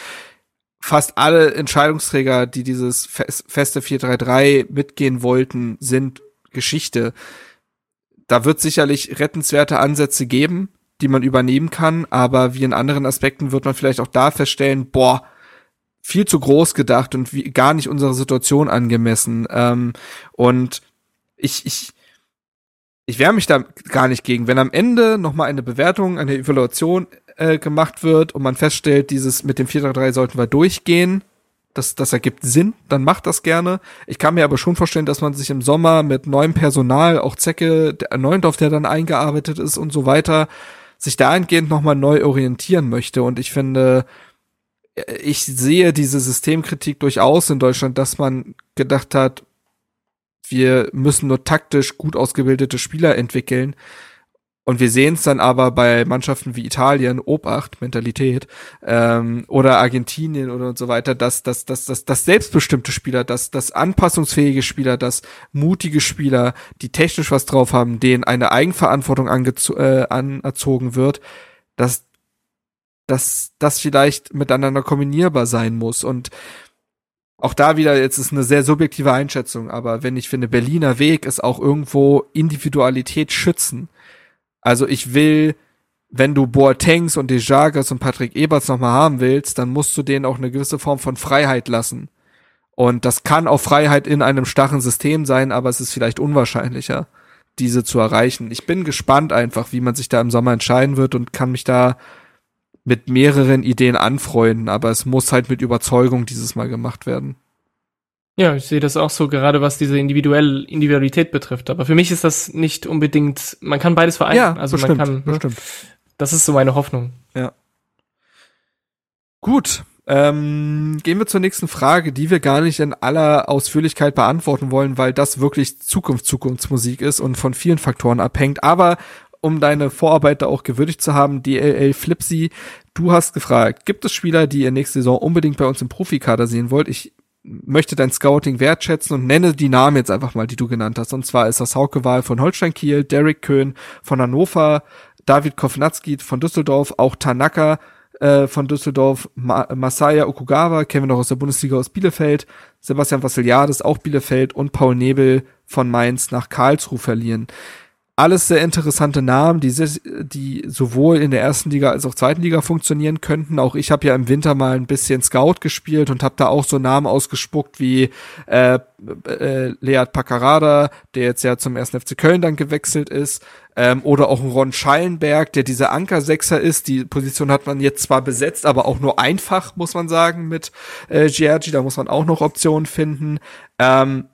A: fast alle Entscheidungsträger, die dieses feste 4-3-3 mitgehen wollten, sind Geschichte. Da wird sicherlich rettenswerte Ansätze geben, die man übernehmen kann, aber wie in anderen Aspekten wird man vielleicht auch da feststellen, boah, viel zu groß gedacht und wie, gar nicht unserer Situation angemessen. Ähm, und ich, ich, ich wehre mich da gar nicht gegen. Wenn am Ende nochmal eine Bewertung, eine Evaluation äh, gemacht wird und man feststellt, dieses mit dem 433 sollten wir durchgehen, das, das ergibt Sinn, dann macht das gerne. Ich kann mir aber schon vorstellen, dass man sich im Sommer mit neuem Personal, auch Zecke, der Neuendorf, der dann eingearbeitet ist und so weiter, sich dahingehend nochmal neu orientieren möchte. Und ich finde, ich sehe diese Systemkritik durchaus in Deutschland, dass man gedacht hat, wir müssen nur taktisch gut ausgebildete Spieler entwickeln. Und wir sehen es dann aber bei Mannschaften wie Italien, Obacht, Mentalität, ähm, oder Argentinien oder und so weiter, dass, dass, dass, dass, dass selbstbestimmte Spieler, dass, dass anpassungsfähige Spieler, dass mutige Spieler, die technisch was drauf haben, denen eine Eigenverantwortung äh, anerzogen wird, dass, dass das vielleicht miteinander kombinierbar sein muss. Und auch da wieder, jetzt ist eine sehr subjektive Einschätzung, aber wenn ich finde, Berliner Weg ist auch irgendwo Individualität schützen also ich will, wenn du Boatengs und Dejagas und Patrick Eberts nochmal haben willst, dann musst du denen auch eine gewisse Form von Freiheit lassen. Und das kann auch Freiheit in einem starren System sein, aber es ist vielleicht unwahrscheinlicher, diese zu erreichen. Ich bin gespannt einfach, wie man sich da im Sommer entscheiden wird und kann mich da mit mehreren Ideen anfreunden, aber es muss halt mit Überzeugung dieses Mal gemacht werden.
D: Ja, ich sehe das auch so, gerade was diese individuelle Individualität betrifft. Aber für mich ist das nicht unbedingt, man kann beides vereinen. Ja, also bestimmt, man kann, ne? bestimmt. Das ist so meine Hoffnung.
A: Ja. Gut. Ähm, gehen wir zur nächsten Frage, die wir gar nicht in aller Ausführlichkeit beantworten wollen, weil das wirklich Zukunft, Zukunftsmusik ist und von vielen Faktoren abhängt. Aber um deine Vorarbeit da auch gewürdigt zu haben, DLL Flipsy, du hast gefragt, gibt es Spieler, die ihr nächste Saison unbedingt bei uns im Profikader sehen wollt? Ich möchte dein Scouting wertschätzen und nenne die Namen jetzt einfach mal, die du genannt hast. Und zwar ist das Hauke Wahl von Holstein Kiel, Derek Köhn von Hannover, David Kovnatski von Düsseldorf, auch Tanaka äh, von Düsseldorf, Ma Masaya Okugawa, kennen wir noch aus der Bundesliga aus Bielefeld, Sebastian Vassiliades, auch Bielefeld und Paul Nebel von Mainz nach Karlsruhe verlieren. Alles sehr interessante Namen, die, die sowohl in der ersten Liga als auch zweiten Liga funktionieren könnten. Auch ich habe ja im Winter mal ein bisschen Scout gespielt und habe da auch so Namen ausgespuckt wie äh, äh, Lead Paccarada, der jetzt ja zum ersten FC Köln dann gewechselt ist, ähm, oder auch Ron Schallenberg, der dieser Anker-Sechser ist. Die Position hat man jetzt zwar besetzt, aber auch nur einfach, muss man sagen, mit äh, Giorgi. Da muss man auch noch Optionen finden. Ähm,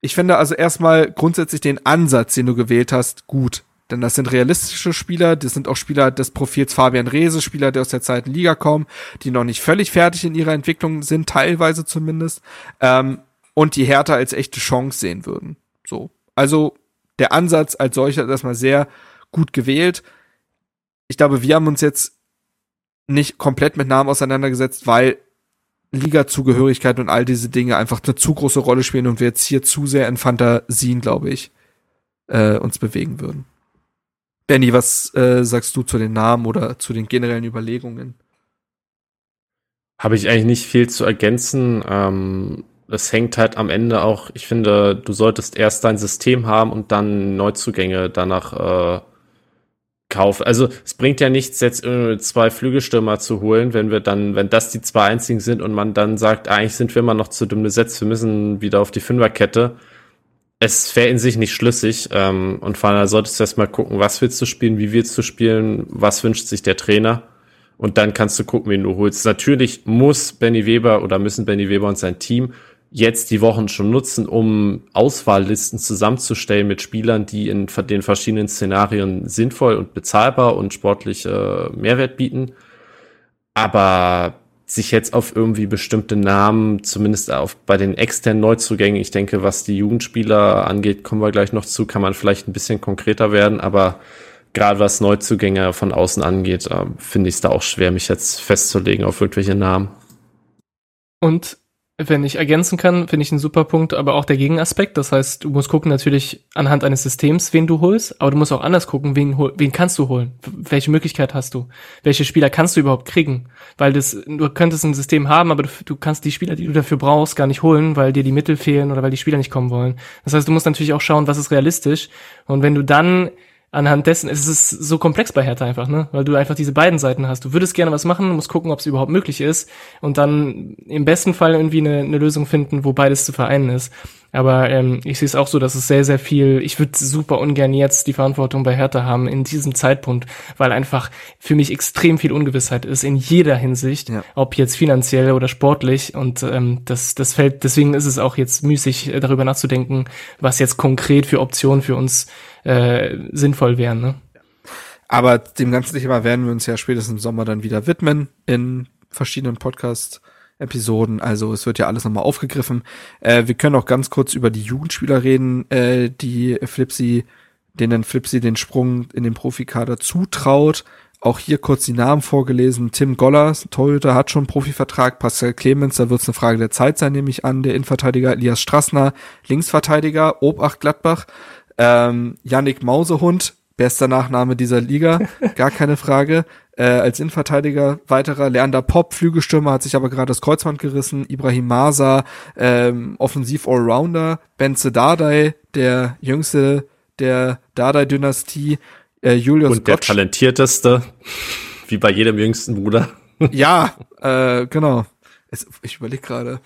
A: ich finde also erstmal grundsätzlich den Ansatz, den du gewählt hast, gut. Denn das sind realistische Spieler, das sind auch Spieler des Profils Fabian Rehse, Spieler, die aus der zweiten Liga kommen, die noch nicht völlig fertig in ihrer Entwicklung sind, teilweise zumindest, ähm, und die Hertha als echte Chance sehen würden. So. Also der Ansatz als solcher ist erstmal sehr gut gewählt. Ich glaube, wir haben uns jetzt nicht komplett mit Namen auseinandergesetzt, weil Liga-Zugehörigkeit und all diese Dinge einfach eine zu große Rolle spielen und wir jetzt hier zu sehr in Fantasien, glaube ich, äh, uns bewegen würden. Benny, was äh, sagst du zu den Namen oder zu den generellen Überlegungen?
C: Habe ich eigentlich nicht viel zu ergänzen. Ähm, es hängt halt am Ende auch, ich finde, du solltest erst dein System haben und dann Neuzugänge danach äh, kaufen. Also es bringt ja nichts, jetzt zwei Flügelstürmer zu holen, wenn wir dann, wenn das die zwei einzigen sind und man dann sagt, eigentlich sind wir immer noch zu dumm besetzt, wir müssen wieder auf die Fünferkette. Es wäre in sich nicht schlüssig ähm, und vor allem solltest du erstmal gucken, was willst du spielen, wie willst du spielen, was wünscht sich der Trainer und dann kannst du gucken, wen du holst. Natürlich muss Benny Weber oder müssen Benny Weber und sein Team jetzt die Wochen schon nutzen, um Auswahllisten zusammenzustellen mit Spielern, die in den verschiedenen Szenarien sinnvoll und bezahlbar und sportlich äh, Mehrwert bieten. Aber sich jetzt auf irgendwie bestimmte Namen, zumindest auf bei den externen Neuzugängen, ich denke, was die Jugendspieler angeht, kommen wir gleich noch zu, kann man vielleicht ein bisschen konkreter werden, aber gerade was Neuzugänge von außen angeht, äh, finde ich es da auch schwer, mich jetzt festzulegen auf irgendwelche Namen.
D: Und wenn ich ergänzen kann, finde ich einen super Punkt, aber auch der Gegenaspekt. Das heißt, du musst gucken natürlich anhand eines Systems, wen du holst, aber du musst auch anders gucken, wen, wen kannst du holen? Welche Möglichkeit hast du? Welche Spieler kannst du überhaupt kriegen? Weil das, du könntest ein System haben, aber du, du kannst die Spieler, die du dafür brauchst, gar nicht holen, weil dir die Mittel fehlen oder weil die Spieler nicht kommen wollen. Das heißt, du musst natürlich auch schauen, was ist realistisch. Und wenn du dann anhand dessen ist es so komplex bei Hertha einfach, ne? Weil du einfach diese beiden Seiten hast. Du würdest gerne was machen, musst gucken, ob es überhaupt möglich ist und dann im besten Fall irgendwie eine, eine Lösung finden, wo beides zu vereinen ist. Aber ähm, ich sehe es auch so, dass es sehr, sehr viel, ich würde super ungern jetzt die Verantwortung bei Hertha haben in diesem Zeitpunkt, weil einfach für mich extrem viel Ungewissheit ist in jeder Hinsicht, ja. ob jetzt finanziell oder sportlich. Und ähm, das, das fällt, deswegen ist es auch jetzt müßig, äh, darüber nachzudenken, was jetzt konkret für Optionen für uns äh, sinnvoll wären. Ne?
A: Aber dem ganzen Thema werden wir uns ja spätestens im Sommer dann wieder widmen in verschiedenen Podcasts. Episoden, also es wird ja alles nochmal aufgegriffen. Äh, wir können auch ganz kurz über die Jugendspieler reden, äh, die Flipsy, denen Flipsy den Sprung in den Profikader zutraut. Auch hier kurz die Namen vorgelesen. Tim Gollers, Torhüter, hat schon einen Profivertrag. Pascal Clemens, da wird es eine Frage der Zeit sein, nehme ich an. Der Innenverteidiger Elias Strassner, Linksverteidiger Obacht Gladbach. Ähm, Yannick Mausehund, bester Nachname dieser Liga, gar keine Frage. Äh, als Innenverteidiger weiterer Leander Pop, Flügelstürmer, hat sich aber gerade das Kreuzband gerissen. Ibrahim Masa, ähm, Offensiv-Allrounder. Benze Dardai, der jüngste der Dardai-Dynastie. Äh, Julius
C: Und der Gottsch talentierteste, wie bei jedem jüngsten Bruder.
A: ja, äh, genau. Es, ich überlege gerade.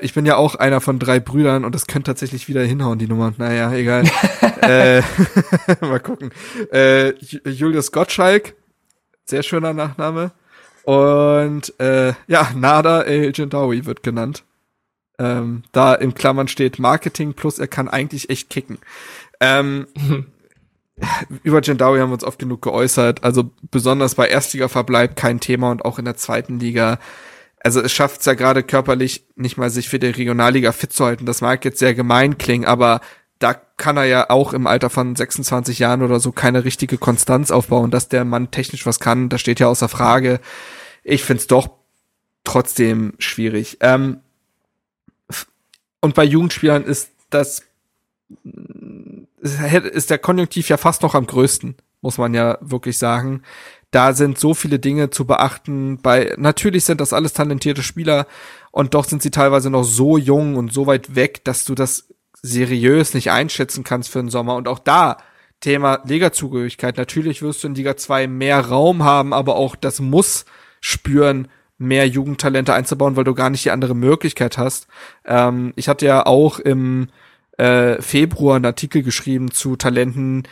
A: Ich bin ja auch einer von drei Brüdern und das könnte tatsächlich wieder hinhauen, die Nummer. Naja, egal. äh, mal gucken. Äh, Julius Gottschalk, sehr schöner Nachname. Und äh, ja, Nada El Gendawi wird genannt. Ähm, da in Klammern steht Marketing plus er kann eigentlich echt kicken. Ähm, über Gendawi haben wir uns oft genug geäußert. Also besonders bei Erstliga-Verbleib kein Thema und auch in der zweiten Liga also es schafft es ja gerade körperlich nicht mal, sich für die Regionalliga fit zu halten. Das mag jetzt sehr gemein klingen, aber da kann er ja auch im Alter von 26 Jahren oder so keine richtige Konstanz aufbauen. Dass der Mann technisch was kann, das steht ja außer Frage. Ich find's doch trotzdem schwierig. Ähm, und bei Jugendspielern ist das ist der Konjunktiv ja fast noch am größten, muss man ja wirklich sagen da sind so viele Dinge zu beachten. Bei natürlich sind das alles talentierte Spieler und doch sind sie teilweise noch so jung und so weit weg, dass du das seriös nicht einschätzen kannst für den Sommer. Und auch da Thema Liga-Zugehörigkeit. Natürlich wirst du in Liga 2 mehr Raum haben, aber auch das muss spüren, mehr Jugendtalente einzubauen, weil du gar nicht die andere Möglichkeit hast. Ähm, ich hatte ja auch im äh, Februar einen Artikel geschrieben zu Talenten,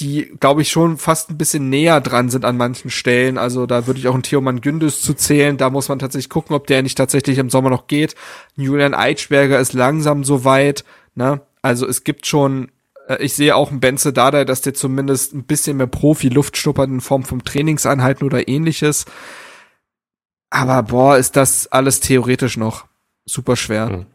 A: die, glaube ich, schon fast ein bisschen näher dran sind an manchen Stellen. Also da würde ich auch einen Theoman Gündes zu zählen. Da muss man tatsächlich gucken, ob der nicht tatsächlich im Sommer noch geht. Julian Eitschberger ist langsam so weit. Ne? Also es gibt schon, äh, ich sehe auch einen Benze Dada, dass der zumindest ein bisschen mehr Profi-Luft schnuppert in Form von Trainingseinheiten oder ähnliches. Aber boah, ist das alles theoretisch noch super schwer. Mhm.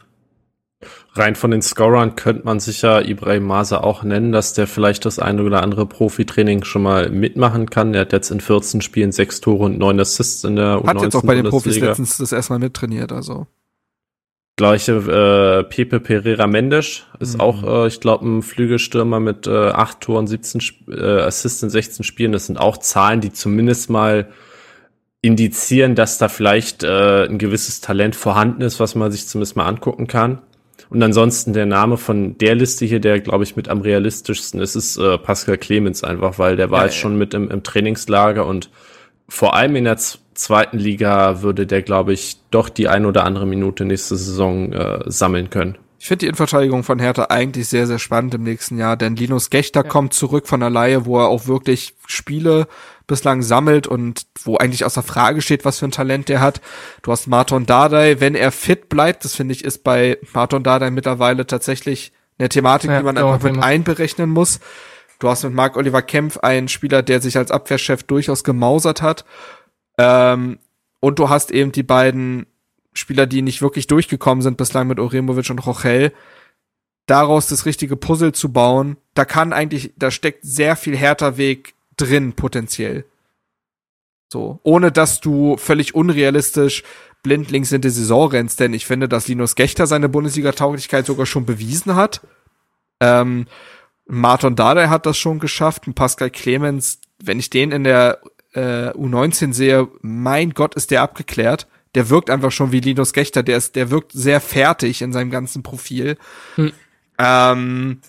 C: Rein von den Scorern könnte man sicher Ibrahim Maser auch nennen, dass der vielleicht das eine oder andere Profitraining schon mal mitmachen kann. Der hat jetzt in 14 Spielen sechs Tore und neun Assists in der
A: U19 Hat jetzt auch bei den Profis letztens das erstmal mittrainiert, also.
C: Gleiche äh, Pepe Pereira Mendes ist mhm. auch, äh, ich glaube, ein Flügelstürmer mit äh, acht Toren, 17 äh, Assists in 16 Spielen. Das sind auch Zahlen, die zumindest mal indizieren, dass da vielleicht äh, ein gewisses Talent vorhanden ist, was man sich zumindest mal angucken kann. Und ansonsten der Name von der Liste hier, der glaube ich mit am realistischsten ist, ist äh, Pascal Clemens einfach, weil der war ja, jetzt ja. schon mit im, im Trainingslager und vor allem in der zweiten Liga würde der, glaube ich, doch die ein oder andere Minute nächste Saison äh, sammeln können.
A: Ich finde die Innenverteidigung von Hertha eigentlich sehr, sehr spannend im nächsten Jahr, denn Linus Gechter ja. kommt zurück von der Laie, wo er auch wirklich Spiele bislang sammelt und wo eigentlich außer Frage steht, was für ein Talent der hat. Du hast Marton Dardai, wenn er fit bleibt, das finde ich ist bei Marton Dardai mittlerweile tatsächlich eine Thematik, ja, die man einfach mit einberechnen muss. Du hast mit Marc Oliver Kempf einen Spieler, der sich als Abwehrchef durchaus gemausert hat. Ähm, und du hast eben die beiden Spieler, die nicht wirklich durchgekommen sind bislang mit Oremovic und Rochel. Daraus das richtige Puzzle zu bauen, da kann eigentlich, da steckt sehr viel härter Weg drin, potenziell. So. Ohne dass du völlig unrealistisch blindlings in die Saison rennst, denn ich finde, dass Linus Gechter seine Bundesliga-Tauglichkeit sogar schon bewiesen hat. Ähm, Martin Dardai hat das schon geschafft und Pascal Clemens, wenn ich den in der äh, U19 sehe, mein Gott, ist der abgeklärt. Der wirkt einfach schon wie Linus Gechter, der ist, der wirkt sehr fertig in seinem ganzen Profil. Hm. Ähm,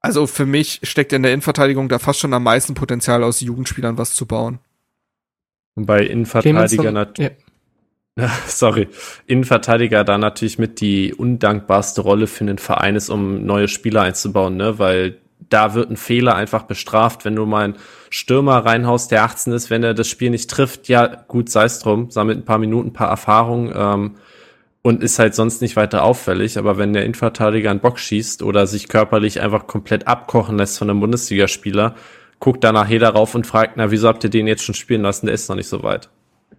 A: also für mich steckt in der Innenverteidigung da fast schon am meisten Potenzial aus Jugendspielern was zu bauen.
C: Und bei Innenverteidiger natürlich. Ja. Sorry. Innenverteidiger da natürlich mit die undankbarste Rolle für den Verein ist, um neue Spieler einzubauen, ne? Weil da wird ein Fehler einfach bestraft, wenn du mal einen Stürmer reinhaust, der 18 ist, wenn er das Spiel nicht trifft, ja, gut, sei es drum, sammelt ein paar Minuten, ein paar Erfahrungen, ähm, und ist halt sonst nicht weiter auffällig. Aber wenn der Innenverteidiger einen Bock schießt oder sich körperlich einfach komplett abkochen lässt von einem Bundesligaspieler, guckt danach jeder rauf und fragt, na, wieso habt ihr den jetzt schon spielen lassen? Der ist noch nicht so weit.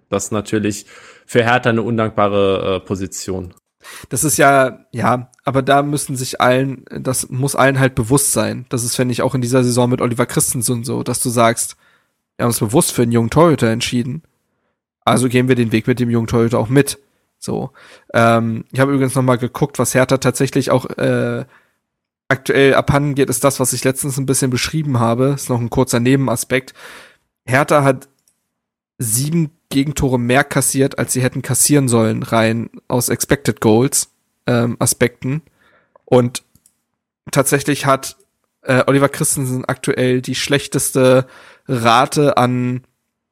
C: Das ist natürlich für Hertha eine undankbare äh, Position.
A: Das ist ja, ja, aber da müssen sich allen, das muss allen halt bewusst sein. Das ist, finde ich, auch in dieser Saison mit Oliver Christensen so, dass du sagst, wir haben uns bewusst für einen jungen Torhüter entschieden. Also gehen wir den Weg mit dem jungen Torhüter auch mit. So. Ähm, ich habe übrigens noch mal geguckt, was Hertha tatsächlich auch äh, aktuell abhanden geht, ist das, was ich letztens ein bisschen beschrieben habe. Ist noch ein kurzer Nebenaspekt. Hertha hat sieben Gegentore mehr kassiert, als sie hätten kassieren sollen, rein aus Expected Goals ähm, Aspekten. Und tatsächlich hat äh, Oliver Christensen aktuell die schlechteste Rate an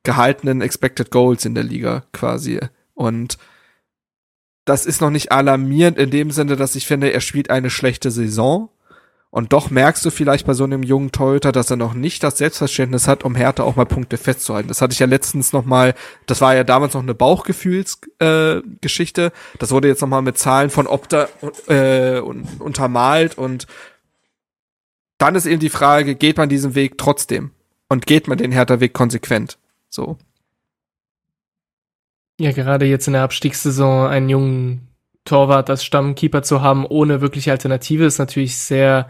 A: gehaltenen Expected Goals in der Liga quasi. Und das ist noch nicht alarmierend in dem Sinne, dass ich finde, er spielt eine schlechte Saison. Und doch merkst du vielleicht bei so einem jungen Torhüter, dass er noch nicht das Selbstverständnis hat, um Härte auch mal Punkte festzuhalten. Das hatte ich ja letztens noch mal, das war ja damals noch eine Bauchgefühlsgeschichte. Äh, das wurde jetzt noch mal mit Zahlen von Opta äh, untermalt und dann ist eben die Frage, geht man diesen Weg trotzdem? Und geht man den Härter-Weg konsequent? So.
D: Ja, gerade jetzt in der Abstiegssaison einen jungen Torwart als Stammkeeper zu haben, ohne wirkliche Alternative, ist natürlich sehr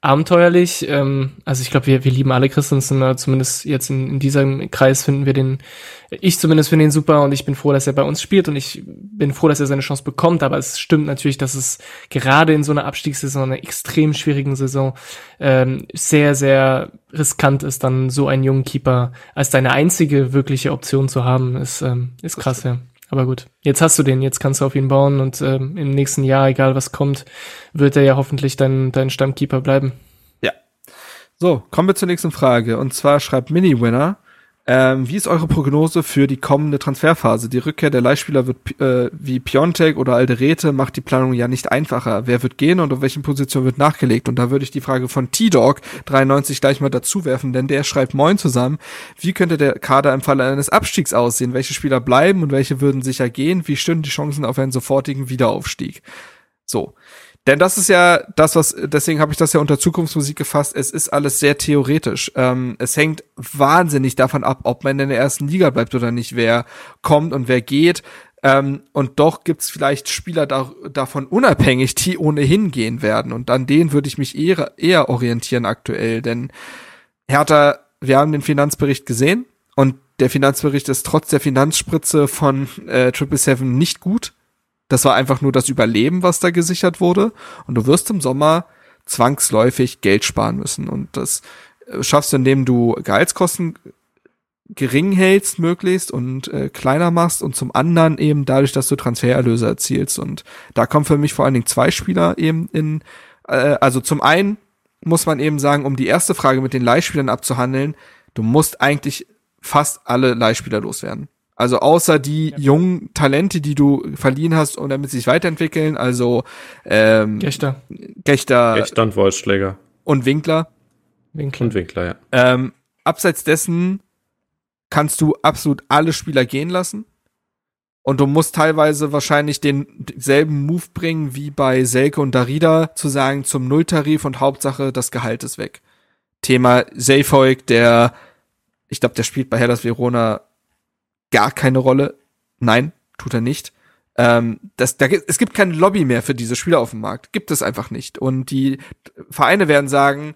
D: abenteuerlich. Ähm, also ich glaube, wir, wir lieben alle Christensen, zumindest jetzt in, in diesem Kreis finden wir den, ich zumindest finde ihn super und ich bin froh, dass er bei uns spielt und ich bin froh, dass er seine Chance bekommt, aber es stimmt natürlich, dass es gerade in so einer Abstiegssaison, einer extrem schwierigen Saison, ähm, sehr, sehr riskant ist, dann so einen jungen Keeper als deine einzige wirkliche Option zu haben, ist, ähm, ist krass, ja. Aber gut, jetzt hast du den, jetzt kannst du auf ihn bauen und ähm, im nächsten Jahr, egal was kommt, wird er ja hoffentlich dein, dein Stammkeeper bleiben.
A: Ja. So, kommen wir zur nächsten Frage. Und zwar schreibt Mini-Winner, ähm, wie ist eure Prognose für die kommende Transferphase? Die Rückkehr der Leihspieler wird äh, wie Piontek oder Alderete macht die Planung ja nicht einfacher. Wer wird gehen und auf welchen Positionen wird nachgelegt? Und da würde ich die Frage von T-Dog 93 gleich mal dazu werfen, denn der schreibt Moin zusammen. Wie könnte der Kader im Falle eines Abstiegs aussehen? Welche Spieler bleiben und welche würden sicher gehen? Wie stünden die Chancen auf einen sofortigen Wiederaufstieg? So. Denn das ist ja das, was, deswegen habe ich das ja unter Zukunftsmusik gefasst. Es ist alles sehr theoretisch. Ähm, es hängt wahnsinnig davon ab, ob man in der ersten Liga bleibt oder nicht, wer kommt und wer geht. Ähm, und doch gibt's vielleicht Spieler da, davon unabhängig, die ohnehin gehen werden. Und an denen würde ich mich eher, eher orientieren aktuell. Denn Hertha, wir haben den Finanzbericht gesehen und der Finanzbericht ist trotz der Finanzspritze von äh, Triple Seven nicht gut. Das war einfach nur das Überleben, was da gesichert wurde. Und du wirst im Sommer zwangsläufig Geld sparen müssen. Und das äh, schaffst du, indem du Gehaltskosten gering hältst möglichst und äh, kleiner machst und zum anderen eben dadurch, dass du Transfererlöse erzielst. Und da kommen für mich vor allen Dingen zwei Spieler eben in, äh, also zum einen muss man eben sagen, um die erste Frage mit den Leihspielern abzuhandeln, du musst eigentlich fast alle Leihspieler loswerden. Also außer die ja. jungen Talente, die du verliehen hast, und damit sie sich weiterentwickeln, also ähm,
D: Gechter.
A: Gechter,
C: Gechter und Wolfsschläger.
A: Und Winkler.
C: Winkler. Und Winkler, ja.
A: Ähm, abseits dessen kannst du absolut alle Spieler gehen lassen. Und du musst teilweise wahrscheinlich denselben Move bringen wie bei Selke und Darida, zu sagen, zum Nulltarif und Hauptsache das Gehalt ist weg. Thema Seyfoik, der, ich glaube, der spielt bei Hellas Verona gar keine Rolle. Nein, tut er nicht. Ähm, das, da, es gibt keine Lobby mehr für diese Spieler auf dem Markt. Gibt es einfach nicht. Und die Vereine werden sagen,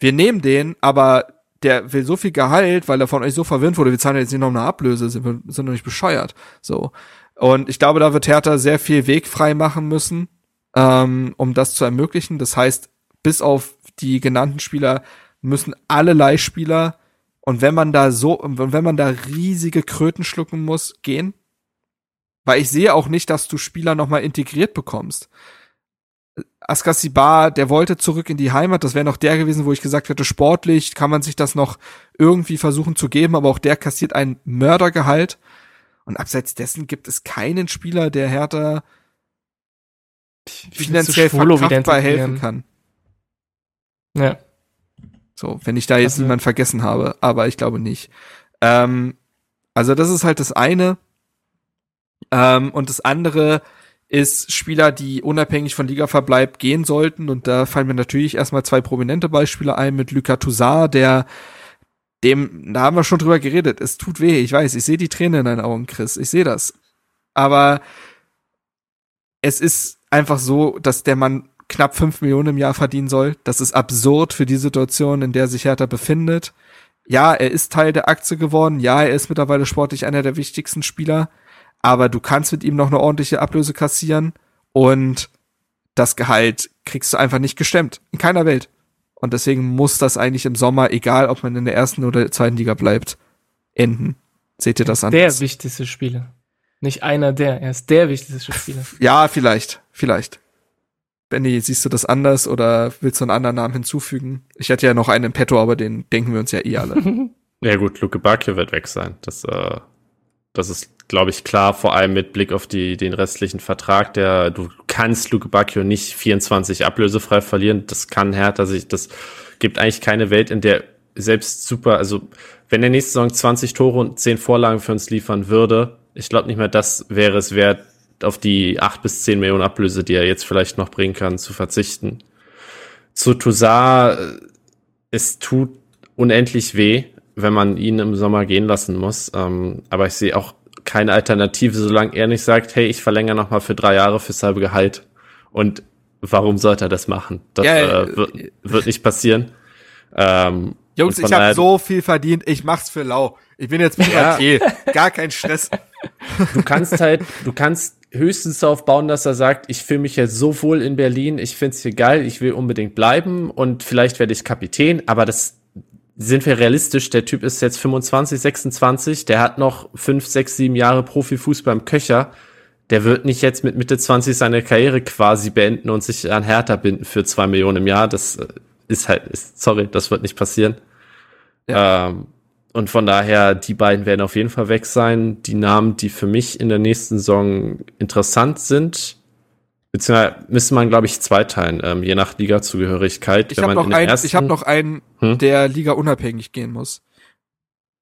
A: wir nehmen den, aber der will so viel Gehalt, weil er von euch so verwirrt wurde, wir zahlen jetzt nicht noch eine Ablöse, sind wir sind doch nicht bescheuert. So. Und ich glaube, da wird Hertha sehr viel Weg frei machen müssen, ähm, um das zu ermöglichen. Das heißt, bis auf die genannten Spieler müssen alle Leihspieler und wenn man da so, wenn man da riesige Kröten schlucken muss, gehen. Weil ich sehe auch nicht, dass du Spieler nochmal integriert bekommst. Askasibar, der wollte zurück in die Heimat. Das wäre noch der gewesen, wo ich gesagt hätte, sportlich kann man sich das noch irgendwie versuchen zu geben, aber auch der kassiert ein Mördergehalt. Und abseits dessen gibt es keinen Spieler, der Hertha finanziell verkraftbar helfen kann.
D: Ja.
A: So, wenn ich da jetzt also, niemand vergessen habe, aber ich glaube nicht. Ähm, also das ist halt das eine. Ähm, und das andere ist Spieler, die unabhängig von Ligaverbleib gehen sollten. Und da fallen mir natürlich erstmal zwei prominente Beispiele ein mit Lucas Toussaint, der dem, da haben wir schon drüber geredet. Es tut weh, ich weiß, ich sehe die Tränen in deinen Augen, Chris. Ich sehe das. Aber es ist einfach so, dass der Mann knapp fünf Millionen im Jahr verdienen soll. Das ist absurd für die Situation, in der sich Hertha befindet. Ja, er ist Teil der Aktie geworden. Ja, er ist mittlerweile sportlich einer der wichtigsten Spieler. Aber du kannst mit ihm noch eine ordentliche Ablöse kassieren und das Gehalt kriegst du einfach nicht gestemmt. In keiner Welt. Und deswegen muss das eigentlich im Sommer, egal ob man in der ersten oder zweiten Liga bleibt, enden. Seht ihr das an?
D: Der wichtigste Spieler. Nicht einer der, er ist der wichtigste Spieler.
A: Ja, vielleicht, vielleicht. Benny, siehst du das anders oder willst du einen anderen Namen hinzufügen? Ich hätte ja noch einen im Petto, aber den denken wir uns ja eh alle.
C: ja gut, Luke Bacchio wird weg sein. Das, äh, das ist, glaube ich, klar, vor allem mit Blick auf die, den restlichen Vertrag. Der, du kannst Luke Bacchio nicht 24 ablösefrei verlieren. Das kann Hertha sich, das gibt eigentlich keine Welt, in der selbst super, also wenn der nächste Saison 20 Tore und 10 Vorlagen für uns liefern würde, ich glaube nicht mehr, das wäre es wert, auf die acht bis zehn Millionen Ablöse, die er jetzt vielleicht noch bringen kann, zu verzichten. Zu Toussaint, äh, es tut unendlich weh, wenn man ihn im Sommer gehen lassen muss. Ähm, aber ich sehe auch keine Alternative, solange er nicht sagt, hey, ich verlängere noch mal für drei Jahre fürs halbe Gehalt. Und warum sollte er das machen? Das ja, äh, wird, wird, nicht passieren.
A: Ähm, Jungs, ich habe so viel verdient, ich mach's für lau. Ich bin jetzt Privatier, ja. gar kein Stress.
C: Du kannst halt, du kannst höchstens darauf bauen, dass er sagt, ich fühle mich jetzt so wohl in Berlin, ich finde es hier geil, ich will unbedingt bleiben und vielleicht werde ich Kapitän, aber das sind wir realistisch, der Typ ist jetzt 25, 26, der hat noch 5, 6, 7 Jahre Profifußball im Köcher. Der wird nicht jetzt mit Mitte 20 seine Karriere quasi beenden und sich an Hertha binden für 2 Millionen im Jahr. Das, ist halt, ist, sorry, das wird nicht passieren.
A: Ja.
C: Ähm, und von daher, die beiden werden auf jeden Fall weg sein. Die Namen, die für mich in der nächsten Saison interessant sind, beziehungsweise müsste man, glaube ich, zweiteilen, ähm, je nach Liga-Zugehörigkeit.
A: Ich habe noch, einen, ich hab noch einen,
C: Hm?
A: der Liga unabhängig gehen muss.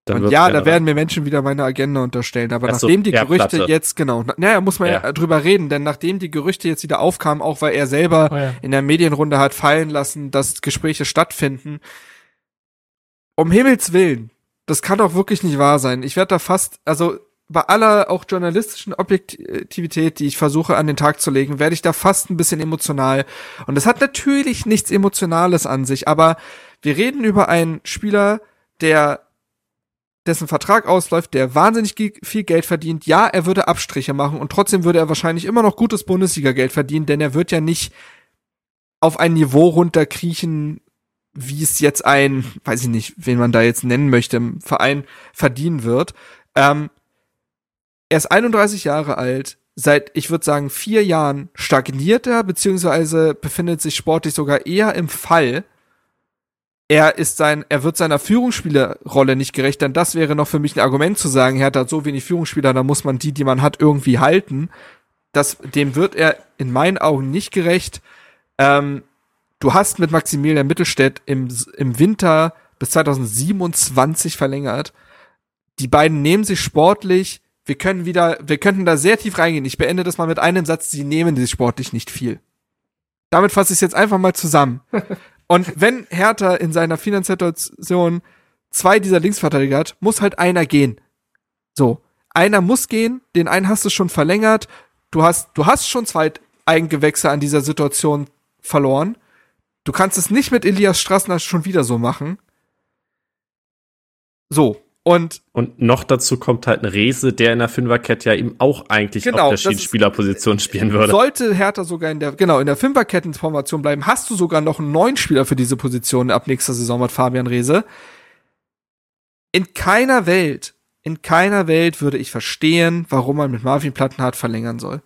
C: dann
A: Und ja, da werden mir Menschen wieder meine Agenda unterstellen. Aber
C: Ach so,
A: nachdem die Gerüchte
C: Platte.
A: jetzt, genau, na- naja, muss man ja.
C: Ja.
A: drüber reden, denn nachdem die Gerüchte jetzt wieder aufkamen, auch weil er selber
D: Oh ja.
A: in der Medienrunde hat fallen lassen, dass Gespräche stattfinden. Um Himmels Willen, das kann doch wirklich nicht wahr sein. Ich werde da fast, also bei aller auch journalistischen Objektivität, die ich versuche an den Tag zu legen, werde ich da fast ein bisschen emotional. Und das hat natürlich nichts Emotionales an sich, aber wir reden über einen Spieler, der dessen Vertrag ausläuft, der wahnsinnig viel Geld verdient. Ja, er würde Abstriche machen und trotzdem würde er wahrscheinlich immer noch gutes Bundesliga-Geld verdienen, denn er wird ja nicht auf ein Niveau runterkriechen, wie es jetzt ein, weiß ich nicht, wen man da jetzt nennen möchte, im Verein verdienen wird. Ähm, er ist 31 Jahre alt. Seit, ich würde sagen, vier Jahren stagniert er, beziehungsweise befindet sich sportlich sogar eher im Fall. Er ist sein, er wird seiner Führungsspielerrolle nicht gerecht, denn das wäre noch für mich ein Argument zu sagen, er hat halt so wenig Führungsspieler, da muss man die, die man hat, irgendwie halten. Das, dem wird er in meinen Augen nicht gerecht. Ähm, du hast mit Maximilian Mittelstädt im, im Winter bis 2027 verlängert. Die beiden nehmen sich sportlich. Wir können wieder, wir könnten da sehr tief reingehen. Ich beende das mal mit einem Satz. Sie nehmen sich sportlich nicht viel. Damit fasse ich es jetzt einfach mal zusammen. Und wenn Hertha in seiner Finanzsituation zwei dieser Linksverteidiger hat, muss halt einer gehen. So. Einer muss gehen, den einen hast du schon verlängert. Du hast, du hast schon zwei Eigengewächse an dieser Situation verloren. Du kannst es nicht mit Elias Strassner schon wieder so machen. So. Und
C: Und noch dazu kommt halt ein Rese, der in der Fünferkette ja eben auch eigentlich
A: Genau,
C: auf der Schiedsspielerposition spielen würde.
A: sollte Hertha sogar in der, genau, in der Fünferkettenformation bleiben, hast du sogar noch einen neuen Spieler für diese Position ab nächster Saison mit Fabian Rehse. In keiner Welt, in keiner Welt würde ich verstehen, warum man mit Marvin Plattenhardt verlängern soll.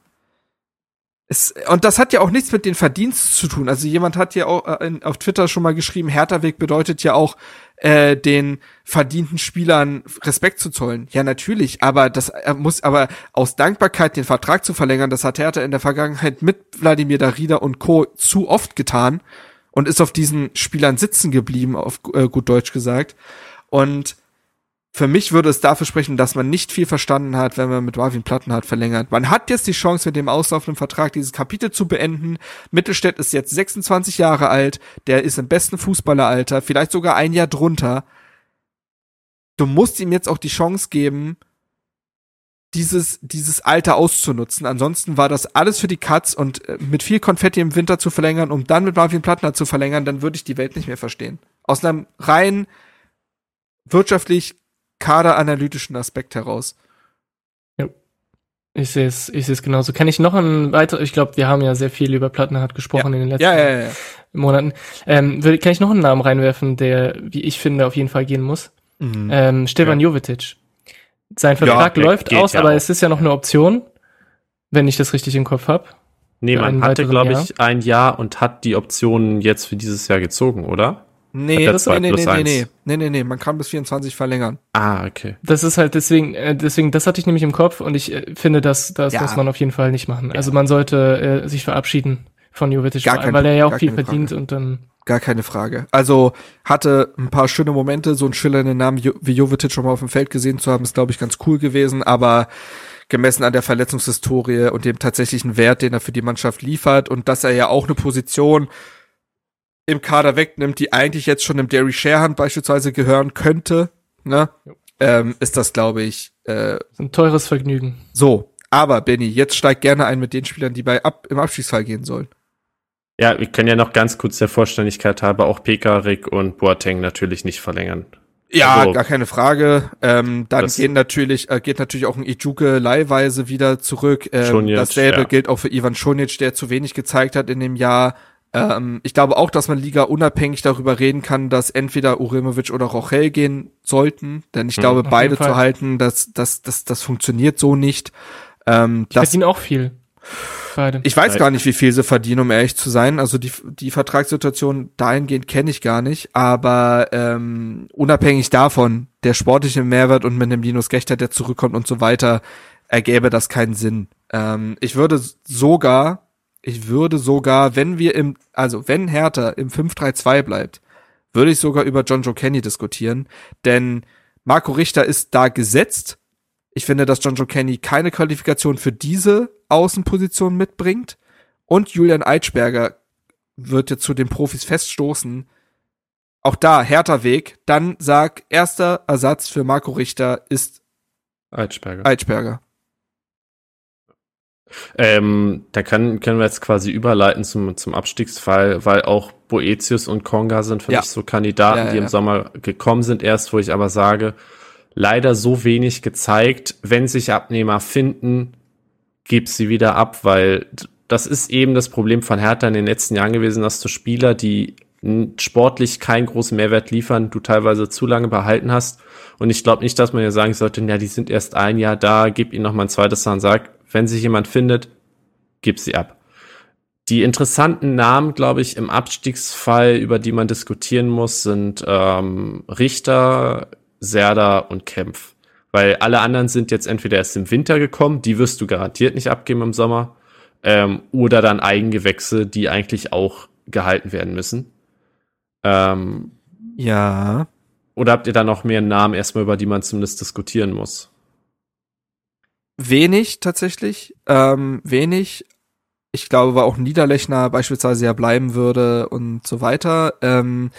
A: Es, und das hat ja auch nichts mit den Verdienst zu tun. Also jemand hat ja auch äh, in, auf Twitter schon mal geschrieben, Hertha-Weg bedeutet ja auch, äh, den verdienten Spielern Respekt zu zollen. Ja, natürlich, aber das er muss aber aus Dankbarkeit den Vertrag zu verlängern, das hat Hertha in der Vergangenheit mit Wladimir Darida und Co. zu oft getan und ist auf diesen Spielern sitzen geblieben, auf äh, gut Deutsch gesagt. Und für mich würde es dafür sprechen, dass man nicht viel verstanden hat, wenn man mit Marvin Plattenhardt verlängert. Man hat jetzt die Chance, mit dem auslaufenden Vertrag dieses Kapitel zu beenden. Mittelstädt ist jetzt 26 Jahre alt, der ist im besten Fußballeralter, vielleicht sogar ein Jahr drunter. Du musst ihm jetzt auch die Chance geben, dieses, dieses Alter auszunutzen. Ansonsten war das alles für die Katz und äh, mit viel Konfetti im Winter zu verlängern, um dann mit Marvin Plattner zu verlängern, dann würde ich die Welt nicht mehr verstehen. Aus einem rein wirtschaftlich kaderanalytischen Aspekt heraus.
D: Ich sehe es, ich sehe es genauso. Kann ich noch ein weiter, ich glaube, wir haben ja sehr viel über Plattenhardt gesprochen in den letzten
A: Ja, ja, ja.
D: Monaten. Ähm, will, kann ich noch einen Namen reinwerfen, der, wie ich finde, auf jeden Fall gehen muss?
A: Mhm.
D: Ähm, Stefan Jovetic. Sein Vertrag läuft
C: geht
D: aus,
C: ja
D: aber
C: auch.
D: es ist ja noch eine Option, wenn ich das richtig im Kopf hab.
C: Nee, man
D: einen
C: hatte, glaube ich, ein Jahr und hat die Optionen jetzt für dieses Jahr gezogen, oder?
A: Nee, das, nee, nee, nee, nee, nee, nee, nee, nee, man kann bis 24 verlängern.
C: Ah, okay.
D: Das ist halt deswegen, äh, deswegen, das hatte ich nämlich im Kopf und ich äh, finde, das, das
A: Ja.
D: muss man auf jeden Fall nicht machen. Also man sollte äh, sich verabschieden von Jovetic,
A: Gar keine-
D: weil er ja auch viel verdient
A: Frage.
D: und dann
A: Gar keine Frage. Also hatte ein paar schöne Momente, so einen schillernden Namen wie Jovetic schon mal auf dem Feld gesehen zu haben, ist, glaube ich, ganz cool gewesen, aber gemessen an der Verletzungshistorie und dem tatsächlichen Wert, den er für die Mannschaft liefert und dass er ja auch eine Position im Kader wegnimmt, die eigentlich jetzt schon im Derry Sharehand beispielsweise gehören könnte, ne, ähm, ist das, glaube ich, äh,
D: ein teures Vergnügen.
A: so. Aber Benny, jetzt steig gerne ein mit den Spielern, die bei ab im Abstiegsfall gehen sollen.
C: Ja, wir können ja noch ganz kurz der Vollständigkeit halber auch Pekarik und Boateng natürlich nicht verlängern.
A: Ja,
C: Also-
A: gar keine Frage. Ähm, dann gehen natürlich, äh, geht natürlich auch ein Ijuke leihweise wieder zurück. Ähm,
C: Schonic,
A: dasselbe
C: ja.
A: gilt auch für Ivan Schonic, der zu wenig gezeigt hat in dem Jahr. Ähm, ich glaube auch, dass man Liga unabhängig darüber reden kann, dass entweder Uremovic oder Rochel gehen sollten, denn ich
C: Mhm.
A: glaube, beide zu halten, das, das, das, das funktioniert so nicht. Ähm,
D: Ich
A: das,
D: verdiene auch viel. Beide.
A: Ich weiß gar nicht, wie viel sie verdienen, um ehrlich zu sein. Also die, die Vertragssituation dahingehend kenne ich gar nicht. Aber ähm, unabhängig davon, der sportliche Mehrwert und mit einem Linus Gechter, der zurückkommt und so weiter, ergäbe das keinen Sinn. Ähm, ich würde sogar, ich würde sogar, wenn wir im, also wenn Hertha im 5-3-2 bleibt, würde ich sogar über John Joe Kenny diskutieren. Denn Marco Richter ist da gesetzt. Ich finde, dass John Joe Kenny keine Qualifikation für diese Außenposition mitbringt. Und Julian Eitschberger wird jetzt zu den Profis feststoßen. Auch da, härter Weg. Dann sag, erster Ersatz für Marco Richter ist
C: Eitschberger.
A: Eitschberger.
C: Ähm, da können, können wir jetzt quasi überleiten zum, zum Abstiegsfall, weil auch Boetius und Konga sind für
A: Ja.
C: mich so Kandidaten,
A: Ja, ja,
C: die im. Sommer gekommen sind erst, wo ich aber sage, leider so wenig gezeigt. Wenn sich Abnehmer finden, gib sie wieder ab, weil das ist eben das Problem von Hertha in den letzten Jahren gewesen, dass du Spieler, die sportlich keinen großen Mehrwert liefern, du teilweise zu lange behalten hast. Und ich glaube nicht, dass man ja sagen sollte, ja, die sind erst ein Jahr da, gib ihnen noch mal ein zweites Jahr und sag, wenn sich jemand findet, gib sie ab. Die interessanten Namen, glaube ich, im Abstiegsfall, über die man diskutieren muss, sind ähm, Richter, Serda und Kempf. Weil alle anderen sind jetzt entweder erst im Winter gekommen, die wirst du garantiert nicht abgeben im Sommer, ähm, oder dann Eigengewächse, die eigentlich auch gehalten werden müssen. Ähm,
A: Ja.
C: oder habt ihr da noch mehr Namen erstmal, über die man zumindest diskutieren muss?
A: Wenig tatsächlich. Ähm, wenig. Ich glaube, weil auch Niederlechner beispielsweise ja bleiben würde und so weiter. Ähm,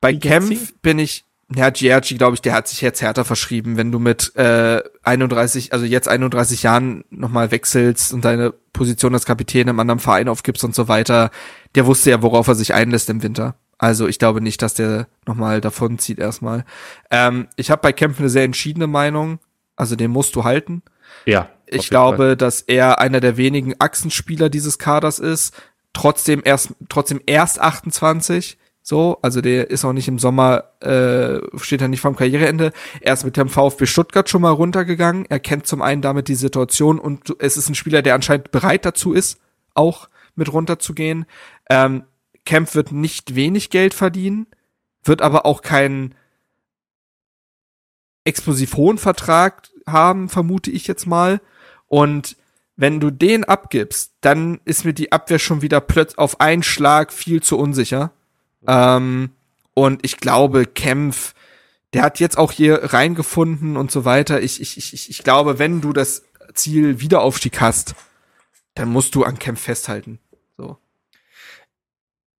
A: bei? Kempf bin ich, ja, Gierci, glaube ich, der hat sich jetzt härter verschrieben, wenn du mit äh, 31, also jetzt 31 Jahren nochmal wechselst und deine Position als Kapitän im anderen Verein aufgibst und so weiter. Der wusste ja, worauf er sich einlässt im Winter. Also ich glaube nicht, dass der nochmal davon zieht erstmal. Ähm, ich habe bei Kempf eine sehr entschiedene Meinung. Also den musst du halten.
C: Ja.
A: Ich glaube,
C: Fall.
A: dass er einer der wenigen Achsenspieler dieses Kaders ist. Trotzdem erst, trotzdem erst 28. So, also der ist auch nicht im Sommer, äh, steht er nicht vorm Karriereende. Er ist mit dem VfB Stuttgart schon mal runtergegangen. Er kennt zum einen damit die Situation und es ist ein Spieler, der anscheinend bereit dazu ist, auch mit runterzugehen. Ähm, Kempf wird nicht wenig Geld verdienen, wird aber auch keinen Exposition-Vertrag haben, vermute ich jetzt mal. Und wenn du den abgibst, dann ist mir die Abwehr schon wieder plötzlich auf einen Schlag viel zu unsicher. Ähm, und ich glaube, Kempf, der hat jetzt auch hier reingefunden und so weiter. Ich, ich, ich, ich glaube, wenn du das Ziel Wiederaufstieg hast, dann musst du an Kempf festhalten. So.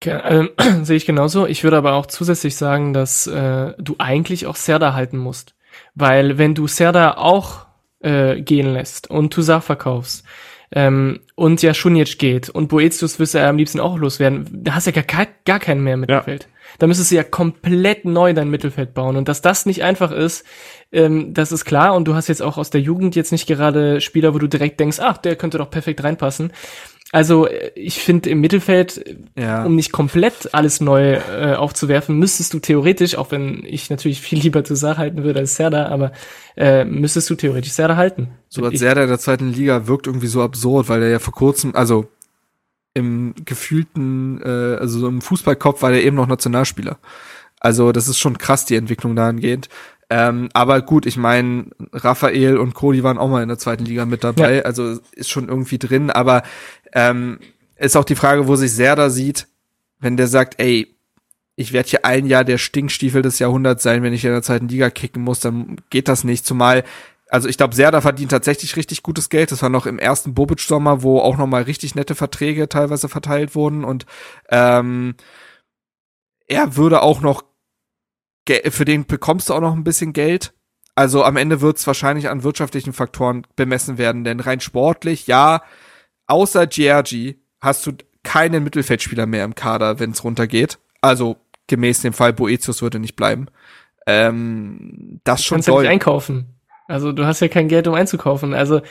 D: Ge- ähm, Sehe ich genauso. Ich würde aber auch zusätzlich sagen, dass äh, du eigentlich auch Serda halten musst. Weil wenn du Serda auch äh, gehen lässt und Toussaint verkaufst ähm, und ja Schunic geht und Boetius wirst du ja am liebsten auch loswerden, da hast du ja gar, gar keinen mehr im Mittelfeld. Da müsstest du ja komplett neu dein Mittelfeld bauen. Und dass das nicht einfach ist, ähm, das ist klar. Und du hast jetzt auch aus der Jugend jetzt nicht gerade Spieler, wo du direkt denkst, ach, der könnte doch perfekt reinpassen. Also äh, ich finde im Mittelfeld, äh,
A: Ja.
D: um nicht komplett alles neu äh, aufzuwerfen, müsstest du theoretisch, auch wenn ich natürlich viel lieber Toussaint halten würde als Serda, aber äh, müsstest du theoretisch Serda halten.
A: So als. Serda in der zweiten Liga wirkt irgendwie so absurd, weil er ja vor kurzem, also im gefühlten, äh, also so im Fußballkopf war der eben noch Nationalspieler. Also das ist schon krass, die Entwicklung dahingehend. Ähm, aber gut, ich meine, Raphael und Cody waren auch mal in der zweiten Liga mit dabei, also ist schon irgendwie drin, aber ähm, ist auch die Frage, wo sich Serda sieht, wenn der sagt, ey, ich werde hier ein Jahr der Stinkstiefel des Jahrhunderts sein, wenn ich in der zweiten Liga kicken muss, dann geht das nicht. Zumal, also ich glaube, Serda verdient tatsächlich richtig gutes Geld. Das war noch im ersten Bobic-Sommer, wo auch noch mal richtig nette Verträge teilweise verteilt wurden und ähm, er würde auch noch, für den bekommst du auch noch ein bisschen Geld. Also am Ende wird es wahrscheinlich an wirtschaftlichen Faktoren bemessen werden, denn rein sportlich, ja, außer Giorgi hast du keinen Mittelfeldspieler mehr im Kader, wenn es runtergeht. Also gemäß dem Fall Boetius würde nicht bleiben. Ähm, das schon
D: kannst ja nicht einkaufen. Also du hast ja kein Geld, um einzukaufen. Also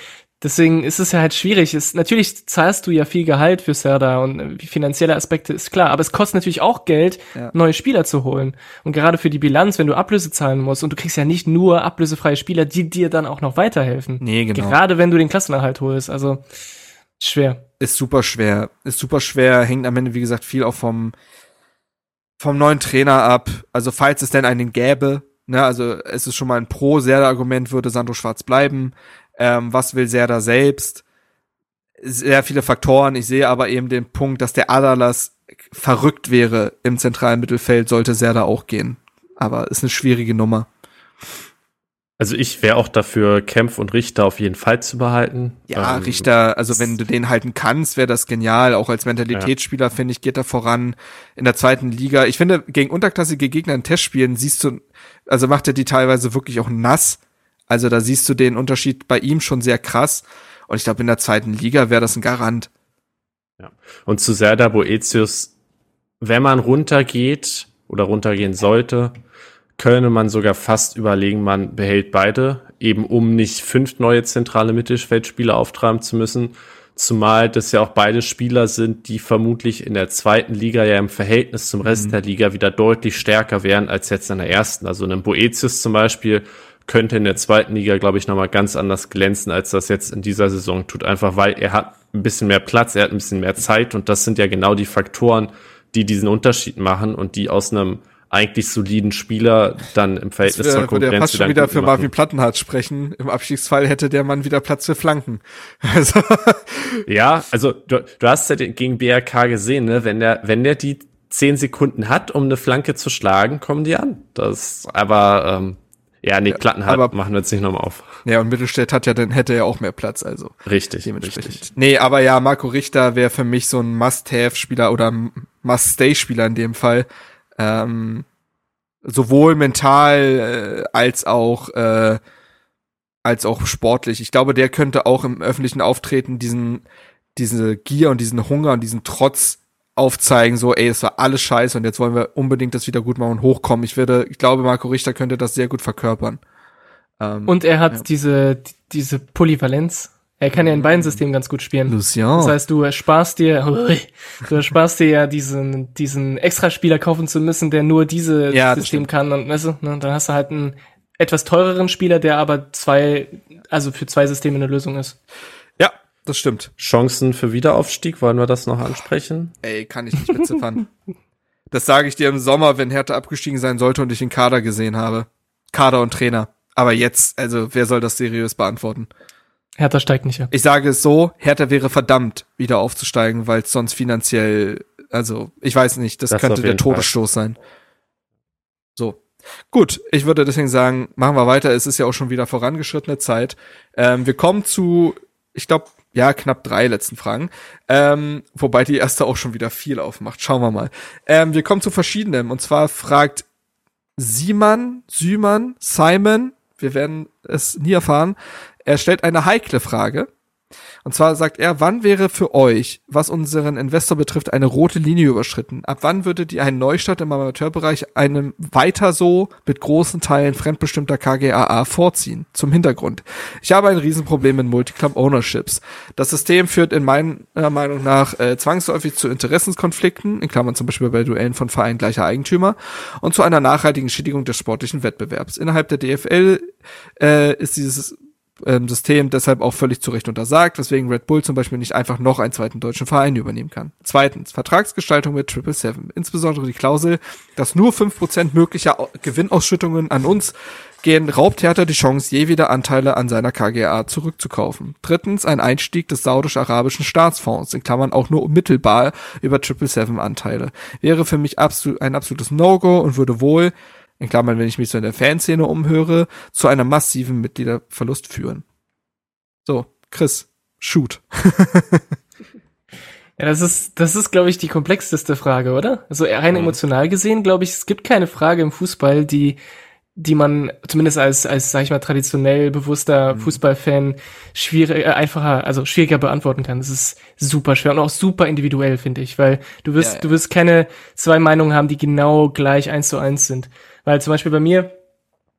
D: deswegen ist es ja halt schwierig. Es, natürlich zahlst du ja viel Gehalt für Serda und äh, finanzielle Aspekte ist klar, aber es kostet natürlich auch Geld,
A: Ja.
D: neue Spieler zu holen. Und gerade für die Bilanz, wenn du Ablöse zahlen musst und du kriegst ja nicht nur ablösefreie Spieler, die dir dann auch noch weiterhelfen.
A: Nee, genau.
D: Gerade wenn du den Klassenerhalt holst. Also schwer.
A: ist super schwer. Ist super schwer, hängt am Ende, wie gesagt, viel auch vom, vom neuen Trainer ab. Also, falls es denn einen gäbe, ne, also es ist schon mal ein Pro-Serda-Argument, würde Sandro Schwarz bleiben. Ähm, was will Serda selbst? Sehr viele Faktoren. Ich sehe aber eben den Punkt, dass der Adalas verrückt wäre im zentralen Mittelfeld, sollte Serda auch gehen. Aber ist eine schwierige Nummer.
C: Also ich wäre auch dafür, Kempf und Richter auf jeden Fall zu behalten.
A: Ja, ähm, Richter, also wenn du den halten kannst, wäre das genial. Auch als Mentalitätsspieler, ja. finde ich, geht er voran in der zweiten Liga. Ich finde, gegen unterklassige Gegner in Testspielen siehst du, also macht er die teilweise wirklich auch nass. Also da siehst du den Unterschied bei ihm schon sehr krass. Und ich glaube, in der zweiten Liga wäre das ein Garant.
C: Ja. Und zu Serda Boetius, wenn man runtergeht oder runtergehen sollte, könne man sogar fast überlegen, man behält beide, eben um nicht fünf neue zentrale Mittelfeldspieler auftreiben zu müssen. Zumal das ja auch beide Spieler sind, die vermutlich in der zweiten Liga ja im Verhältnis zum Rest mhm. der Liga wieder deutlich stärker wären als jetzt in der ersten. Also ein Boetius zum Beispiel könnte in der zweiten Liga, glaube ich, nochmal ganz anders glänzen, als das jetzt in dieser Saison tut. Einfach weil er hat ein bisschen mehr Platz, er hat ein bisschen mehr Zeit und das sind ja genau die Faktoren, die diesen Unterschied machen und die aus einem eigentlich soliden Spieler dann im Verhältnis
A: wär,
C: zur Konkurrenz.
A: Der fast schon wieder für Marvin Plattenhardt sprechen. Im Abstiegsfall hätte der Mann wieder Platz für Flanken.
C: Also. Ja, also du, du hast ja gegen BRK gesehen, ne? wenn der, wenn der die zehn Sekunden hat, um eine Flanke zu schlagen, kommen die an. Das, aber ähm, ja, nee, Plattenhardt aber, machen wir jetzt nicht nochmal auf.
A: Ja, und Mittelstädt hat ja dann hätte er auch mehr Platz, also.
C: Richtig, dementsprechend. Richtig.
A: Nee, aber ja, Marco Richter wäre für mich so ein Must-Have-Spieler oder Must-Stay-Spieler in dem Fall. Ähm, sowohl mental äh, als auch äh, als auch sportlich. Ich glaube, der könnte auch im öffentlichen Auftreten diesen diese Gier und diesen Hunger und diesen Trotz aufzeigen, so, ey, es war alles scheiße und jetzt wollen wir unbedingt das wieder gut machen und hochkommen. Ich würde, ich glaube, Marco Richter könnte das sehr gut verkörpern.
D: Ähm, und er hat ja. diese, diese Polyvalenz, er kann ja in beiden Systemen ganz gut spielen.
A: Lucien.
D: Das heißt, du ersparst dir, du ersparst dir ja diesen, diesen Extraspieler kaufen zu müssen, der nur diese
A: ja,
D: System kann und weißt du, ne, dann hast du halt einen etwas teureren Spieler, der aber zwei, also für zwei Systeme eine Lösung ist.
A: Das stimmt.
C: Chancen für Wiederaufstieg, wollen wir das noch ansprechen?
A: Ey, kann ich nicht beziffern. das sage ich dir im Sommer, wenn Hertha abgestiegen sein sollte und ich den Kader gesehen habe. Kader und Trainer. Aber jetzt, also wer soll das seriös beantworten?
D: Hertha steigt nicht ab.
A: Ich sage es so, Hertha wäre verdammt, wieder aufzusteigen, weil es sonst finanziell, also ich weiß nicht, das, das könnte der Todesstoß Fall. sein. So. Gut, ich würde deswegen sagen, machen wir weiter. Es ist ja auch schon wieder vorangeschrittene Zeit. Ähm, wir kommen zu, ich glaube, ja, knapp drei letzten Fragen. Ähm, wobei die erste auch schon wieder viel aufmacht. Schauen wir mal. Ähm, wir kommen zu verschiedenen. Und zwar fragt Simon, Süman, Simon, wir werden es nie erfahren, er stellt eine heikle Frage. Und zwar sagt er, wann wäre für euch, was unseren Investor betrifft, eine rote Linie überschritten? Ab wann würdet ihr einen Neustart im Amateurbereich einem weiter so mit großen Teilen fremdbestimmter KGAA vorziehen? Zum Hintergrund. Ich habe ein Riesenproblem mit Multiclub Ownerships. Das System führt in meiner Meinung nach äh, zwangsläufig zu Interessenskonflikten, in Klammern zum Beispiel bei Duellen von Vereinen gleicher Eigentümer, und zu einer nachhaltigen Schädigung des sportlichen Wettbewerbs. Innerhalb der DFL äh, ist dieses ähm, System deshalb auch völlig zu Recht untersagt, weswegen Red Bull zum Beispiel nicht einfach noch einen zweiten deutschen Verein übernehmen kann. Zweitens, Vertragsgestaltung mit Triple Seven. Insbesondere die Klausel, dass nur fünf Prozent möglicher Gewinnausschüttungen an uns gehen, raubt Hertha die Chance, je wieder Anteile an seiner KGA zurückzukaufen. Drittens, ein Einstieg des saudisch-arabischen Staatsfonds, in Klammern auch nur mittelbar über Triple Seven Anteile, wäre für mich absolut, ein absolutes No-Go und würde wohl in Klammern, wenn ich mich so in der Fanszene umhöre, zu einem massiven Mitgliederverlust führen. So, Chris, shoot.
D: ja, das ist, das ist, glaube ich, die komplexeste Frage, oder? Also rein mhm. emotional gesehen, glaube ich, es gibt keine Frage im Fußball, die die man zumindest als, als sag ich mal, traditionell bewusster mhm. Fußballfan schwierig, äh, einfacher, also schwieriger beantworten kann. Das ist super schwer und auch super individuell, finde ich, weil du wirst, ja, ja. du wirst keine zwei Meinungen haben, die genau gleich eins zu eins sind. Weil zum Beispiel bei mir,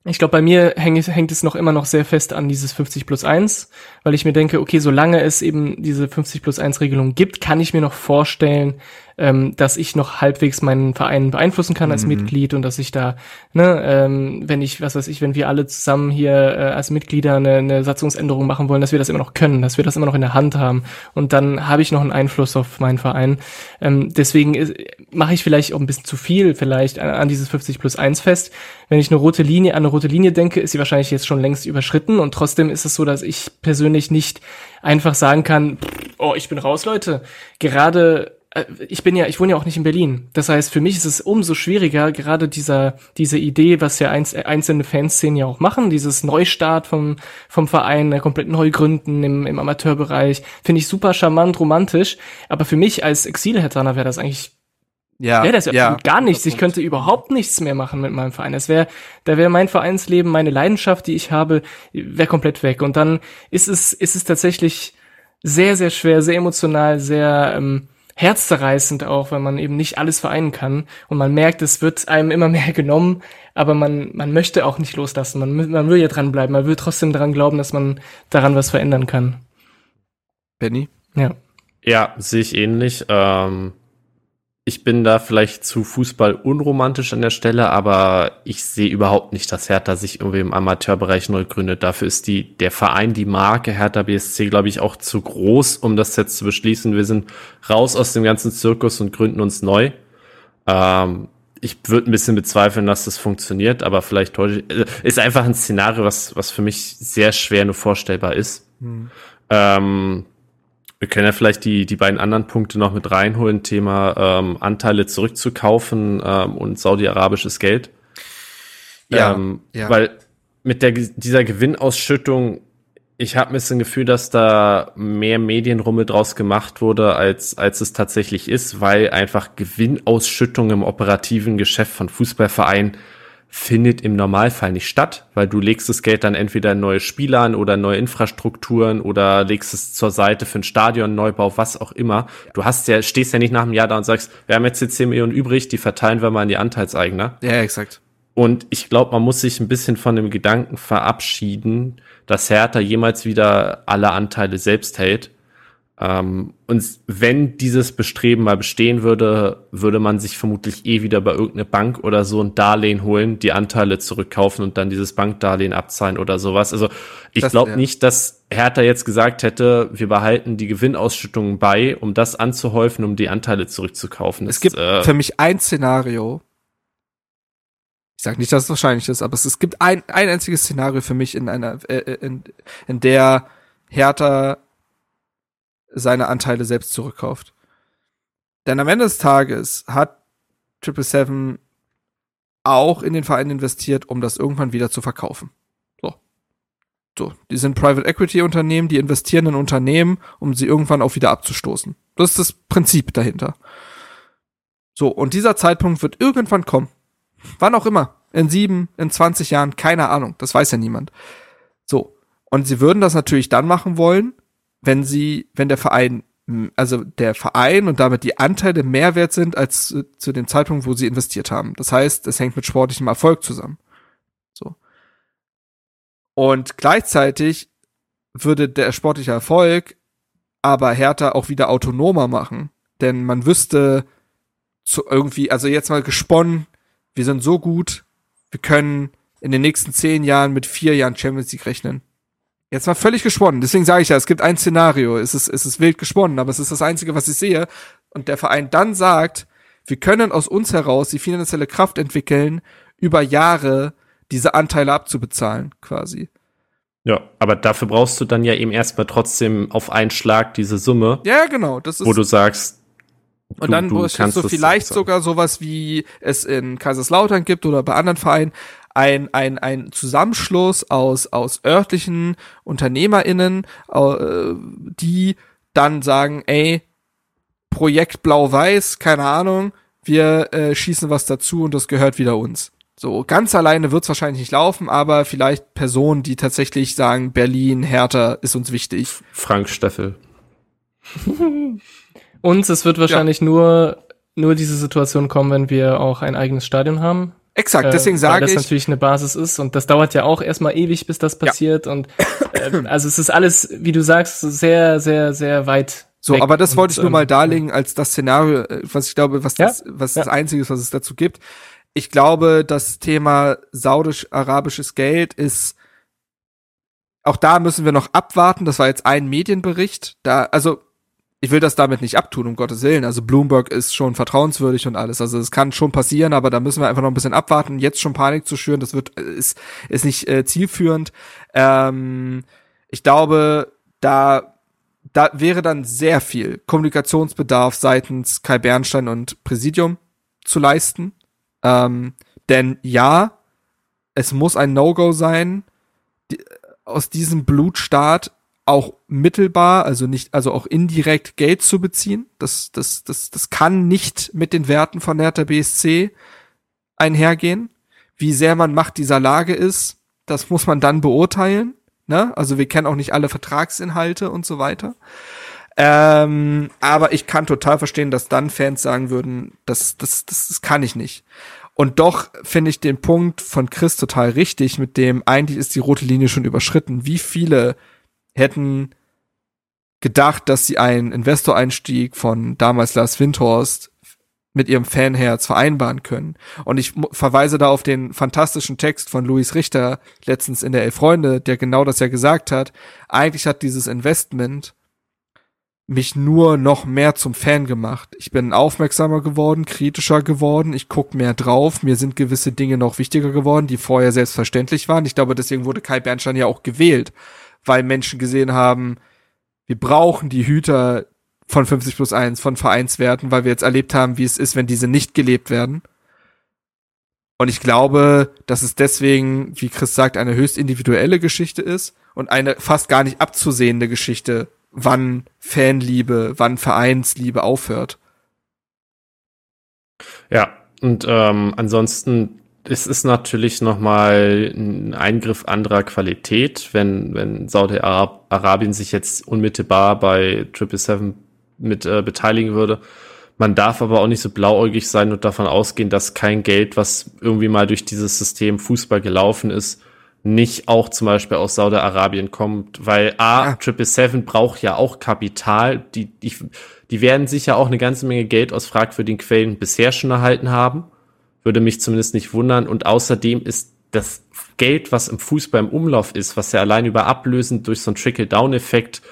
D: ich glaube, bei mir hängt, hängt es noch immer noch sehr fest an dieses 50 plus 1, weil ich mir denke, okay, solange es eben diese 50 plus 1 Regelung gibt, kann ich mir noch vorstellen, ähm, dass ich noch halbwegs meinen Verein beeinflussen kann als
A: Mhm.
D: Mitglied und dass ich da, ne, ähm, wenn ich, was weiß ich, wenn wir alle zusammen hier äh, als Mitglieder eine, eine Satzungsänderung machen wollen, dass wir das immer noch können, dass wir das immer noch in der Hand haben und dann habe ich noch einen Einfluss auf meinen Verein. Ähm, deswegen mache ich vielleicht auch ein bisschen zu viel vielleicht an, an dieses 50 plus 1 fest. Wenn ich eine rote Linie an eine rote Linie denke, ist sie wahrscheinlich jetzt schon längst überschritten und trotzdem ist es so, dass ich persönlich nicht einfach sagen kann, oh, ich bin raus, Leute. Gerade ich bin ja, ich wohne ja auch nicht in Berlin. Das heißt, für mich ist es umso schwieriger, gerade dieser, diese Idee, was ja äh, einzelne Fanszenen ja auch machen, dieses Neustart vom, vom Verein, äh, komplett neu gründen im, im Amateurbereich, finde ich super charmant, romantisch. Aber für mich als Exilhetaner wäre das eigentlich
A: Ja,
D: wäre das ja,
A: ja.
D: gar nichts. Ich könnte überhaupt nichts mehr machen mit meinem Verein. Das wäre, da wäre mein Vereinsleben, meine Leidenschaft, die ich habe, wäre komplett weg. Und dann ist es, ist es tatsächlich sehr, sehr schwer, sehr emotional, sehr ähm, herzzerreißend auch, weil man eben nicht alles vereinen kann. Und man merkt, es wird einem immer mehr genommen, aber man, man möchte auch nicht loslassen. Man, man will ja dranbleiben. Man will trotzdem daran glauben, dass man daran was verändern kann.
A: Benny?
D: Ja.
C: Ja, sehe ich ähnlich. Ähm, ich bin da vielleicht zu Fußball unromantisch an der Stelle, aber ich sehe überhaupt nicht, dass Hertha sich irgendwie im Amateurbereich neu gründet. Dafür ist die, der Verein, die Marke Hertha BSC, glaube ich, auch zu groß, um das jetzt zu beschließen. Wir sind raus aus dem ganzen Zirkus und gründen uns neu. Ähm, ich würde ein bisschen bezweifeln, dass das funktioniert, aber vielleicht täusche ich. äh, Ist einfach ein Szenario, was, was für mich sehr schwer nur vorstellbar ist. Ähm, wir können ja vielleicht die, die beiden anderen Punkte noch mit reinholen. Thema ähm, Anteile zurückzukaufen ähm, und saudi-arabisches Geld.
A: Ja,
C: ähm,
A: ja.
C: Weil mit der, dieser Gewinnausschüttung, ich habe ein bisschen Gefühl, dass da mehr Medienrummel draus gemacht wurde, als, als es tatsächlich ist, weil einfach Gewinnausschüttung im operativen Geschäft von Fußballvereinen findet im Normalfall nicht statt, weil du legst das Geld dann entweder in neue Spieler an oder neue Infrastrukturen oder legst es zur Seite für einen Stadionneubau, was auch immer. Du hast ja, stehst ja nicht nach einem Jahr da und sagst, wir haben jetzt hier 10 Millionen übrig, die verteilen wir mal an die Anteilseigner.
A: Ja, exakt.
C: Und ich glaube, man muss sich ein bisschen von dem Gedanken verabschieden, dass Hertha jemals wieder alle Anteile selbst hält. Ähm, und wenn dieses Bestreben mal bestehen würde, würde man sich vermutlich eh wieder bei irgendeiner Bank oder so ein Darlehen holen, die Anteile zurückkaufen und dann dieses Bankdarlehen abzahlen oder sowas. Also ich glaube
A: ja.
C: nicht, dass Hertha jetzt gesagt hätte, wir behalten die Gewinnausschüttungen bei, um das anzuhäufen, um die Anteile zurückzukaufen.
A: Es
C: Das,
A: gibt
C: äh,
A: für mich ein Szenario. Ich sag nicht, dass es wahrscheinlich ist, aber es, es gibt ein, ein einziges Szenario für mich in einer, äh, äh, in, in der Hertha seine Anteile selbst zurückkauft. Denn am Ende des Tages hat Triple Seven auch in den Verein investiert, um das irgendwann wieder zu verkaufen. So. So. Die sind Private Equity Unternehmen, die investieren in Unternehmen, um sie irgendwann auch wieder abzustoßen. Das ist das Prinzip dahinter. So, und dieser Zeitpunkt wird irgendwann kommen. Wann auch immer. In sieben, in 20 Jahren, keine Ahnung. Das weiß ja niemand. So. Und sie würden das natürlich dann machen wollen, wenn sie, wenn der Verein, also der Verein und damit die Anteile mehr wert sind als zu, zu dem Zeitpunkt, wo sie investiert haben. Das heißt, es hängt mit sportlichem Erfolg zusammen. So. Und gleichzeitig würde der sportliche Erfolg aber Hertha auch wieder autonomer machen. Denn man wüsste zu irgendwie, also jetzt mal gesponnen, wir sind so gut, wir können in den nächsten zehn Jahren mit vier Jahren Champions League rechnen. Jetzt mal völlig gesponnen. Deswegen sage ich ja, es gibt ein Szenario. Es ist, es ist wild gesponnen, aber es ist das Einzige, was ich sehe. Und der Verein dann sagt, wir können aus uns heraus die finanzielle Kraft entwickeln, über Jahre diese Anteile abzubezahlen, quasi.
C: Ja, aber dafür brauchst du dann ja eben erstmal trotzdem auf einen Schlag diese Summe,
A: Ja, genau. Das ist
C: wo du sagst,
A: Und
C: Du-
A: dann
C: du kannst
A: du vielleicht
C: so-
A: sogar sowas wie es in Kaiserslautern gibt oder bei anderen Vereinen, ein, ein, ein Zusammenschluss aus, aus örtlichen UnternehmerInnen, äh, die dann sagen, ey, Projekt Blau-Weiß, keine Ahnung, wir äh, schießen was dazu und das gehört wieder uns. So, ganz alleine wird's wahrscheinlich nicht laufen, aber vielleicht Personen, die tatsächlich sagen, Berlin, Hertha ist uns wichtig.
C: Frank Steffel.
D: Und es wird wahrscheinlich nur, nur diese Situation kommen, wenn wir auch ein eigenes Stadion haben.
A: Exakt, deswegen
D: Äh, weil
A: sage
D: das
A: ich,
D: natürlich eine Basis ist und das dauert ja auch erstmal ewig, bis das passiert und äh, also es ist alles, wie du sagst, sehr, sehr, sehr weit
A: So, aber das wollte ich nur mal
D: ähm,
A: darlegen als das Szenario, äh, was ich glaube, was
D: Ja,
A: das, was
D: ja.
A: das Einzige ist, was es dazu gibt. Ich glaube, das Thema saudisch-arabisches Geld ist, auch da müssen wir noch abwarten. Das war jetzt ein Medienbericht. Da, also, ich will das damit nicht abtun, um Gottes Willen. Also Bloomberg ist schon vertrauenswürdig und alles. Also es kann schon passieren, aber da müssen wir einfach noch ein bisschen abwarten. Jetzt schon Panik zu schüren, das wird, ist, ist nicht äh, zielführend. Ähm, ich glaube, da, da wäre dann sehr viel Kommunikationsbedarf seitens Kai Bernstein und Präsidium zu leisten. Ähm, denn ja, es muss ein No-Go sein, die, aus diesem Blutstaat auch mittelbar, also nicht, also auch indirekt Geld zu beziehen. Das, das, das, das kann nicht mit den Werten von Hertha BSC einhergehen. Wie sehr man Macht dieser Lage ist, das muss man dann beurteilen. Ne? Also wir kennen auch nicht alle Vertragsinhalte und so weiter. Ähm, aber ich kann total verstehen, dass dann Fans sagen würden, das, das, das, das kann ich nicht. Und doch finde ich den Punkt von Chris total richtig, mit dem eigentlich ist die rote Linie schon überschritten. Wie viele hätten gedacht, dass sie einen Investoreinstieg von damals Lars Windhorst mit ihrem Fanherz vereinbaren können. Und ich verweise da auf den fantastischen Text von Luis Richter letztens in der Elf Freunde, der genau das ja gesagt hat. Eigentlich hat dieses Investment mich nur noch mehr zum Fan gemacht. Ich bin aufmerksamer geworden, kritischer geworden, ich guck mehr drauf, mir sind gewisse Dinge noch wichtiger geworden, die vorher selbstverständlich waren. Ich glaube, deswegen wurde Kai Bernstein ja auch gewählt, weil Menschen gesehen haben, wir brauchen die Hüter von 50 plus 1, von Vereinswerten, weil wir jetzt erlebt haben, wie es ist, wenn diese nicht gelebt werden. Und ich glaube, dass es deswegen, wie Chris sagt, eine höchst individuelle Geschichte ist und eine fast gar nicht abzusehende Geschichte, wann Fanliebe, wann Vereinsliebe aufhört.
C: Ja, und ähm, ansonsten es ist natürlich nochmal ein Eingriff anderer Qualität, wenn, wenn Saudi-Arabien sich jetzt unmittelbar bei 777 mit äh, beteiligen würde. Man darf aber auch nicht so blauäugig sein und davon ausgehen, dass kein Geld, was irgendwie mal durch dieses System Fußball gelaufen ist, nicht auch zum Beispiel aus Saudi-Arabien kommt, weil A,
A: Ja.
C: 777 braucht ja auch Kapital, die, die, die werden sicher auch eine ganze Menge Geld aus fragwürdigen Quellen bisher schon erhalten haben. Würde mich zumindest nicht wundern. Und außerdem ist das Geld, was im Fußball im Umlauf ist, was ja allein über Ablösen durch so einen Trickle-Down-Effekt,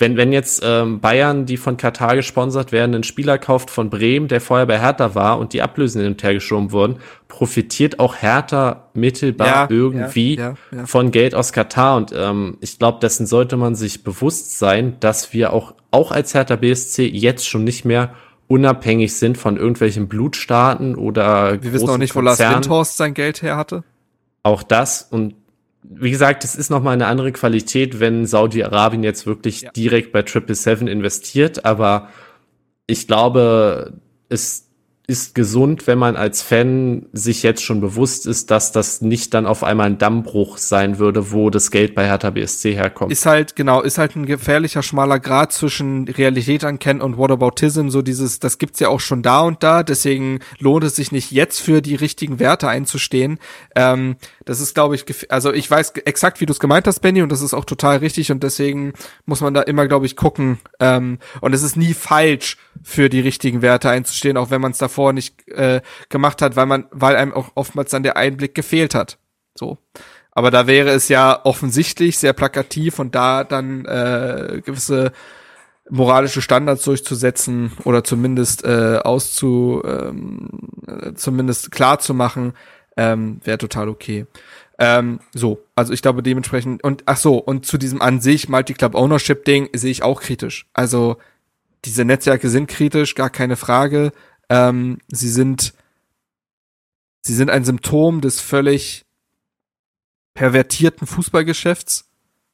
C: wenn, wenn jetzt ähm, Bayern, die von Katar gesponsert werden, einen Spieler kauft von Bremen, der vorher bei Hertha war und die Ablösen hin und her geschoben wurden, profitiert auch Hertha mittelbar
A: Ja,
C: irgendwie
A: ja, ja, ja.
C: von Geld aus Katar. Und ähm, ich glaube, dessen sollte man sich bewusst sein, dass wir auch, auch als Hertha BSC jetzt schon nicht mehr unabhängig sind von irgendwelchen Blutstaaten oder
A: Wir wissen auch nicht, wo Lars. Windhorst sein Geld her hatte.
C: Auch das und wie gesagt, es ist nochmal eine andere Qualität, wenn Saudi-Arabien jetzt wirklich
A: Ja.
C: direkt bei 777 investiert, aber ich glaube, es ist gesund, wenn man als Fan sich jetzt schon bewusst ist, dass das nicht dann auf einmal ein Dammbruch sein würde, wo das Geld bei Hertha BSC herkommt.
A: Ist halt, genau, ist halt ein gefährlicher schmaler Grad zwischen Realität ankennen und Whataboutism, so dieses, das gibt's ja auch schon da und da, deswegen lohnt es sich nicht jetzt für die richtigen Werte einzustehen. Ähm, das ist, glaube ich, also ich weiß exakt, wie du es gemeint hast, Benny, und das ist auch total richtig und deswegen muss man da immer, glaube ich, gucken. Ähm, und es ist nie falsch, für die richtigen Werte einzustehen, auch wenn man es davor nicht äh, gemacht hat, weil man, weil einem auch oftmals dann der Einblick gefehlt hat. So. Aber da wäre es ja offensichtlich sehr plakativ und da dann äh, gewisse moralische Standards durchzusetzen oder zumindest äh, auszu ähm, äh, zumindest klar ähm, wäre total okay. Ähm, so, also ich glaube dementsprechend und ach so und zu diesem an sich Multi-Club Ownership Ding sehe ich auch kritisch. Also diese Netzwerke sind kritisch, gar keine Frage. Ähm, sie sind sie sind ein Symptom des völlig pervertierten Fußballgeschäfts,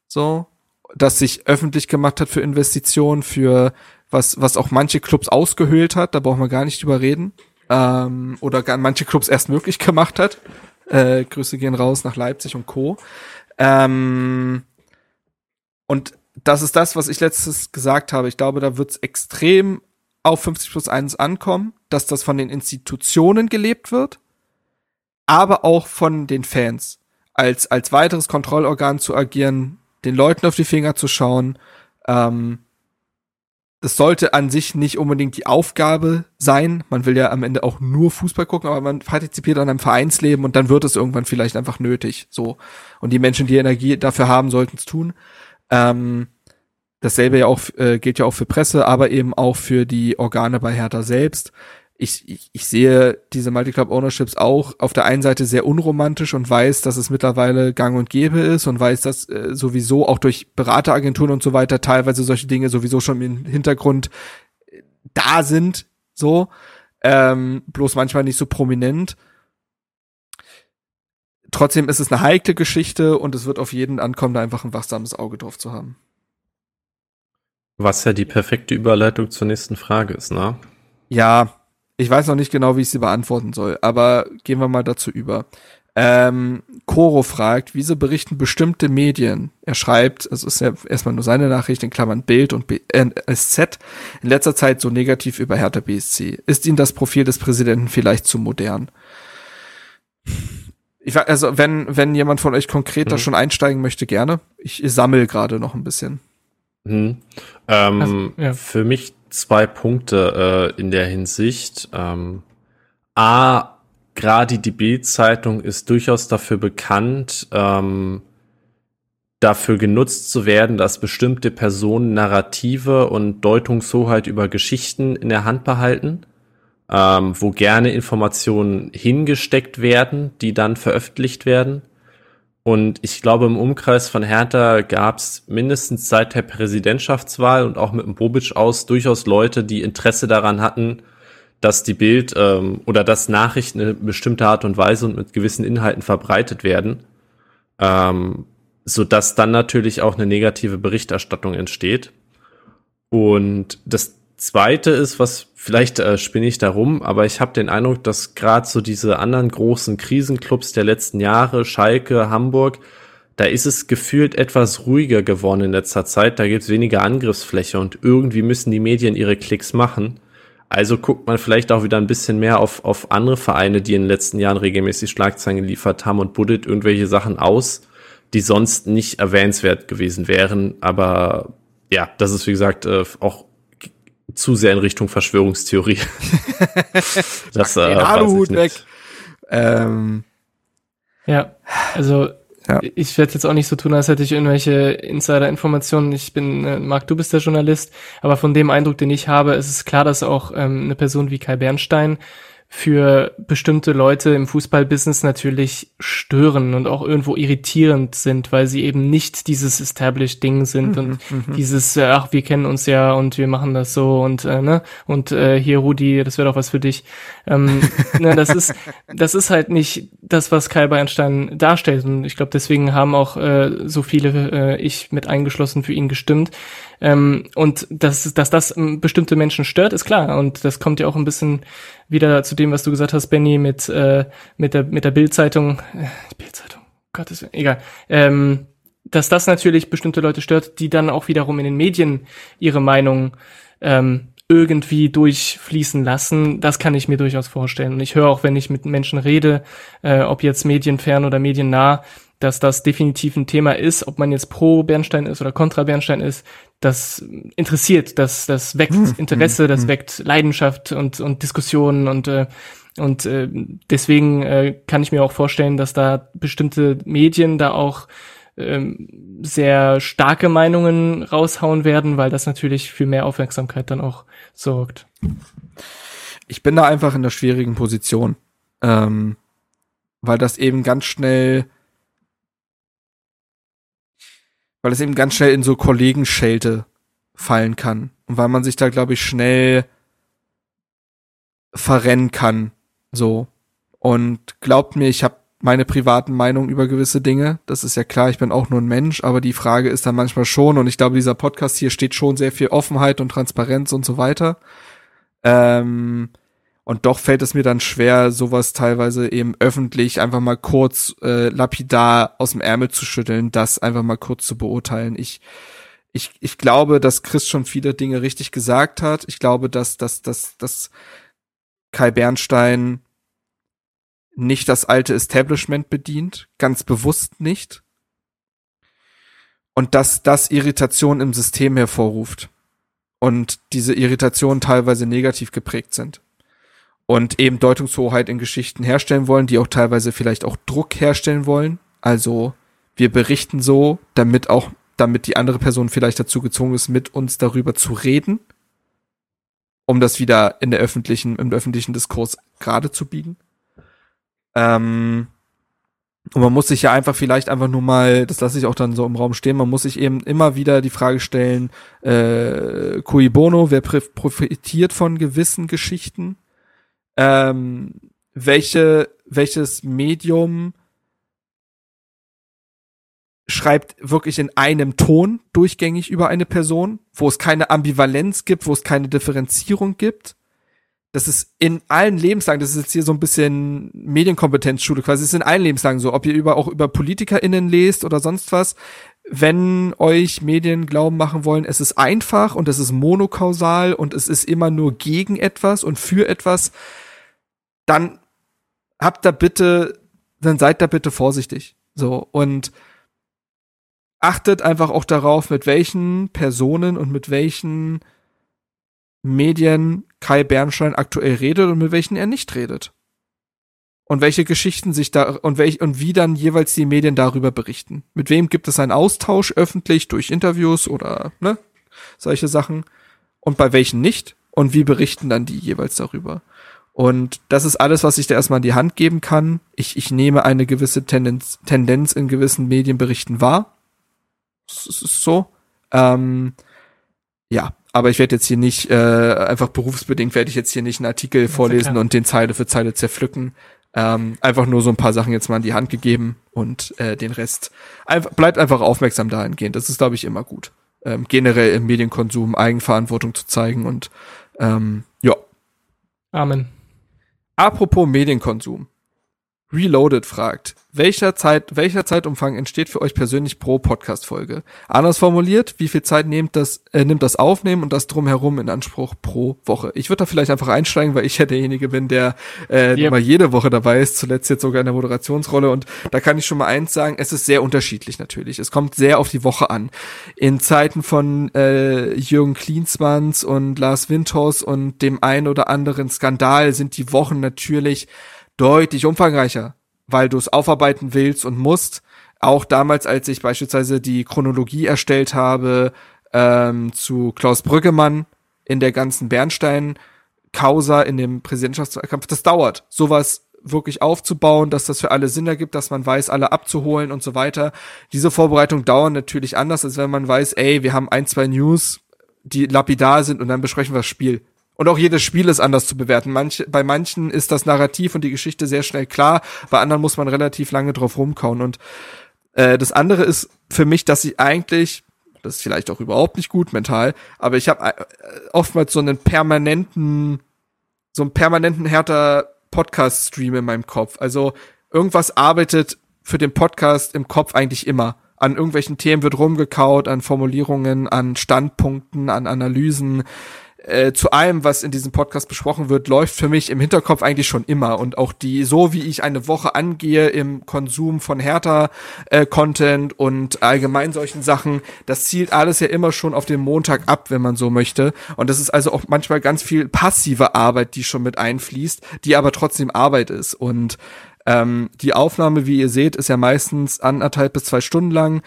A: so, das sich öffentlich gemacht hat für Investitionen, für was, was auch manche Clubs ausgehöhlt hat, da brauchen wir gar nicht drüber reden, ähm, oder gar manche Clubs erst möglich gemacht hat. Äh, Grüße gehen raus nach Leipzig und Co. Ähm, und das ist das, was ich letztes gesagt habe. Ich glaube, da wird es extrem auf 50 plus 1 ankommen, dass das von den Institutionen gelebt wird, aber auch von den Fans. Als, als weiteres Kontrollorgan zu agieren, den Leuten auf die Finger zu schauen. Ähm, das sollte an sich nicht unbedingt die Aufgabe sein. Man will ja am Ende auch nur Fußball gucken, aber man partizipiert an einem Vereinsleben und dann wird es irgendwann vielleicht einfach nötig. So. Und die Menschen, die Energie dafür haben, sollten es tun. Ähm, dasselbe ja auch, äh, gilt ja auch für Presse, aber eben auch für die Organe bei Hertha selbst ich, ich, ich sehe diese Multiclub Ownerships auch auf der einen Seite sehr unromantisch und weiß, dass es mittlerweile gang und gäbe ist und weiß, dass äh, sowieso auch durch Berateragenturen und so weiter teilweise solche Dinge sowieso schon im Hintergrund äh, da sind, so, ähm, bloß manchmal nicht so prominent. Trotzdem ist es eine heikle Geschichte und es wird auf jeden ankommen, da einfach ein wachsames Auge drauf zu haben.
C: Was ja die perfekte Überleitung zur nächsten Frage ist, ne?
A: Ja, ich weiß noch nicht genau, wie ich sie beantworten soll, aber gehen wir mal dazu über. Ähm, Koro fragt, wieso berichten bestimmte Medien? Er schreibt, es ist ja erstmal nur seine Nachricht in Klammern Bild und B äh, SZ in letzter Zeit so negativ über Hertha BSC. Ist Ihnen das Profil des Präsidenten vielleicht zu modern? Ich also wenn wenn jemand von euch konkreter mhm. schon einsteigen möchte, gerne. Ich, ich sammel gerade noch ein bisschen.
C: Mhm. Ähm, also, ja. Für mich zwei Punkte äh, in der Hinsicht. Ähm, A, gerade die Bild-Zeitung ist durchaus dafür bekannt, ähm, dafür genutzt zu werden, dass bestimmte Personen Narrative und Deutungshoheit über Geschichten in der Hand behalten, ähm, wo gerne Informationen hingesteckt werden, die dann veröffentlicht werden. Und ich glaube, im Umkreis von Hertha gab es mindestens seit der Präsidentschaftswahl und auch mit dem Bobic aus durchaus Leute, die Interesse daran hatten, dass die Bild ähm, oder dass Nachrichten in bestimmter Art und Weise und mit gewissen Inhalten verbreitet werden, ähm, so dass dann natürlich auch eine negative Berichterstattung entsteht. Und das Zweite ist, was vielleicht äh, spinne ich darum, aber ich habe den Eindruck, dass gerade so diese anderen großen Krisenclubs der letzten Jahre, Schalke, Hamburg, da ist es gefühlt etwas ruhiger geworden in letzter Zeit. Da gibt es weniger Angriffsfläche und irgendwie müssen die Medien ihre Klicks machen. Also guckt man vielleicht auch wieder ein bisschen mehr auf, auf andere Vereine, die in den letzten Jahren regelmäßig Schlagzeilen geliefert haben und buddet irgendwelche Sachen aus, die sonst nicht erwähnenswert gewesen wären. Aber ja, das ist wie gesagt äh, auch zu sehr in Richtung Verschwörungstheorie.
A: das äh, Aluhut weg. Ähm,
D: ja, also ja. ich werde jetzt auch nicht so tun, als hätte ich irgendwelche Insider-Informationen. Ich bin, äh, Marc, du bist der Journalist, aber von dem Eindruck, den ich habe, ist es klar, dass auch ähm, eine Person wie Kai Bernstein für bestimmte Leute im Fußballbusiness natürlich stören und auch irgendwo irritierend sind, weil sie eben nicht dieses established Ding sind mhm, und mhm. dieses, äh, ach, wir kennen uns ja und wir machen das so und äh, ne und äh, hier Rudi, das wäre doch was für dich. Ähm, ne, das ist, das ist halt nicht das, was Kai Bernstein darstellt und ich glaube, deswegen haben auch äh, so viele, äh, ich mit eingeschlossen, für ihn gestimmt. Ähm, und dass, dass das bestimmte Menschen stört, ist klar. Und das kommt ja auch ein bisschen wieder zu dem, was du gesagt hast, Benny, mit, äh, mit der, mit der Bildzeitung. Äh, Bildzeitung, Gottes Willen, egal. Ähm, dass das natürlich bestimmte Leute stört, die dann auch wiederum in den Medien ihre Meinung ähm, irgendwie durchfließen lassen, das kann ich mir durchaus vorstellen. Und ich höre auch, wenn ich mit Menschen rede, äh, ob jetzt medienfern oder mediennah, dass das definitiv ein Thema ist, ob man jetzt pro Bernstein ist oder kontra Bernstein ist, das interessiert, das, das weckt hm, Interesse, hm, das hm. weckt Leidenschaft und, und Diskussionen und, äh, und äh, deswegen äh, kann ich mir auch vorstellen, dass da bestimmte Medien da auch ähm, sehr starke Meinungen raushauen werden, weil das natürlich für mehr Aufmerksamkeit dann auch sorgt.
A: Ich bin da einfach in der schwierigen Position, ähm, weil das eben ganz schnell weil es eben ganz schnell in so Kollegenschelte fallen kann. Und weil man sich da, glaube ich, schnell verrennen kann. So. Und glaubt mir, ich habe meine privaten Meinungen über gewisse Dinge. Das ist ja klar, ich bin auch nur ein Mensch, aber die Frage ist dann manchmal schon, und ich glaube, dieser Podcast hier steht schon sehr viel Offenheit und Transparenz und so weiter. Ähm, und doch fällt es mir dann schwer, sowas teilweise eben öffentlich einfach mal kurz äh, lapidar aus dem Ärmel zu schütteln, das einfach mal kurz zu beurteilen. Ich, ich, ich glaube, dass Chris schon viele Dinge richtig gesagt hat. Ich glaube, dass, dass, dass, dass Kai Bernstein nicht das alte Establishment bedient, ganz bewusst nicht. Und dass das Irritation im System hervorruft. und diese Irritationen teilweise negativ geprägt sind und eben Deutungshoheit in Geschichten herstellen wollen, die auch teilweise vielleicht auch Druck herstellen wollen. Also wir berichten so, damit auch, damit die andere Person vielleicht dazu gezwungen ist, mit uns darüber zu reden, um das wieder in der öffentlichen, im öffentlichen Diskurs gerade zu biegen. Ähm, und man muss sich ja einfach vielleicht einfach nur mal, das lasse ich auch dann so im Raum stehen, man muss sich eben immer wieder die Frage stellen, äh, cui bono, wer profitiert von gewissen Geschichten? Ähm, welche, welches Medium schreibt wirklich in einem Ton durchgängig über eine Person, wo es keine Ambivalenz gibt, wo es keine Differenzierung gibt. Das ist in allen Lebenslagen, das ist jetzt hier so ein bisschen Medienkompetenzschule quasi, es ist in allen Lebenslagen so, ob ihr über, auch über PolitikerInnen lest oder sonst was. Wenn euch Medien glauben machen wollen, es ist einfach und es ist monokausal und es ist immer nur gegen etwas und für etwas, dann habt da bitte, dann seid da bitte vorsichtig. So, und achtet einfach auch darauf, mit welchen Personen und mit welchen Medien Kai Bernstein aktuell redet und mit welchen er nicht redet. Und welche Geschichten sich da und welch und wie dann jeweils die Medien darüber berichten. Mit wem gibt es einen Austausch öffentlich durch Interviews oder ne, solche Sachen und bei welchen nicht und wie berichten dann die jeweils darüber. Und das ist alles, was ich da erstmal in die Hand geben kann. Ich, ich nehme eine gewisse Tendenz, Tendenz in gewissen Medienberichten wahr. Es ist so. Ähm, ja, aber ich werde jetzt hier nicht, äh, einfach berufsbedingt werde ich jetzt hier nicht einen Artikel ja, vorlesen und den Zeile für Zeile zerpflücken. Ähm, einfach nur so ein paar Sachen jetzt mal in die Hand gegeben und äh, den Rest einfach, bleibt einfach aufmerksam dahingehend. Das ist, glaube ich, immer gut. Ähm, generell im Medienkonsum Eigenverantwortung zu zeigen und ähm, ja.
D: Amen.
A: Apropos Medienkonsum. Reloaded fragt, welcher Zeit, welcher Zeitumfang entsteht für euch persönlich pro Podcast-Folge? Anders formuliert, wie viel Zeit nimmt das, äh, nimmt das Aufnehmen und das Drumherum in Anspruch pro Woche? Ich würde da vielleicht einfach einsteigen, weil ich ja derjenige bin, der äh, yep. mal jede Woche dabei ist, zuletzt jetzt sogar in der Moderationsrolle. Und da kann ich schon mal eins sagen, es ist sehr unterschiedlich natürlich. Es kommt sehr auf die Woche an. In Zeiten von äh, Jürgen Klinsmanns und Lars Windhaus und dem ein oder anderen Skandal sind die Wochen natürlich deutlich umfangreicher, weil du es aufarbeiten willst und musst. Auch damals, als ich beispielsweise die Chronologie erstellt habe ähm, zu Klaus Brüggemann in der ganzen Bernstein-Causa in dem Präsidentschaftswahlkampf, das dauert, sowas wirklich aufzubauen, dass das für alle Sinn ergibt, dass man weiß, alle abzuholen und so weiter. Diese Vorbereitung dauern natürlich anders, als wenn man weiß, ey, wir haben ein, zwei News, die lapidar sind und dann besprechen wir das Spiel. Und auch jedes Spiel ist anders zu bewerten. Manche, bei manchen ist das Narrativ und die Geschichte sehr schnell klar, bei anderen muss man relativ lange drauf rumkauen. Und äh, das andere ist für mich, dass sie eigentlich, das ist vielleicht auch überhaupt nicht gut mental, aber ich habe äh, oftmals so einen permanenten, so einen permanenten härter Podcast-Stream in meinem Kopf. Also irgendwas arbeitet für den Podcast im Kopf eigentlich immer. An irgendwelchen Themen wird rumgekaut, an Formulierungen, an Standpunkten, an Analysen äh, zu allem, was in diesem Podcast besprochen wird, läuft für mich im Hinterkopf eigentlich schon immer. Und auch die, so wie ich eine Woche angehe im Konsum von härter äh, Content und allgemein solchen Sachen, das zielt alles ja immer schon auf den Montag ab, wenn man so möchte. Und das ist also auch manchmal ganz viel passive Arbeit, die schon mit einfließt, die aber trotzdem Arbeit ist. Und ähm, die Aufnahme, wie ihr seht, ist ja meistens anderthalb bis zwei Stunden lang.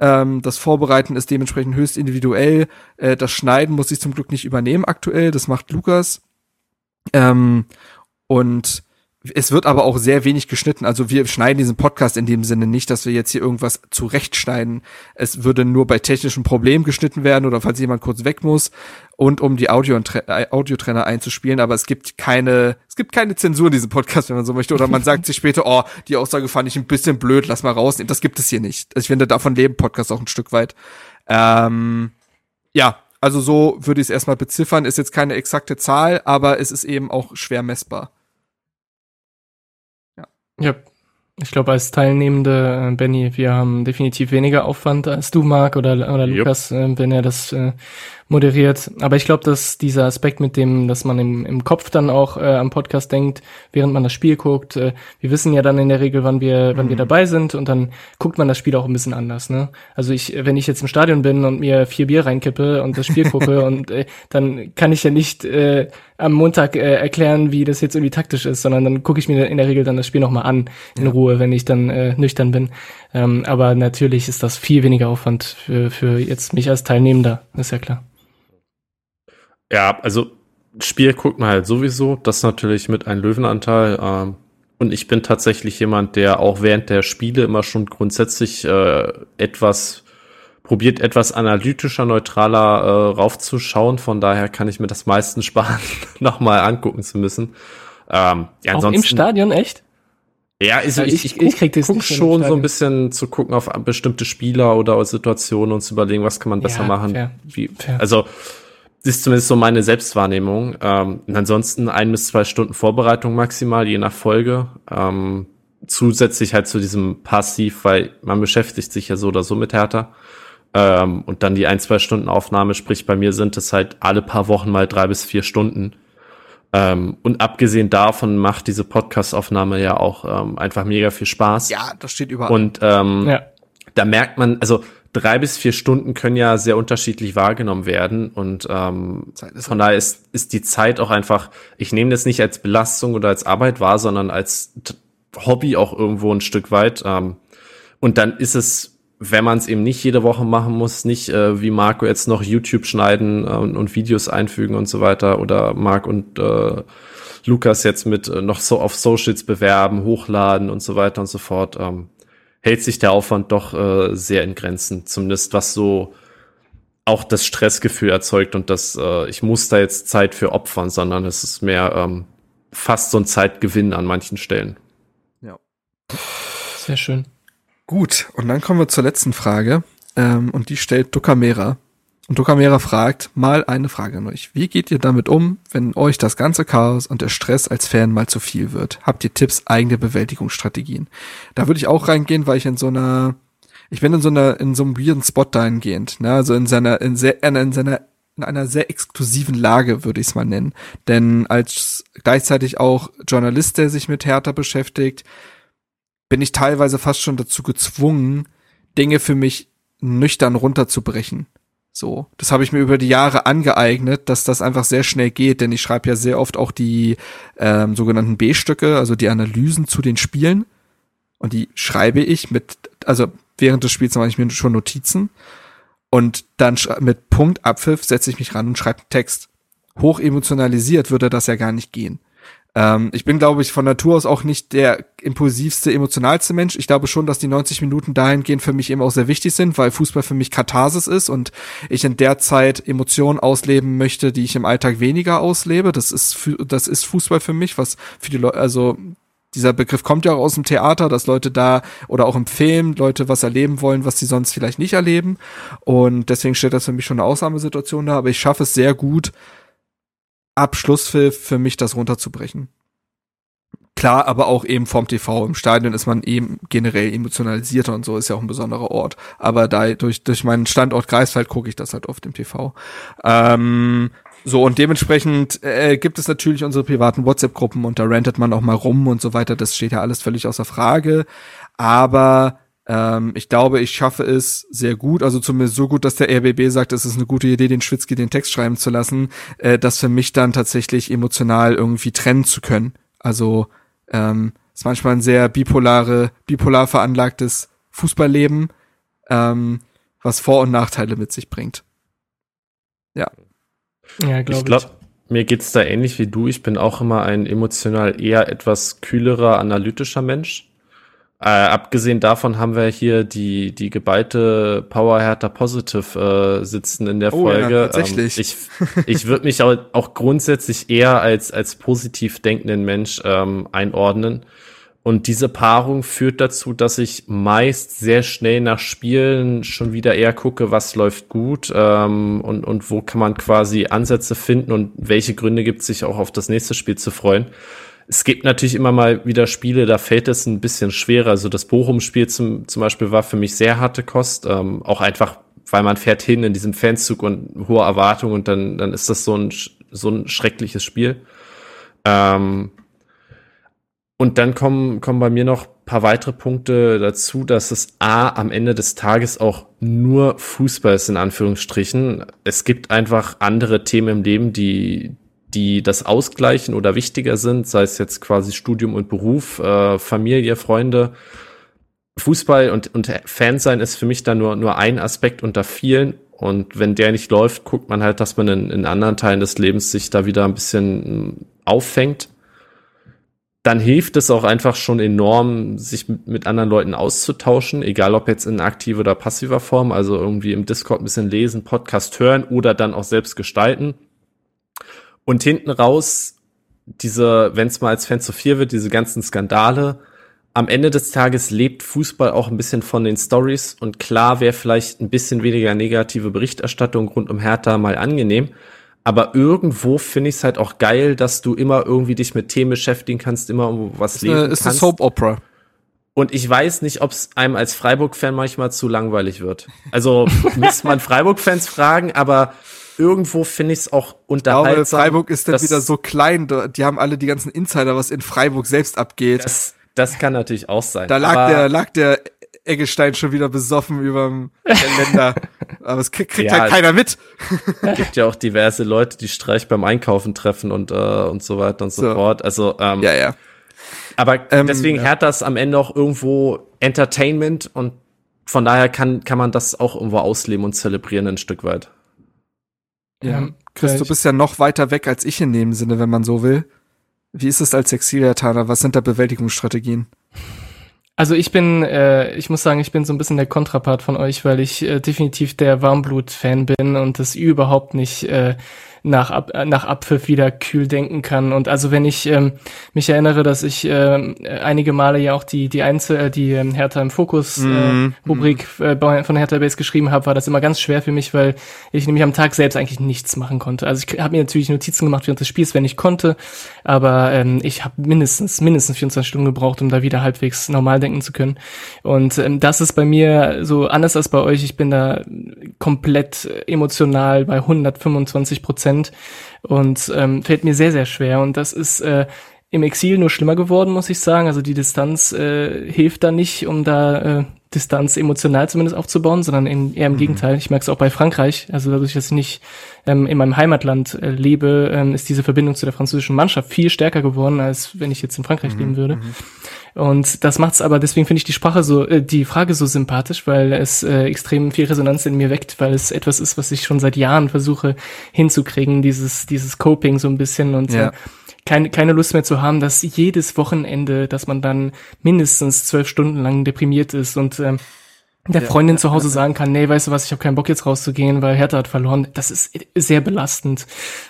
A: Ähm, das Vorbereiten ist dementsprechend höchst individuell. Äh, das Schneiden muss ich zum Glück nicht übernehmen aktuell. Das macht Lukas. Ähm, und es wird aber auch sehr wenig geschnitten. Also wir schneiden diesen Podcast in dem Sinne nicht, dass wir jetzt hier irgendwas zurechtschneiden. Es würde nur bei technischen Problemen geschnitten werden oder falls jemand kurz weg muss und um die Audio äh, Audiotrenner einzuspielen. Aber es gibt keine, es gibt keine Zensur in diesem Podcast, wenn man so möchte. Oder man sagt sich später, oh, die Aussage fand ich ein bisschen blöd, lass mal rausnehmen. Das gibt es hier nicht. Ich finde, davon leben Podcasts auch ein Stück weit. Ähm, ja, also so würde ich es erstmal beziffern. Ist jetzt keine exakte Zahl, aber es ist eben auch schwer messbar.
D: Ja. Ich glaube, als Teilnehmende, äh, Benny, wir haben definitiv weniger Aufwand als du, Marc, oder, oder Lukas, äh, wenn er das äh, moderiert. Aber ich glaube, dass dieser Aspekt mit dem, dass man im, im Kopf dann auch äh, am Podcast denkt, während man das Spiel guckt, äh, wir wissen ja dann in der Regel, wann wir, wann wir mhm. dabei sind und dann guckt man das Spiel auch ein bisschen anders. Ne? Also ich, wenn ich jetzt im Stadion bin und mir vier Bier reinkippe und das Spiel gucke und äh, dann kann ich ja nicht äh, am Montag äh, erklären, wie das jetzt irgendwie taktisch ist, sondern dann gucke ich mir in der Regel dann das Spiel nochmal an, in ja. Ruhe, wenn ich dann äh, nüchtern bin. Ähm, aber natürlich ist das viel weniger Aufwand für, für jetzt mich als Teilnehmender, ist ja klar.
C: Ja, also Spiel guckt man halt sowieso, das natürlich mit einem Löwenanteil. Ähm, und ich bin tatsächlich jemand, der auch während der Spiele immer schon grundsätzlich äh, etwas probiert, etwas analytischer, neutraler äh, raufzuschauen. Von daher kann ich mir das meistens sparen, nochmal angucken zu müssen.
D: Ähm, ja, auch im Stadion, echt?
C: Ja, also ja, ich, ich, ich, guck, ich guck schon so ein bisschen zu gucken auf bestimmte Spieler oder Situationen und zu überlegen, was kann man besser ja, machen. Fair, Wie, fair. Also ist zumindest so meine Selbstwahrnehmung. Ähm, und ansonsten ein bis zwei Stunden Vorbereitung maximal, je nach Folge. Ähm, zusätzlich halt zu diesem Passiv, weil man beschäftigt sich ja so oder so mit Hertha. Ähm, und dann die ein, zwei Stunden Aufnahme, sprich bei mir sind es halt alle paar Wochen mal drei bis vier Stunden. Ähm, und abgesehen davon macht diese Podcast-Aufnahme ja auch ähm, einfach mega viel Spaß.
A: Ja, das steht überall.
C: Und ähm, ja. da merkt man, also drei bis vier Stunden können ja sehr unterschiedlich wahrgenommen werden und ähm, von daher ist, ist die Zeit auch einfach, ich nehme das nicht als Belastung oder als Arbeit wahr, sondern als Hobby auch irgendwo ein Stück weit. Ähm, und dann ist es, wenn man es eben nicht jede Woche machen muss, nicht äh, wie Marco jetzt noch YouTube schneiden äh, und, und, Videos einfügen und so weiter oder Marc und äh, Lukas jetzt mit äh, noch so auf Socials bewerben, hochladen und so weiter und so fort. Ähm, hält sich der Aufwand doch äh, sehr in Grenzen, zumindest was so auch das Stressgefühl erzeugt und das, äh, ich muss da jetzt Zeit für opfern, sondern es ist mehr ähm, fast so ein Zeitgewinn an manchen Stellen.
A: Ja.
D: Sehr schön.
A: Gut, und dann kommen wir zur letzten Frage. Ähm, und die stellt Dukamera. Und Dokamera fragt mal eine Frage an euch. Wie geht ihr damit um, wenn euch das ganze Chaos und der Stress als Fan mal zu viel wird? Habt ihr Tipps, eigene Bewältigungsstrategien? Da würde ich auch reingehen, weil ich in so einer, ich bin in so einer, in so einem weirden Spot dahingehend, ne? Also in seiner, in, sehr, in seiner, in einer sehr exklusiven Lage, würde ich es mal nennen. Denn als gleichzeitig auch Journalist, der sich mit Hertha beschäftigt, bin ich teilweise fast schon dazu gezwungen, Dinge für mich nüchtern runterzubrechen. So, das habe ich mir über die Jahre angeeignet, dass das einfach sehr schnell geht, denn ich schreibe ja sehr oft auch die ähm, sogenannten B-Stücke, also die Analysen zu den Spielen. Und die schreibe ich mit, also während des Spiels mache ich mir schon Notizen. Und dann mit Punkt Abpfiff setze ich mich ran und schreibe Text. Hoch emotionalisiert würde das ja gar nicht gehen. Ähm, ich bin, glaube ich, von Natur aus auch nicht der impulsivste, emotionalste Mensch. Ich glaube schon, dass die 90 Minuten dahingehend für mich eben auch sehr wichtig sind, weil Fußball für mich Katharsis ist und ich in der Zeit Emotionen ausleben möchte, die ich im Alltag weniger auslebe. Das ist, das ist Fußball für mich, was für die Leute, also dieser Begriff kommt ja auch aus dem Theater, dass Leute da oder auch im Film Leute was erleben wollen, was sie sonst vielleicht nicht erleben. Und deswegen stellt das für mich schon eine Ausnahmesituation dar, aber ich schaffe es sehr gut, Abschlusspfiff für mich das runterzubrechen. Klar, aber auch eben vom TV. Im Stadion ist man eben generell emotionalisierter und so ist ja auch ein besonderer Ort. Aber da durch, durch meinen Standort Greifswald gucke ich das halt oft im TV. Ähm, so, und dementsprechend äh, gibt es natürlich unsere privaten WhatsApp-Gruppen und da rentet man auch mal rum und so weiter. Das steht ja alles völlig außer Frage. Aber ähm, ich glaube, ich schaffe es sehr gut, also zumindest so gut, dass der RBB sagt, es ist eine gute Idee, den Schwitzki den Text schreiben zu lassen, äh, das für mich dann tatsächlich emotional irgendwie trennen zu können. Also ähm, ist manchmal ein sehr bipolare, bipolar veranlagtes Fußballleben, ähm, was Vor- und Nachteile mit sich bringt. Ja.
C: Ja, glaube ich. Glaub, mir geht's da ähnlich wie du. Ich bin auch immer ein emotional eher etwas kühlerer, analytischer Mensch. Äh, abgesehen davon haben wir hier die, die geballte Power Hertha Positive äh, sitzen in der oh, Folge. Ja,
A: tatsächlich.
C: Ähm, ich ich würde mich auch, auch grundsätzlich eher als, als positiv denkenden Mensch ähm, einordnen. Und diese Paarung führt dazu, dass ich meist sehr schnell nach Spielen schon wieder eher gucke, was läuft gut ähm, und, und wo kann man quasi Ansätze finden und welche Gründe gibt es sich auch auf das nächste Spiel zu freuen. Es gibt natürlich immer mal wieder Spiele, da fällt es ein bisschen schwerer. Also das Bochum-Spiel zum, zum Beispiel war für mich sehr harte Kost. Ähm, auch einfach, weil man fährt hin in diesem Fanzug und hohe Erwartungen und dann, dann ist das so ein, so ein schreckliches Spiel. Ähm, und dann kommen, kommen bei mir noch paar weitere Punkte dazu, dass es A am Ende des Tages auch nur Fußball ist, in Anführungsstrichen. Es gibt einfach andere Themen im Leben, die, die das ausgleichen oder wichtiger sind, sei es jetzt quasi Studium und Beruf, äh, Familie, Freunde. Fußball und, und Fan sein ist für mich dann nur, nur ein Aspekt unter vielen. Und wenn der nicht läuft, guckt man halt, dass man in, in anderen Teilen des Lebens sich da wieder ein bisschen auffängt dann hilft es auch einfach schon enorm, sich mit anderen Leuten auszutauschen, egal ob jetzt in aktiver oder passiver Form, also irgendwie im Discord ein bisschen lesen, Podcast hören oder dann auch selbst gestalten. Und hinten raus, diese, wenn es mal als Fan zu viel wird, diese ganzen Skandale, am Ende des Tages lebt Fußball auch ein bisschen von den Stories und klar wäre vielleicht ein bisschen weniger negative Berichterstattung rund um Hertha mal angenehm, aber irgendwo finde ich es halt auch geil, dass du immer irgendwie dich mit Themen beschäftigen kannst, immer um was
A: lesen eine, ist kannst. Ist eine Soap Opera.
C: Und ich weiß nicht, ob es einem als Freiburg-Fan manchmal zu langweilig wird. Also müsste man Freiburg-Fans fragen, aber irgendwo finde ich es auch unterhaltsam. Ich glaube,
A: Freiburg ist dann wieder so klein, die haben alle die ganzen Insider, was in Freiburg selbst abgeht.
C: Das, das kann natürlich auch sein.
A: Da lag der, lag der Eggestein schon wieder besoffen überm Geländer. Aber es kriegt, kriegt ja, halt keiner mit.
C: Es gibt ja auch diverse Leute, die Streich beim Einkaufen treffen und, äh, und so weiter und so, so. fort. Also, ähm,
A: ja, ja.
C: Aber ähm, deswegen ja. hat das am Ende auch irgendwo Entertainment und von daher kann, kann man das auch irgendwo ausleben und zelebrieren ein Stück weit.
A: Ja, Chris, du bist ja noch weiter weg als ich in dem Sinne, wenn man so will. Wie ist es als Exiliataner? Was sind da Bewältigungsstrategien?
D: Also ich bin, äh, ich muss sagen, ich bin so ein bisschen der Kontrapart von euch, weil ich äh, definitiv der Warmblut-Fan bin und das überhaupt nicht äh, nach, Ab nach Abpfiff wieder kühl denken kann. Und also wenn ich ähm, mich erinnere, dass ich äh, einige Male ja auch die die Einzel äh, die ähm, Hertha im Fokus äh, mm, Rubrik äh, von Hertha Base geschrieben habe, war das immer ganz schwer für mich, weil ich nämlich am Tag selbst eigentlich nichts machen konnte. Also ich habe mir natürlich Notizen gemacht während des Spiels, wenn ich konnte, aber ähm, ich habe mindestens mindestens 24 Stunden gebraucht, um da wieder halbwegs normal denken zu können. Und ähm, das ist bei mir so anders als bei euch. Ich bin da komplett emotional bei 125 Prozent Prozent und ähm, fällt mir sehr, sehr schwer. Und das ist äh, im Exil nur schlimmer geworden, muss ich sagen. Also die Distanz äh, hilft da nicht, um da äh, Distanz emotional zumindest aufzubauen, sondern in, eher im mhm. Gegenteil. Ich merke es auch bei Frankreich. Also dadurch, dass ich nicht ähm, in meinem Heimatland äh, lebe, ähm, ist diese Verbindung zu der französischen Mannschaft viel stärker geworden, als wenn ich jetzt in Frankreich mhm. leben würde. Mhm. Und das macht's aber, deswegen finde ich die Sprache so, äh, die Frage so sympathisch, weil es äh, extrem viel Resonanz in mir weckt, weil es etwas ist, was ich schon seit Jahren versuche hinzukriegen, dieses, dieses Coping so ein bisschen und ja. äh, keine, keine Lust mehr zu haben, dass jedes Wochenende, dass man dann mindestens zwölf Stunden lang deprimiert ist und ähm, der ja, Freundin zu Hause sagen kann, nee, weißt du was, ich habe keinen Bock jetzt rauszugehen, weil Hertha hat verloren. Das ist sehr belastend.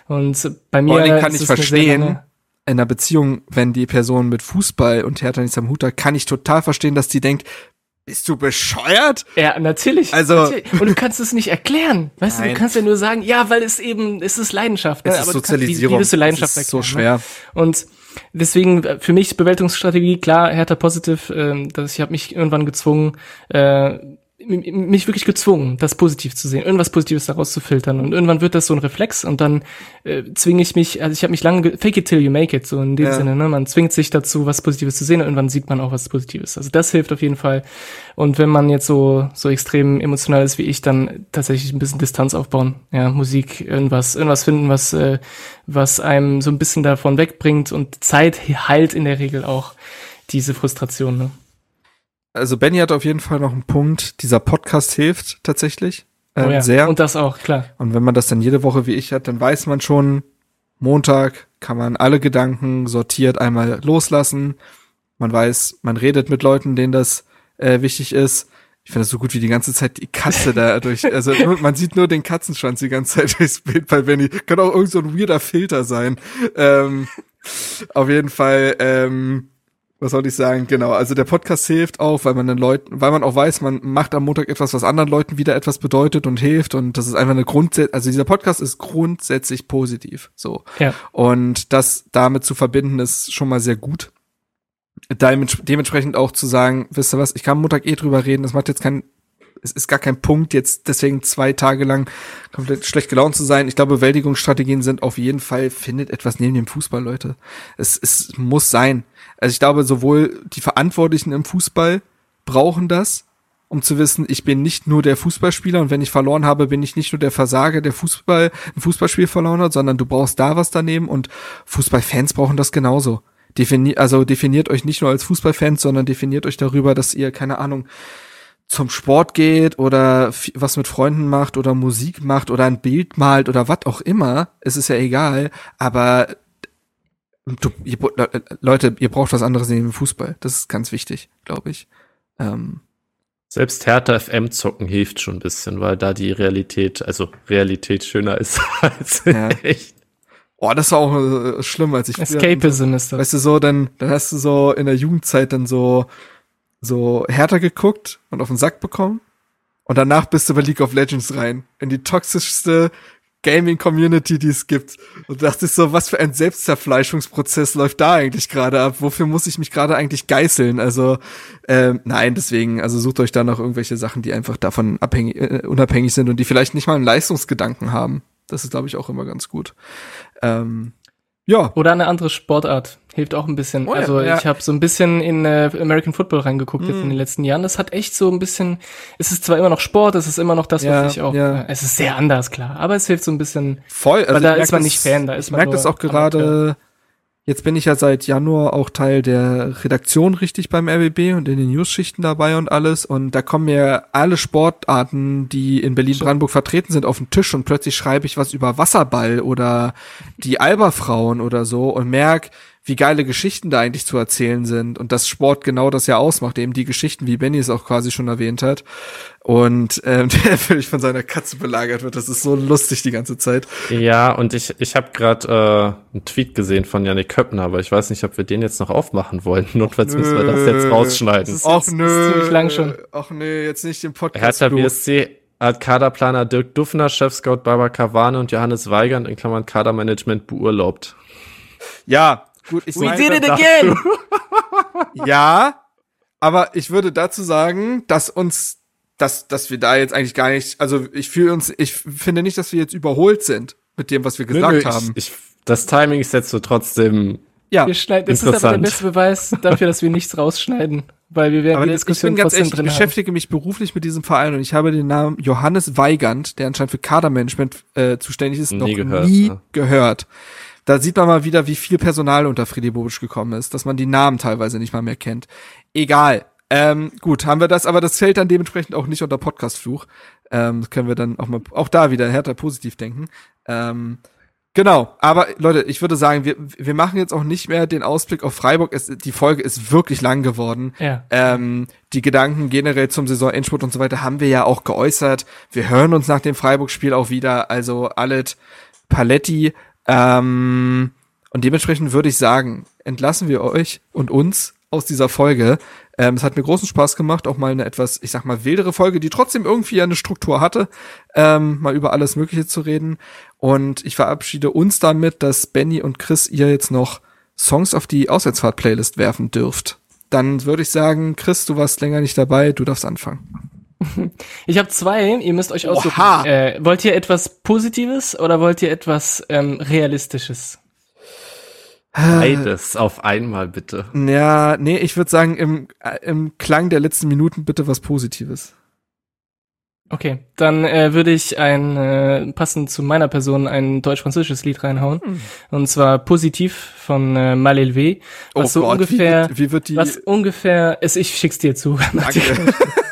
D: Und bei mir
A: kann ich verstehen, in einer Beziehung, wenn die Person mit Fußball und Hertha nichts am Hut hat, kann ich total verstehen, dass die denkt, bist du bescheuert?
D: Ja, natürlich.
A: Also
D: natürlich. und du kannst es nicht erklären, weißt Nein. du? Du kannst ja nur sagen, ja, weil es eben, es ist Leidenschaft.
A: Ne? Es ist
D: Aber
A: Sozialisierung. Kannst,
D: wie, wie du Leidenschaft
A: das ist erklären, so schwer.
D: Ne? Und deswegen für mich Bewältigungsstrategie klar, Hertha positiv. Äh, dass ich habe mich irgendwann gezwungen, äh, mich wirklich gezwungen, das positiv zu sehen, irgendwas Positives daraus zu filtern. Und irgendwann wird das so ein Reflex und dann äh, zwinge ich mich, also ich habe mich lange, fake it till you make it, so in dem ja. Sinne, ne? Man zwingt sich dazu, was Positives zu sehen und irgendwann sieht man auch was Positives. Also das hilft auf jeden Fall. Und wenn man jetzt so, so extrem emotional ist wie ich, dann tatsächlich ein bisschen Distanz aufbauen. Ja, Musik, irgendwas, irgendwas finden, was, äh, was einem so ein bisschen davon wegbringt und Zeit heilt in der Regel auch diese Frustration, ne?
A: Also Benny hat auf jeden Fall noch einen Punkt. Dieser Podcast hilft tatsächlich
D: äh, oh ja. sehr. Und das auch, klar.
A: Und wenn man das dann jede Woche wie ich hat, dann weiß man schon, Montag kann man alle Gedanken sortiert einmal loslassen. Man weiß, man redet mit Leuten, denen das äh, wichtig ist. Ich finde das so gut wie die ganze Zeit die Katze da durch, also man sieht nur den Katzenschwanz die ganze Zeit durchs Bild bei Benny. Kann auch irgend so ein weirder Filter sein. Ähm, auf jeden Fall, ähm, was soll ich sagen? Genau, also der Podcast hilft auch, weil man den Leuten, weil man auch weiß, man macht am Montag etwas, was anderen Leuten wieder etwas bedeutet und hilft und das ist einfach eine Grundsätze, also dieser Podcast ist grundsätzlich positiv, so.
D: Ja.
A: Und das damit zu verbinden ist schon mal sehr gut. Dementsprechend auch zu sagen, wisst ihr was, ich kann am Montag eh drüber reden, das macht jetzt keinen es ist gar kein Punkt, jetzt deswegen zwei Tage lang komplett schlecht gelaunt zu sein. Ich glaube, Bewältigungsstrategien sind auf jeden Fall, findet etwas neben dem Fußball, Leute. Es, es muss sein. Also ich glaube, sowohl die Verantwortlichen im Fußball brauchen das, um zu wissen, ich bin nicht nur der Fußballspieler und wenn ich verloren habe, bin ich nicht nur der Versager, der Fußball, ein Fußballspiel verloren hat, sondern du brauchst da was daneben und Fußballfans brauchen das genauso. Defini also definiert euch nicht nur als Fußballfans, sondern definiert euch darüber, dass ihr, keine Ahnung, zum Sport geht oder was mit Freunden macht oder Musik macht oder ein Bild malt oder was auch immer, es ist ja egal, aber du, ihr, Leute, ihr braucht was anderes neben dem Fußball. Das ist ganz wichtig, glaube ich. Ähm,
C: Selbst Hertha FM zocken hilft schon ein bisschen, weil da die Realität, also Realität schöner ist als ja. echt.
A: Oh, das war auch äh, schlimm, als ich
D: Escapism ist
A: das. Weißt du so, dann dann hast du so in der Jugendzeit dann so so härter geguckt und auf den Sack bekommen. Und danach bist du bei League of Legends rein. In die toxischste Gaming-Community, die es gibt. Und dachte ich so, was für ein Selbstzerfleischungsprozess läuft da eigentlich gerade ab? Wofür muss ich mich gerade eigentlich geißeln? Also, ähm, nein, deswegen, also sucht euch da noch irgendwelche Sachen, die einfach davon abhängig, äh, unabhängig sind und die vielleicht nicht mal einen Leistungsgedanken haben. Das ist, glaube ich, auch immer ganz gut. Ähm, ja.
D: Oder eine andere Sportart. Hilft auch ein bisschen. Oh ja, also ja. ich habe so ein bisschen in äh, American Football reingeguckt mm. jetzt in den letzten Jahren. Das hat echt so ein bisschen, es ist zwar immer noch Sport, es ist immer noch das, ja, was ich auch, ja. Äh, es ist sehr anders, klar, aber es hilft so ein bisschen.
A: Voll, also
D: weil da ist man nicht Fan, da ist man
A: Ich merke das auch gerade, Jetzt bin ich ja seit Januar auch Teil der Redaktion richtig beim RBB und in den News-Schichten dabei und alles. Und da kommen mir alle Sportarten, die in Berlin-Brandenburg vertreten sind, auf den Tisch und plötzlich schreibe ich was über Wasserball oder die Alberfrauen oder so und merk, wie geile Geschichten da eigentlich zu erzählen sind und dass Sport genau das ja ausmacht, eben die Geschichten, wie Benny es auch quasi schon erwähnt hat. Und ähm, der völlig von seiner Katze belagert wird. Das ist so lustig die ganze Zeit.
C: Ja, und ich, ich habe gerade äh, einen Tweet gesehen von Janik Köppner, aber ich weiß nicht, ob wir den jetzt noch aufmachen wollen. Notfalls müssen wir das jetzt rausschneiden.
A: Ach nö. lang schon. Ach nö, jetzt nicht den Podcast.
C: Hertha BSC hat Kaderplaner Dirk Duffner, Chef-Scout Barbara Kawane und Johannes Weigand in Klammern Kadermanagement beurlaubt.
A: Ja, Gut, ich We did it again! ja, aber ich würde dazu sagen, dass uns, dass, dass wir da jetzt eigentlich gar nicht, also ich fühle uns, ich finde nicht, dass wir jetzt überholt sind mit dem, was wir gesagt nö, nö, haben.
C: Ich, ich, das Timing ist jetzt so trotzdem
D: ja, wir schneiden, das ist aber der beste Beweis dafür, dass wir nichts rausschneiden, weil wir werden
A: aber die Diskussion ich bin ganz ehrlich, ich beschäftige mich beruflich mit diesem Verein und ich habe den Namen Johannes Weigand, der anscheinend für Kadermanagement äh, zuständig ist, nie noch gehört, nie ne? gehört da sieht man mal wieder, wie viel Personal unter Friedi Bobic gekommen ist, dass man die Namen teilweise nicht mal mehr kennt. Egal. Ähm, gut, haben wir das, aber das fällt dann dementsprechend auch nicht unter Podcastfluch. Ähm, können wir dann auch mal, auch da wieder härter positiv denken. Ähm, genau, aber Leute, ich würde sagen, wir, wir machen jetzt auch nicht mehr den Ausblick auf Freiburg. Es, die Folge ist wirklich lang geworden.
D: Ja.
A: Ähm, die Gedanken generell zum Saisonendspurt und so weiter haben wir ja auch geäußert. Wir hören uns nach dem Freiburg-Spiel auch wieder. Also Alet Paletti ähm, und dementsprechend würde ich sagen, entlassen wir euch und uns aus dieser Folge. Ähm, es hat mir großen Spaß gemacht, auch mal eine etwas, ich sag mal, wildere Folge, die trotzdem irgendwie eine Struktur hatte, ähm, mal über alles Mögliche zu reden. Und ich verabschiede uns damit, dass Benny und Chris ihr jetzt noch Songs auf die Auswärtsfahrt-Playlist werfen dürft. Dann würde ich sagen, Chris, du warst länger nicht dabei, du darfst anfangen.
D: Ich habe zwei, ihr müsst euch aussuchen. Äh, wollt ihr etwas Positives oder wollt ihr etwas ähm, Realistisches?
C: Beides auf einmal, bitte.
A: Ja, nee, ich würde sagen, im, äh, im Klang der letzten Minuten bitte was Positives.
D: Okay, dann äh, würde ich ein, äh, passend zu meiner Person, ein deutsch-französisches Lied reinhauen. Hm. Und zwar Positiv von äh, Malelve. Was oh so Gott, ungefähr,
A: wie, wie wird die?
D: Was ungefähr, ist, ich schick's dir zu. Danke.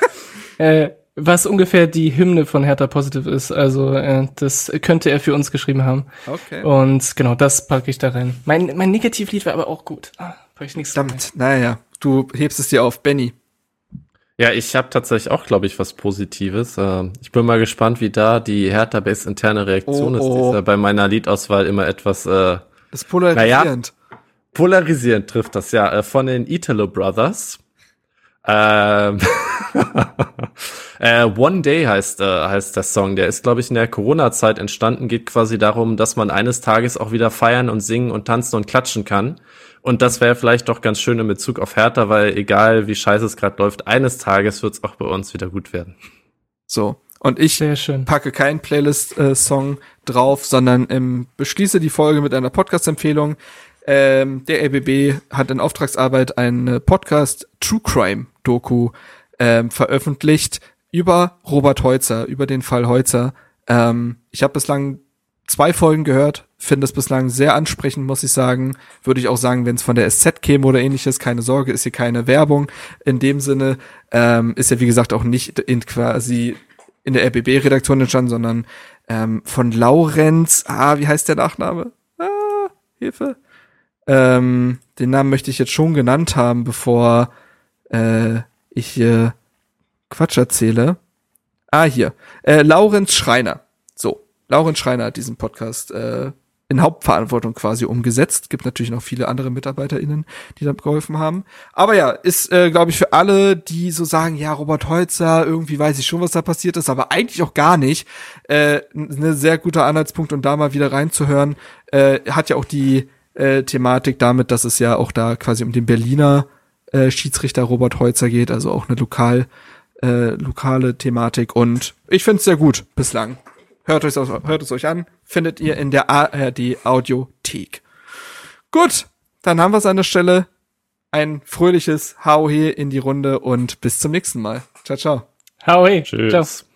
D: äh, was ungefähr die Hymne von Hertha Positive ist. Also äh, das könnte er für uns geschrieben haben.
A: Okay.
D: Und genau, das packe ich da rein. Mein, mein Negativlied war aber auch gut. Ah, ich nichts
A: Verdammt, naja, du hebst es dir auf, Benny.
C: Ja, ich habe tatsächlich auch, glaube ich, was Positives. Äh, ich bin mal gespannt, wie da die Hertha Base interne Reaktion oh, ist. Oh. Die ist ja bei meiner Liedauswahl immer etwas. Äh,
A: ist polarisierend.
C: Naja, Polarisierend trifft das ja äh, von den Italo Brothers. Ähm, äh, One Day heißt, äh, heißt der Song. Der ist, glaube ich, in der Corona-Zeit entstanden. Geht quasi darum, dass man eines Tages auch wieder feiern und singen und tanzen und klatschen kann. Und das wäre vielleicht doch ganz schön in Bezug auf Hertha, weil egal wie scheiße es gerade läuft, eines Tages wird es auch bei uns wieder gut werden.
A: So. Und ich packe keinen Playlist-Song äh, drauf, sondern ähm, beschließe die Folge mit einer Podcast-Empfehlung. Ähm, der RBB hat in Auftragsarbeit einen Podcast True Crime Doku ähm, veröffentlicht über Robert Heutzer, über den Fall Heutzer. Ähm, ich habe bislang zwei Folgen gehört, finde es bislang sehr ansprechend, muss ich sagen. Würde ich auch sagen, wenn es von der SZ käme oder ähnliches, keine Sorge, ist hier keine Werbung. In dem Sinne ähm, ist ja wie gesagt auch nicht in quasi in der RBB-Redaktion entstanden, sondern ähm, von Laurenz, ah, wie heißt der Nachname? Ah, Hilfe. Ähm, den Namen möchte ich jetzt schon genannt haben, bevor äh, ich hier Quatsch erzähle. Ah, hier. Äh, Laurenz Schreiner. So, Laurenz Schreiner hat diesen Podcast äh, in Hauptverantwortung quasi umgesetzt. Gibt natürlich noch viele andere MitarbeiterInnen, die da geholfen haben. Aber ja, ist, äh, glaube ich, für alle, die so sagen, ja, Robert Holzer, irgendwie weiß ich schon, was da passiert ist, aber eigentlich auch gar nicht, äh, ein sehr guter Anhaltspunkt, um da mal wieder reinzuhören. Äh, hat ja auch die äh, Thematik damit, dass es ja auch da quasi um den Berliner äh, Schiedsrichter Robert Holzer geht, also auch eine lokal, äh, lokale Thematik. Und ich finde es sehr gut bislang. Hört, euch, hört es euch an, findet ihr in der ARD Audiothek. Gut, dann haben wir es an der Stelle. Ein fröhliches Hau in die Runde und bis zum nächsten Mal. Ciao, ciao.
D: Hau Tschüss. Ciao.